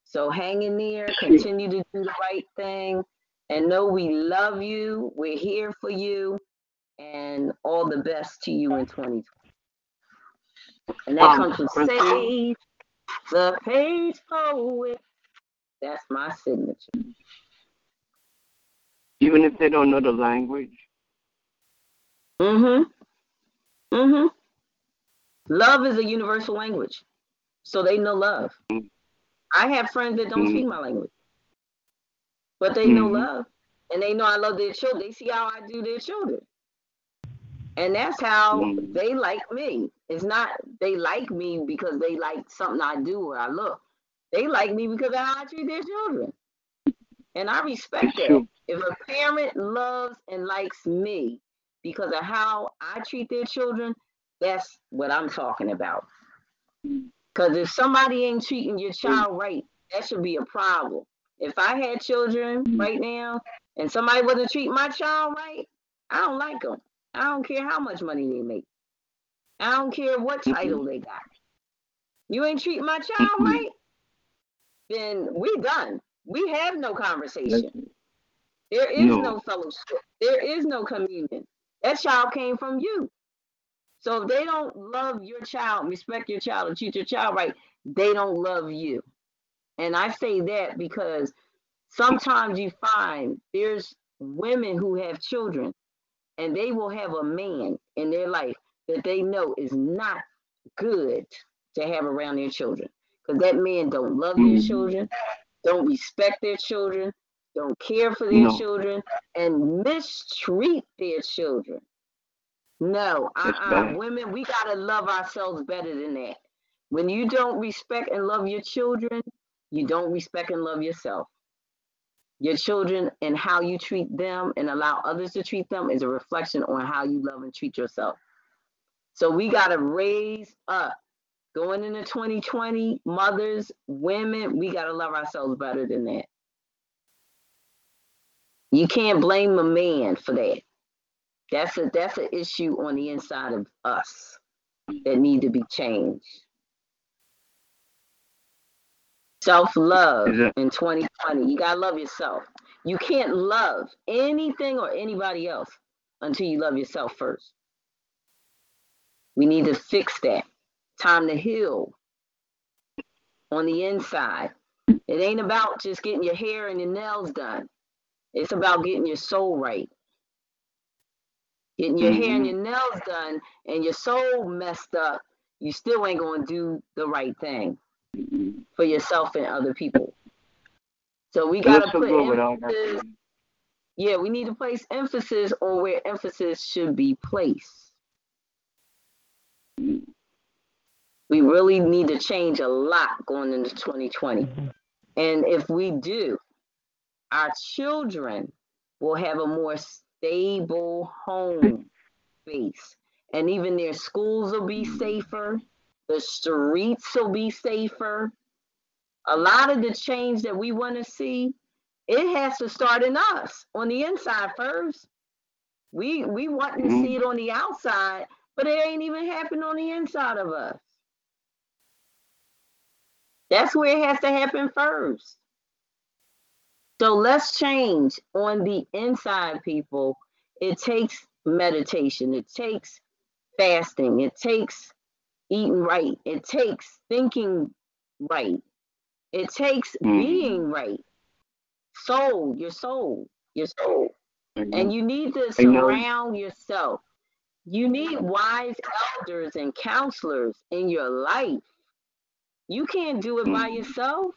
So hang in there, continue to do the right thing, and know we love you. We're here for you, and all the best to you in 2020. And that comes from? Sage, the page poet. That's my signature. even if they don't know the language, Mm-hmm. Mm-hmm. Love is a universal language. So they know love. Mm. I have friends that don't Mm. speak my language. But they know Mhm. love. And they know I love their children. They see how I do their children. And that's how Mm. they like me. It's not they like me because they like something I do or I look. They like me because of how I treat their children. And I respect that. If a parent loves and likes me because of how I treat their children, that's what I'm talking about. Because if somebody ain't treating your child right, that should be a problem. If I had children right now and somebody wasn't treating my child right, I don't like them. I don't care how much money they make. I don't care what title they got. You ain't treating my child Mhm. right, then we done. We have no conversation. There is No. no. fellowship. There is no communion. That child came from you. So if they don't love your child, respect your child, and treat your child right, they don't love you. And I say that because sometimes you find there's women who have children and they will have a man in their life that they know is not good to have around their children because that man don't love their Mhm. children don't respect their children don't care for their No. children and mistreat their children no uh-uh. women we got to love ourselves better than that when you don't respect and love your children you don't respect and love yourself your children and how you treat them and allow others to treat them is a reflection on how you love and treat yourself. So we got to raise up. Going into 2020, mothers, women, we got to love ourselves better than that. You can't blame a man for that. That's a that's an issue on the inside of us that need to be changed. Self love it- in 2020. You gotta love yourself. You can't love anything or anybody else until you love yourself first. We need to fix that. Time to heal on the inside. It ain't about just getting your hair and your nails done. It's about getting your soul right. Getting your hair and mm-hmm. your nails done and your soul messed up, you still ain't gonna do the right thing for yourself and other people. So we gotta put go without emphasis, yeah, we need to place emphasis on where emphasis should be placed. We really need to change a lot going into 2020. Mm-hmm. And if we do, our children will have a more stable home base. And even their schools will be mm-hmm. safer, the streets will be safer. A lot of the change that we want to see, it has to start in us on the inside first. We we want to Mhm. see it on the outside, but it ain't even happened on the inside of us. That's where it has to happen first. So let's change on the inside, people. It takes meditation, it takes fasting, it takes eating right, it takes thinking right, it takes Mhm. being right. Soul, your soul, your soul. And you need to surround yourself. You need wise elders and counselors in your life. You can't do it by Mhm. yourself.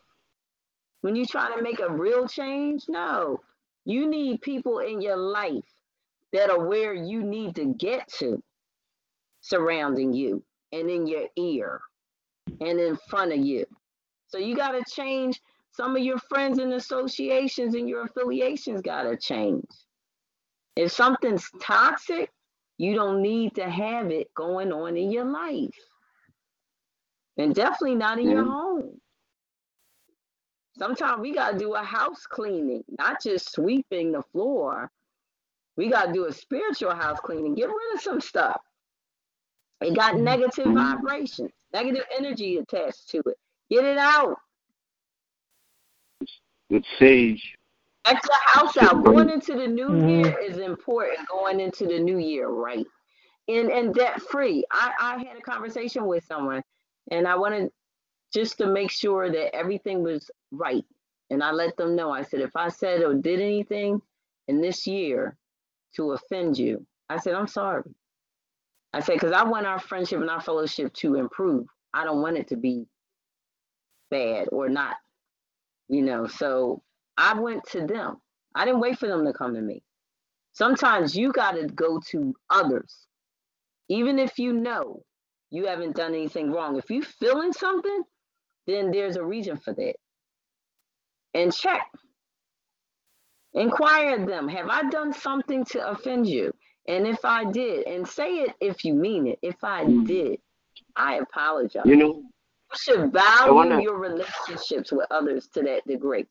When you try to make a real change, no. You need people in your life that are where you need to get to, surrounding you and in your ear and in front of you. So you got to change some of your friends and associations and your affiliations got to change. If something's toxic, you don't need to have it going on in your life. And definitely not in your mm-hmm. home. Sometimes we got to do a house cleaning, not just sweeping the floor. We got to do a spiritual house cleaning. Get rid of some stuff. It got negative Mhm. vibrations, negative energy attached to it. Get it out. With sage. Check the house out. Going into the new Mhm. year is important. Going into the new year, right? And and debt free. I, I had a conversation with someone and I wanted just to make sure that everything was right. And I let them know. I said, if I said or did anything in this year to offend you, I said, I'm sorry. I said, because I want our friendship and our fellowship to improve. I don't want it to be bad or not, you know. So I went to them. I didn't wait for them to come to me. Sometimes you got to go to others, even if you know you haven't done anything wrong. If you're feeling something, then there's a reason for that. And check. Inquire them. Have I done something to offend you? And if I did, and say it if you mean it. If I Mhm. did, I apologize. You know, You should value wanna- your relationships with others to that degree.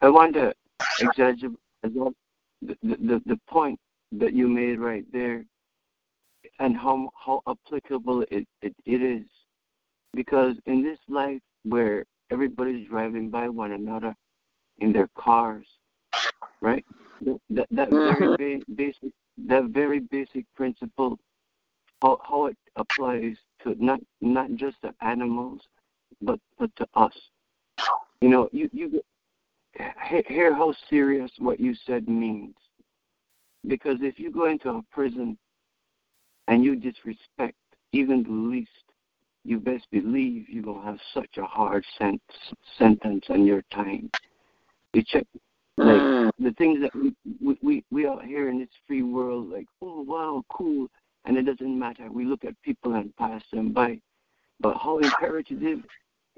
I, wonder, want to exaggerate the, the, the, the point that you made right there and how, how applicable it, it, it is. Because in this life where everybody's driving by one another in their cars, right? That, that, that very mm-hmm. ba- basic that very basic principle how, how it applies to not not just the animals, but but to us. You know, you you hear how serious what you said means. Because if you go into a prison and you disrespect even the least, you best believe you're going to have such a hard sent- sentence on your time. You check like Mm. the things that we, we we we out here in this free world, like oh wow, cool, and it doesn't matter. We look at people and pass them by, but how imperative,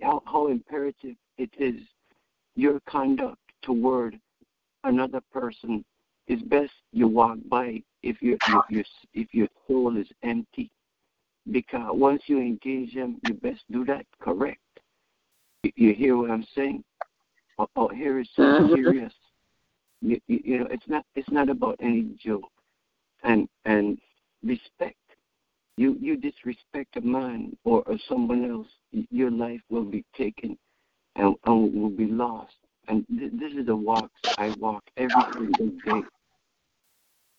how how imperative it is your conduct toward another person is best you walk by if your if your soul is empty, because once you engage them, you best do that correct. You, hear what I'm saying? Oh, oh here is so Mhm. serious. You, you, you know, it's not it's not about any joke, and and respect. You you disrespect a man or, or someone else, your life will be taken and, and will be lost. And th- this is the walk I walk every single day.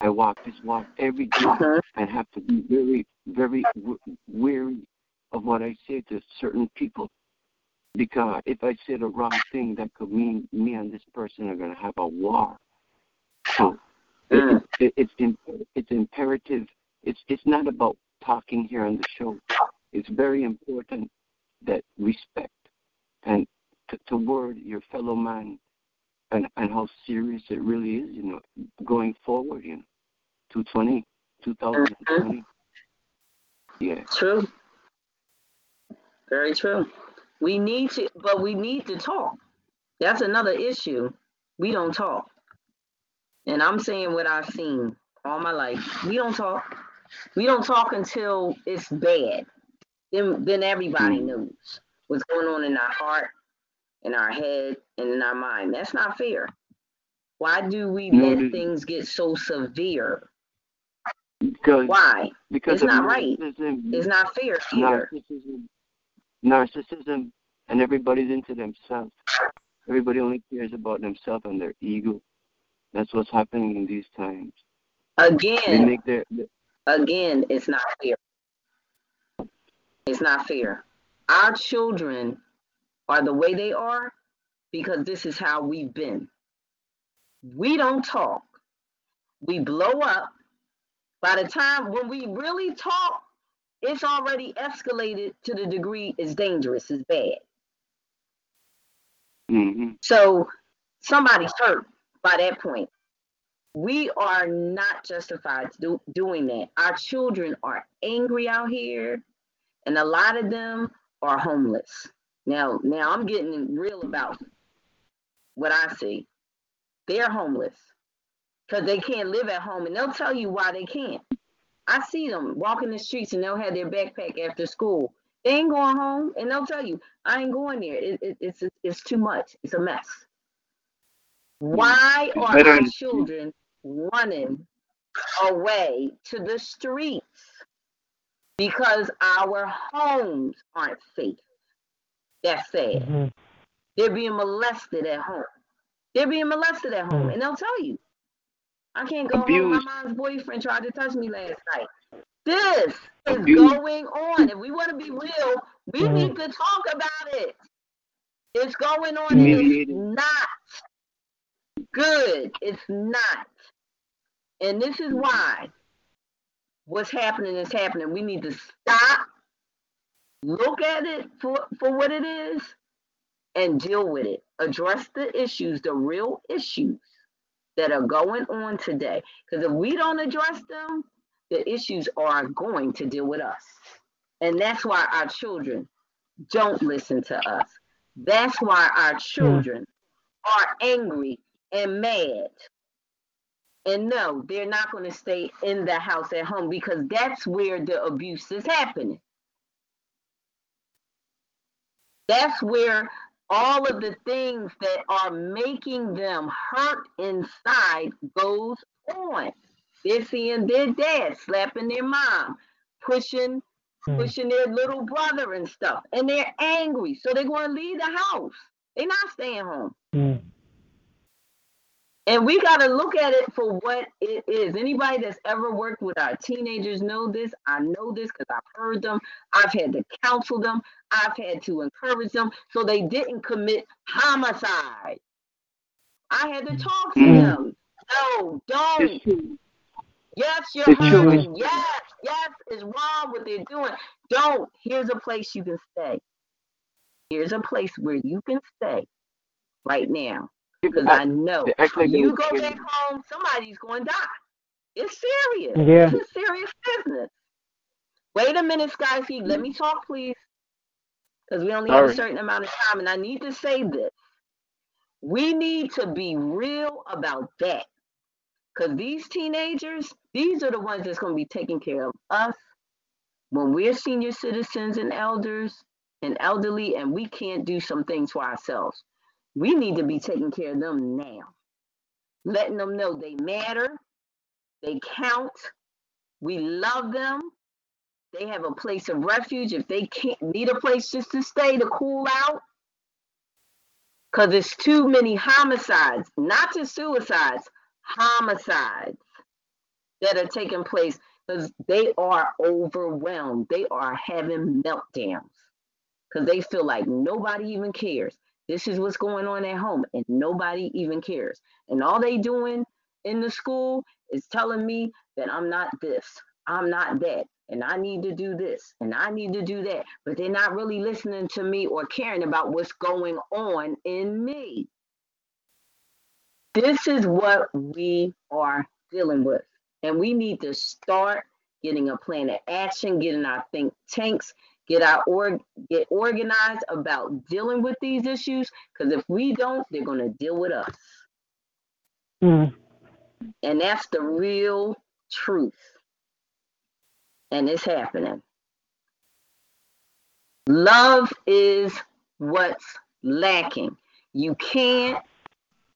I walk this walk every day Mhm. and have to be very, very w- weary of what I say to certain people. Because if I say the wrong thing, that could mean me and this person are going to have a war. So Mm. it, it, it's it's imperative. It's it's not about talking here on the show. It's very important that respect and to, toward your fellow man and and how serious it really is. You know, going forward. You know, 220, 2020. Yeah. True. Very true. We need to, but we need to talk. That's another issue. We don't talk. And I'm saying what I've seen all my life. We don't talk. We don't talk until it's bad. Then, then everybody mm. knows what's going on in our heart, in our head, and in our mind. That's not fair. Why do we let things get so severe? Because Why? because It's not right. It's not fair either. narcissism, narcissism, and everybody's into themselves. Everybody only cares about themselves and their ego. That's what's happening in these times. Again, make their, their again, it's not fair. It's not fair. Our children are the way they are because this is how we've been. We don't talk. We blow up. By the time when we really talk, it's already escalated to the degree it's dangerous, it's bad. hmm So somebody's hurt by that point. We are not justified to do, doing that. Our children are angry out here, and a lot of them are homeless. Now, now I'm getting real about what I see. They're homeless because they can't live at home, and they'll tell you why they can't. I see them walking the streets, and they'll have their backpack after school. They ain't going home, and they'll tell you, "I ain't going there. It, it, it's it's too much. It's a mess." Why are our children running away to the streets? Because our homes aren't safe. That's sad. Mhm. They're being molested at home. They're being molested at home, and they'll tell you. I can't go home. My mom's boyfriend tried to touch me last night. This is Abused. going on. If we want to be real, we Mhm. need to talk about it. It's going on and it's not good. It's not. And this is why what's happening is happening. We need to stop, look at it for, for what it is, and deal with it. Address the issues, the real issues that are going on today. Because if we don't address them, the issues are going to deal with us. And that's why our children don't listen to us. That's why our hmm. children are angry and mad. And no, they're not going to stay in the house at home because that's where the abuse is happening. That's where all of the things that are making them hurt inside goes on. They're seeing their dad slapping their mom, pushing Mm. pushing their little brother and stuff, and they're angry, so they're going to leave the house. They're not staying home. Mm. And we got to look at it for what it is. Anybody that's ever worked with our teenagers know this. I know this because I've heard them. I've had to counsel them. I've had to encourage them so they didn't commit homicide. I had to talk to Mm. them. No, don't. Yes, you're It's true. hurting. Yes, yes, it's wrong what they're doing. Don't. Here's a place you can stay. Here's a place where you can stay right now. Because I know They act like they you don't go care. back home, somebody's going to die. It's serious. Yeah. It's serious business. Wait a minute, Skyfeed. Let me talk, please. Because we only have a certain amount of time, and I need to say this. We need to be real about that. Because these teenagers, these are the ones that's going to be taking care of us when we're senior citizens and elders and elderly, and we can't do some things for ourselves. We need to be taking care of them now, letting them know they matter, they count, we love them, they have a place of refuge if they can't need a place just to stay to cool out. Because it's too many homicides, not just suicides, homicides that are taking place because they are overwhelmed. They are having meltdowns because they feel like nobody even cares. This is what's going on at home, and nobody even cares. And all they doing in the school is telling me that I'm not this, I'm not that, and I need to do this, and I need to do that. But they're not really listening to me or caring about what's going on in me. This is what we are dealing with. And we need to start getting a plan of action, getting our think tanks, get our org get organized about dealing with these issues. Because if we don't, they're gonna deal with us. Mm. And that's the real truth. And it's happening. Love is what's lacking. You can't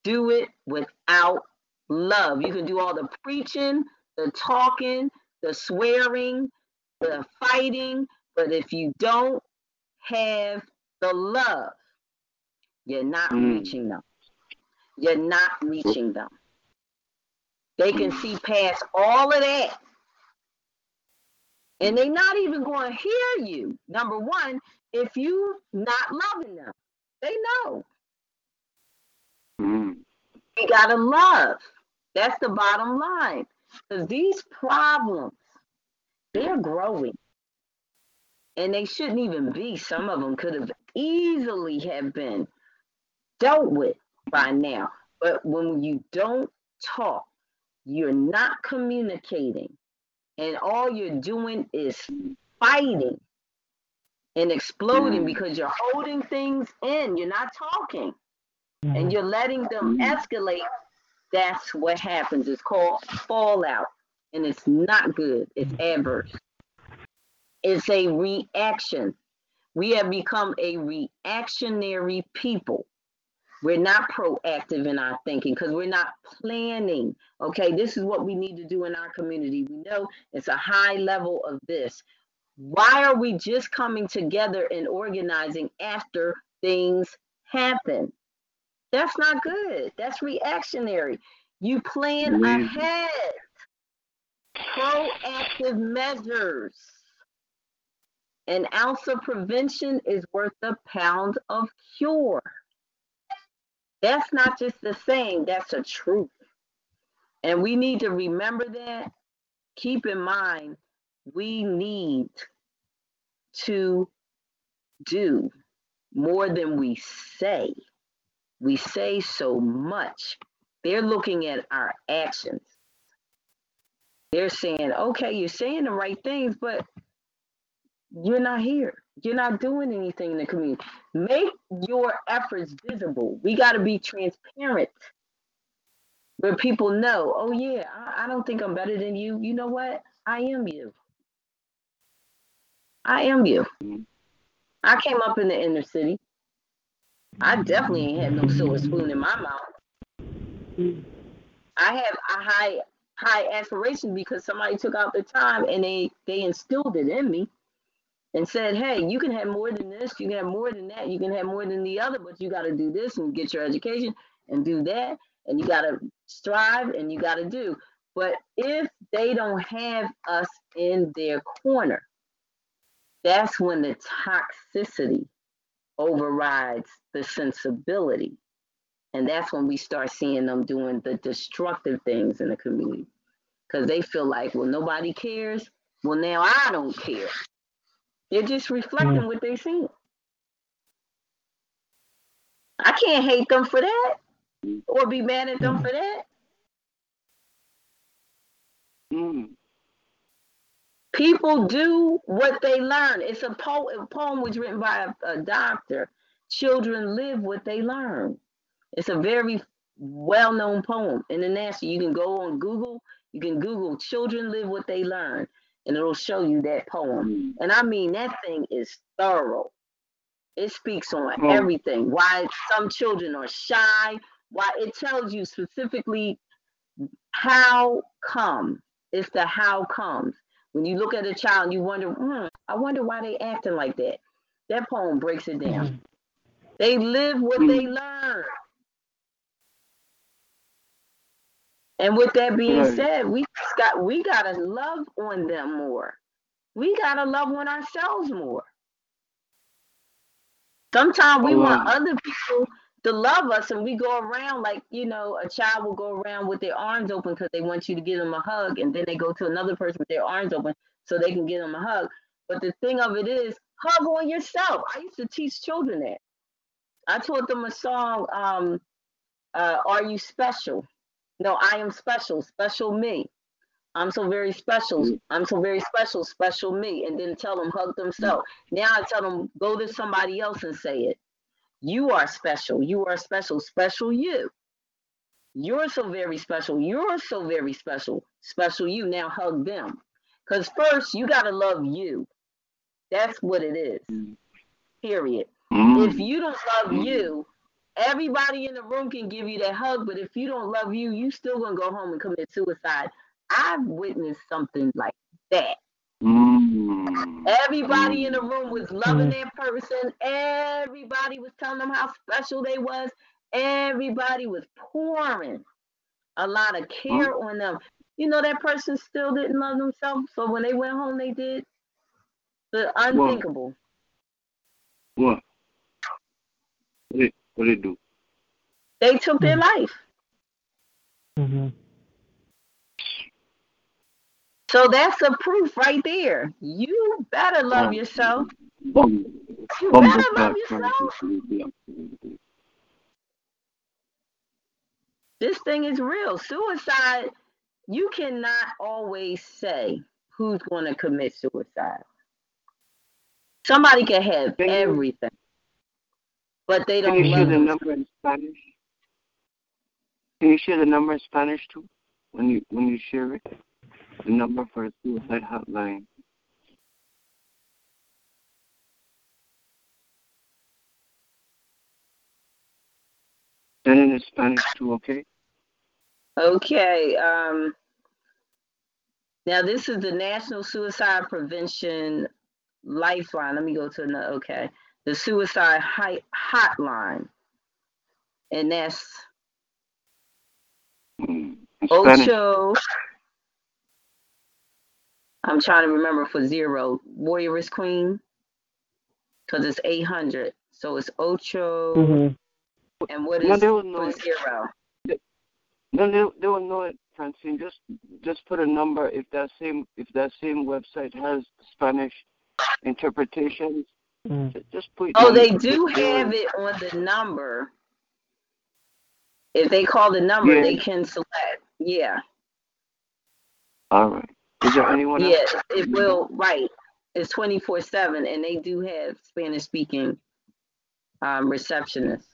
do it without love. You can do all the preaching, the talking, the swearing, the fighting, but if you don't have the love, you're not Mm. reaching them. You're not reaching them. They can see past all of that. And they're not even going to hear you. Number one, if you not loving them, they know. Mm. We gotta love. That's the bottom line. Because these problems, they're growing. And they shouldn't even be. Some of them could have easily have been dealt with by now. But when you don't talk, you're not communicating, and all you're doing is fighting and exploding Mm. because you're holding things in. You're not talking and you're letting them Mm. escalate, that's what happens. It's called fallout, and it's not good. It's adverse. It's a reaction. We have become a reactionary people. We're not proactive in our thinking because we're not planning. Okay, this is what we need to do in our community. We know it's a high level of this. Why are we just coming together and organizing after things happen? That's not good. That's reactionary. You plan Lazy. ahead. Proactive measures. An ounce of prevention is worth a pound of cure. That's not just a saying, that's a truth. And we need to remember that. Keep in mind, we need to do more than we say. We say so much. They're looking at our actions. They're saying, okay, you're saying the right things, but you're not here. You're not doing anything in the community. Make your efforts visible. We got to be transparent where people know, oh, yeah, I, I don't think I'm better than you. You know what? I am you. I am you. I came up in the inner city. I definitely ain't had no silver spoon in my mouth. I have a high high aspirations because somebody took out the time and they they instilled it in me and said, hey, you can have more than this, you can have more than that, you can have more than the other, but you got to do this and get your education and do that. and you got to strive and you got to do. But if they don't have us in their corner, that's when the toxicity overrides the sensibility. And that's when we start seeing them doing the destructive things in the community because they feel like, well, nobody cares. Well, now I don't care. They're just reflecting what they see. I can't hate them for that or be mad at them for that. Mm. People do what they learn. It's a, po- a poem was written by a, a doctor. Children live what they learn. It's a very well-known poem international. You can go on Google. You can Google "children live what they learn," and it'll show you that poem. Mm. And I mean that thing is thorough. It speaks on everything. Why some children are shy. Why it tells you specifically how come. It's the how comes. When you look at a child and you wonder, hmm, I wonder why they acting like that. That poem breaks it down. Mm-hmm. They live what they mm. learn. And with that being Right. said, we got we gotta love on them more. We gotta love on ourselves more. Sometimes we want other people to love us, and we go around like you know, a child will go around with their arms open because they want you to give them a hug, and then they go to another person with their arms open so they can give them a hug. But the thing of it is, hug on yourself. I used to teach children that. I taught them a song, um, uh, Are You Special? No, I am special, special me. I'm so very special. Mm. I'm so very special, special me. And then tell them hug themselves. Now I tell them go to somebody else and say it. You are special. You are special, special you. You're so very special. You're so very special, special you. Now hug them. Because first, you got to love you. That's what it is. Mm. Period. Mm. If you don't love mm. you, everybody in the room can give you that hug, but if you don't love you, you still gonna go home and commit suicide. I've witnessed something like that. Mm. Everybody in the room was loving that person. Everybody was telling them how special they was. Everybody was pouring a lot of care on them. You know that person still didn't love themselves, so when they went home, they did the unthinkable. What? What did, what did it do? They took their life. Mm-hmm. So that's a proof right there. You better love yourself. Bum, You bum, better love yourself. This thing is real. Suicide, you cannot always say who's going to commit suicide. Somebody can have everything, but they Can don't you share the number in Spanish? Can you share the number in Spanish too? When you when you share it, the number for the suicide hotline. It in Spanish too, okay? Okay. Um, now this is the National Suicide Prevention Lifeline. Let me go to another. Okay, the Suicide Hi- Hotline, and that's Mm. In Ocho. I'm trying to remember for zero. Warrioress Queen, because it's 800. So it's Ocho. Mm-hmm. And what is No, is they will for zero? No, they, they will know it, Francine. Just just put a number if that same if that same website has Spanish interpretations. Mm. Just put. Oh, they do have it on the number. If they call the number, Yeah. they can select. Yeah. All right. Is there anyone Yeah, else? it will, right. It's 24 7, and they do have Spanish speaking um, receptionists.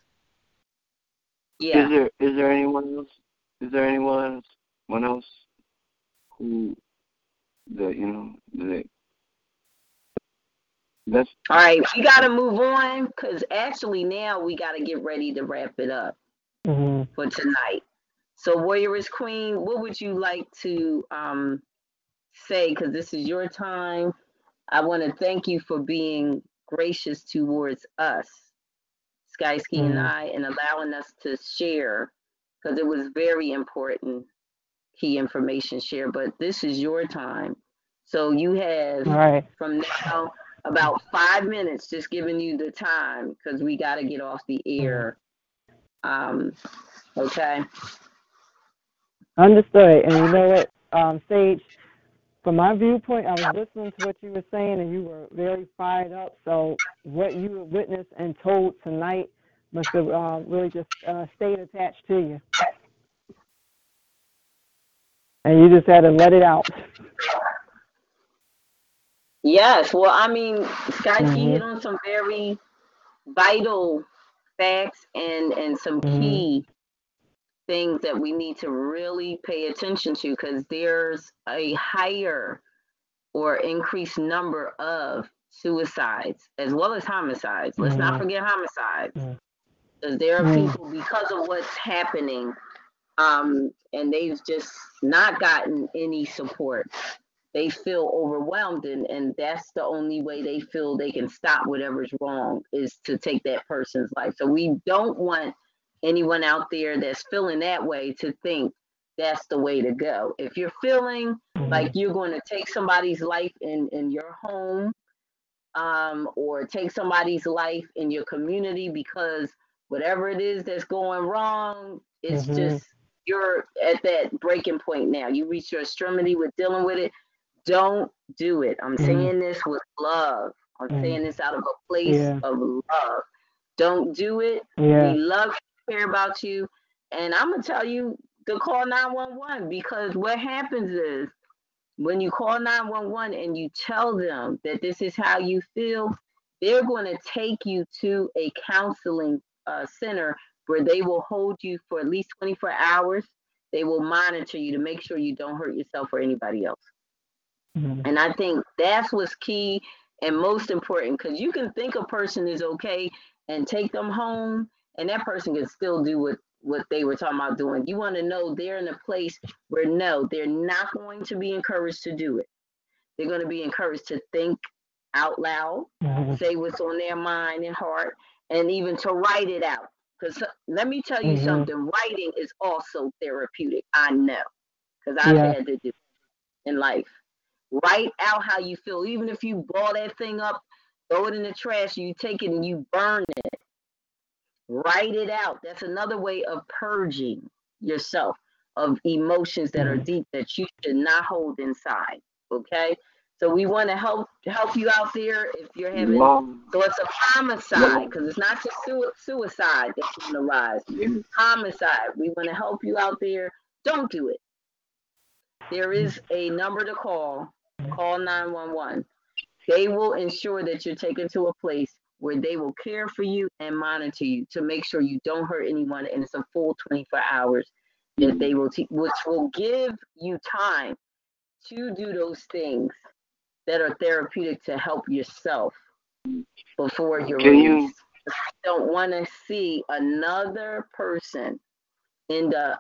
Is there is there anyone else? Is there anyone else? One else who the you know the that's All right, we got to move on because actually now we got to get ready to wrap it up Mm-hmm. for tonight. So, Warrioress Queen, what would you like to um, say? Because this is your time. I want to thank you for being gracious towards us, Skysky and Mhm. I, and allowing us to share because it was very important key information share. But this is your time. So you have All right. from now about five minutes, just giving you the time because we got to get off the air. Um, okay. Understood. And you know what, um, Sage, from my viewpoint, I was listening to what you were saying and you were very fired up. So what you witnessed and told tonight must have uh, really just uh, stayed attached to you. And you just had to let it out. Yes. Well, I mean, Scott, you Mhm. hit on some very vital facts and and some Mhm. key things that we need to really pay attention to because there's a higher or increased number of suicides as well as homicides. Let's not Mhm. forget homicides. Because there are Mm. people because of what's happening, um, and they've just not gotten any support. They feel overwhelmed, and, and that's the only way they feel they can stop whatever's wrong is to take that person's life. So we don't want anyone out there that's feeling that way to think that's the way to go. If you're feeling like you're going to take somebody's life in in your home um, or take somebody's life in your community because whatever it is that's going wrong it's Mhm. just you're at that breaking point now you reach your extremity with dealing with it don't do it i'm Mhm. saying this with love i'm Mhm. saying this out of a place Yeah. of love don't do it Yeah. we love you, care about you. And I'm gonna tell you to call 911 because what happens is when you call 911 and you tell them that this is how you feel, they're going to take you to a counseling uh, center where they will hold you for at least 24 hours. They will monitor you to make sure you don't hurt yourself or anybody else. Mhm. And I think that's what's key and most important because you can think a person is okay and take them home, and that person can still do what what they were talking about doing. You want to know they're in a place where no, they're not going to be encouraged to do it. They're going to be encouraged to think out loud, Mhm. say what's on their mind and heart, and even to write it out. Because let me tell you Mhm. something, writing is also therapeutic. I know, because I've Yeah. had to do it in life. Write out how you feel, even if you ball that thing up, throw it in the trash, you take it and you burn it. Write it out. That's another way of purging yourself of emotions that are Mhm. deep that you should not hold inside. Okay, so we want to help help you out there if you're having Wow. thoughts of homicide, because it's not just sui- suicide that's going to rise. Homicide. We want to help you out there. Don't do it. There is a number to call. Call 911. They will ensure that you're taken to a place where they will care for you and monitor you to make sure you don't hurt anyone. And it's a full 24 hours that they will, te- which will give you time to do those things that are therapeutic to help yourself before you're Can you- released. You don't want to see another person in the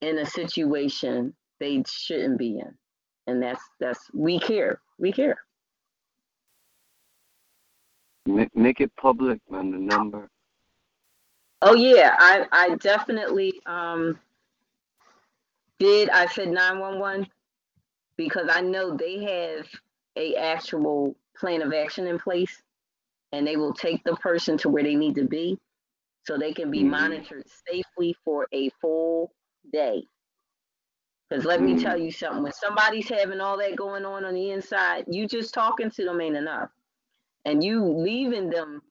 in a situation they shouldn't be in, and that's that's we care. We care. Make, make it public, man. The number. Oh yeah, I I definitely um did. I said nine one one because I know they have a actual plan of action in place, and they will take the person to where they need to be, so they can be Mhm. monitored safely for a full day. Because let me Mhm. tell you something: when somebody's having all that going on on the inside, you just talking to them ain't enough, and you leaving them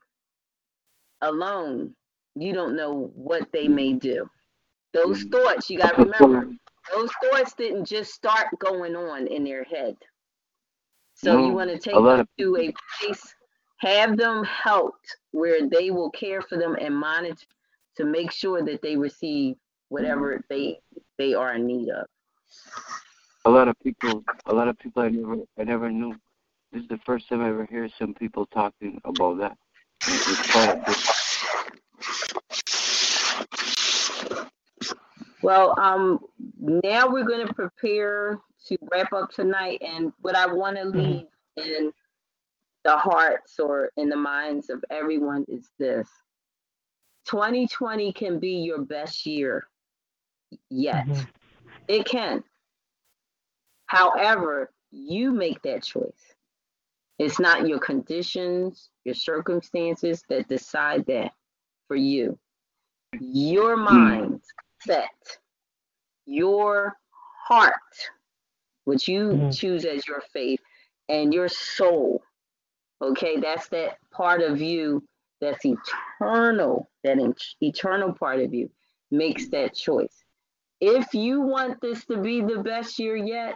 alone, you don't know what they may do. Those Mhm. thoughts, you got to remember, those thoughts didn't just start going on in their head. So you want to take them to a place, have them helped where they will care for them and monitor to make sure that they receive whatever they they are in need of. A lot of people. A lot of people I never, I never knew. This is the first time I ever hear some people talking about that. It's part of. Well, um, now we're going to prepare to wrap up tonight, and what I want to leave in the hearts or in the minds of everyone is this: 2020 can be your best year. yet. Mhm. It can. However, you make that choice. It's not your conditions, your circumstances that decide that for you. Your mind set, your heart, which you Mhm. choose as your faith, and your soul. Okay, that's that part of you that's eternal, that eternal part of you makes that choice. If you want this to be the best year yet,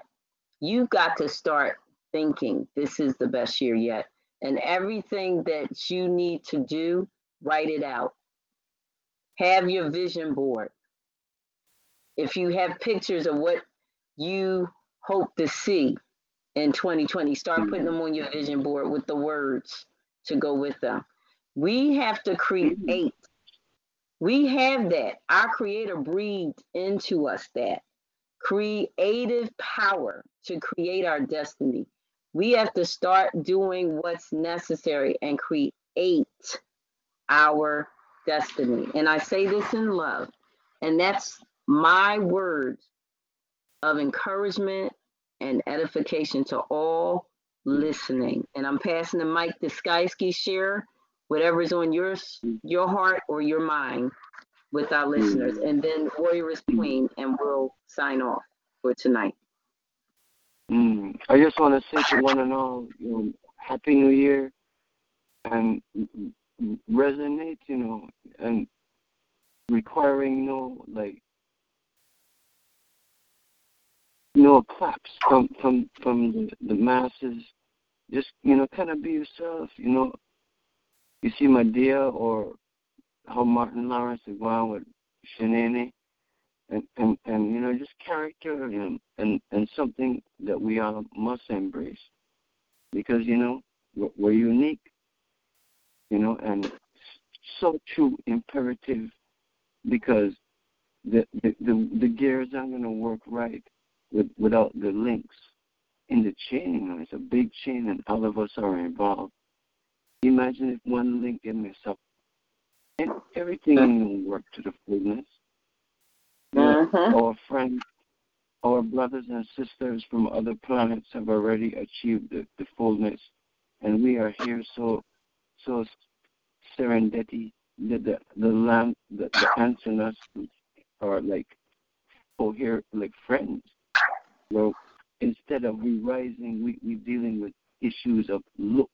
you've got to start thinking this is the best year yet. And everything that you need to do, write it out. Have your vision board. If you have pictures of what you hope to see in 2020, start putting them on your vision board with the words to go with them. We have to create. We have that. Our creator breathed into us that creative power to create our destiny. We have to start doing what's necessary and create our destiny. And I say this in love, and that's my words of encouragement and edification to all listening. And I'm passing the mic to Skysky share whatever's on your your heart or your mind with our listeners, and then Warrioress Queen, and we'll sign off for tonight. Mm. I just want to say to one and all, you know, Happy New Year, and resonate, you know, and requiring no like no claps from from from the, the masses. Just you know, kind of be yourself. You know, you see my dear or how Martin Lawrence is going with Shanae and, and, and you know, just character and, and, and something that we all must embrace. Because, you know, we're, we're unique, you know, and so true, imperative, because the, the, the, the gears aren't going to work right with, without the links in the chain. You know, it's a big chain and all of us are involved. Imagine if one link in up and everything will work to the fullness. Mhm. Our friends, our brothers and sisters from other planets have already achieved the, the fullness, and we are here so so serendipity. The the the land the, the ancestors are like oh here like friends. Well, instead of we rising, we we dealing with issues of looks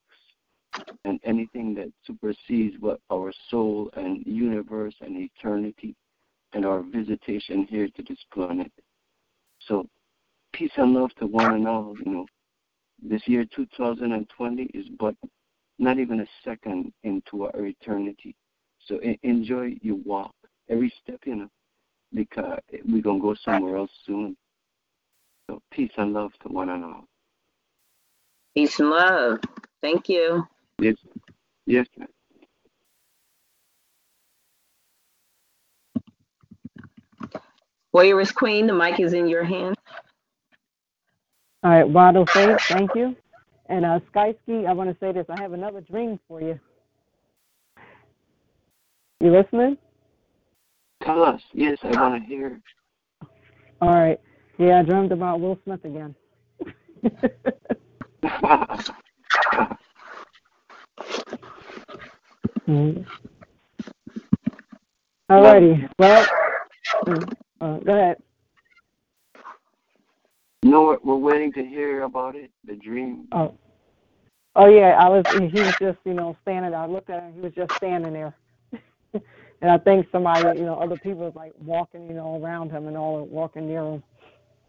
and anything that supersedes what our soul and universe and eternity and our visitation here to this planet. So peace and love to one and all, you know. This year 2020 is but not even a second into our eternity. So enjoy your walk, every step, you know, because we're going to go somewhere else soon. So peace and love to one and all. Peace and love. Thank you. Yes, yes, ma'am. Warrioress Queen, the mic is in your hand. All right, Waddle Faith, thank you. And uh, Skysky, I want to say this. I have another dream for you. You listening? Tell us. Yes, I want to hear. All right. Yeah, I dreamed about Will Smith again. Mhm. All righty. Well, mm, uh, go ahead. no, we're, we're waiting to hear about it, the dream. Oh. Oh yeah, I was. He was just, you know, standing. I looked at him. He was just standing there, and I think somebody, you know, other people was like walking, you know, around him and all, walking near him,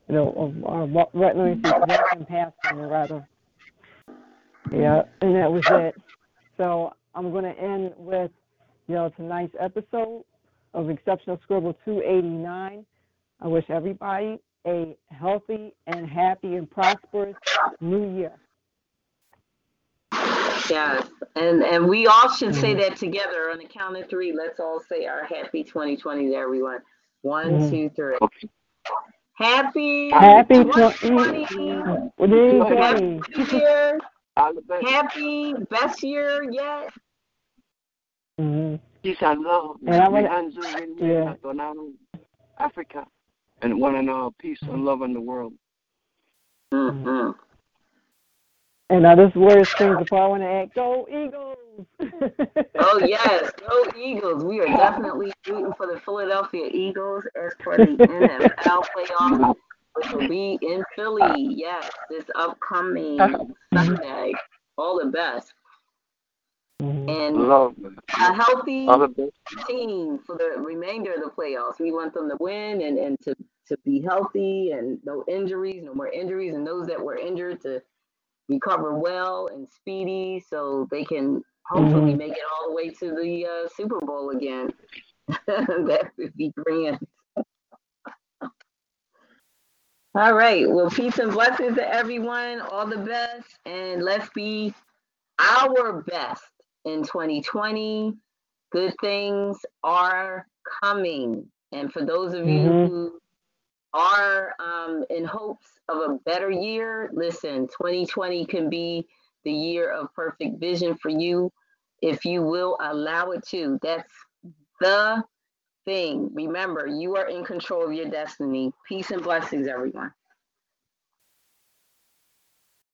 you know, or, or wa- let me see, walking past him or rather. Yeah, and that was it. So I'm going to end with, you know, tonight's episode of Exceptional Scribble 289. I wish everybody a healthy and happy and prosperous new year. Yes. And and we all should say that together on the count of three. Let's all say our happy 2020 to everyone. One, Mhm. two, three. Okay. Happy Happy 2020. 20, what do you Happy Year. All the best. Happy best year yet. Peace and love. And I wanna- Mihanzu, Winnie, Yeah. Donald, Africa. and one and all peace and love in the world. Mm-hmm. And now this word sings want to act. Go Eagles! Oh yes, go Eagles! We are definitely rooting for the Philadelphia Eagles as for the NFL playoff, which will be in Philly. Yes, this upcoming Sunday. All the best Mhm. and Love. a healthy All the best. team for the remainder of the playoffs. We want them to win and, and to, to be healthy and no injuries, no more injuries, and those that were injured to recover well and speedy so they can hopefully Mhm. make it all the way to the uh, Super Bowl again. that would be grand. All right. Well, peace and blessings to everyone. All the best. And let's be our best in 2020 good things are coming. And for those of you Mhm. who are um, in hopes of a better year, listen, 2020 can be the year of perfect vision for you if you will allow it to. That's the thing. Remember, you are in control of your destiny. Peace and blessings, everyone.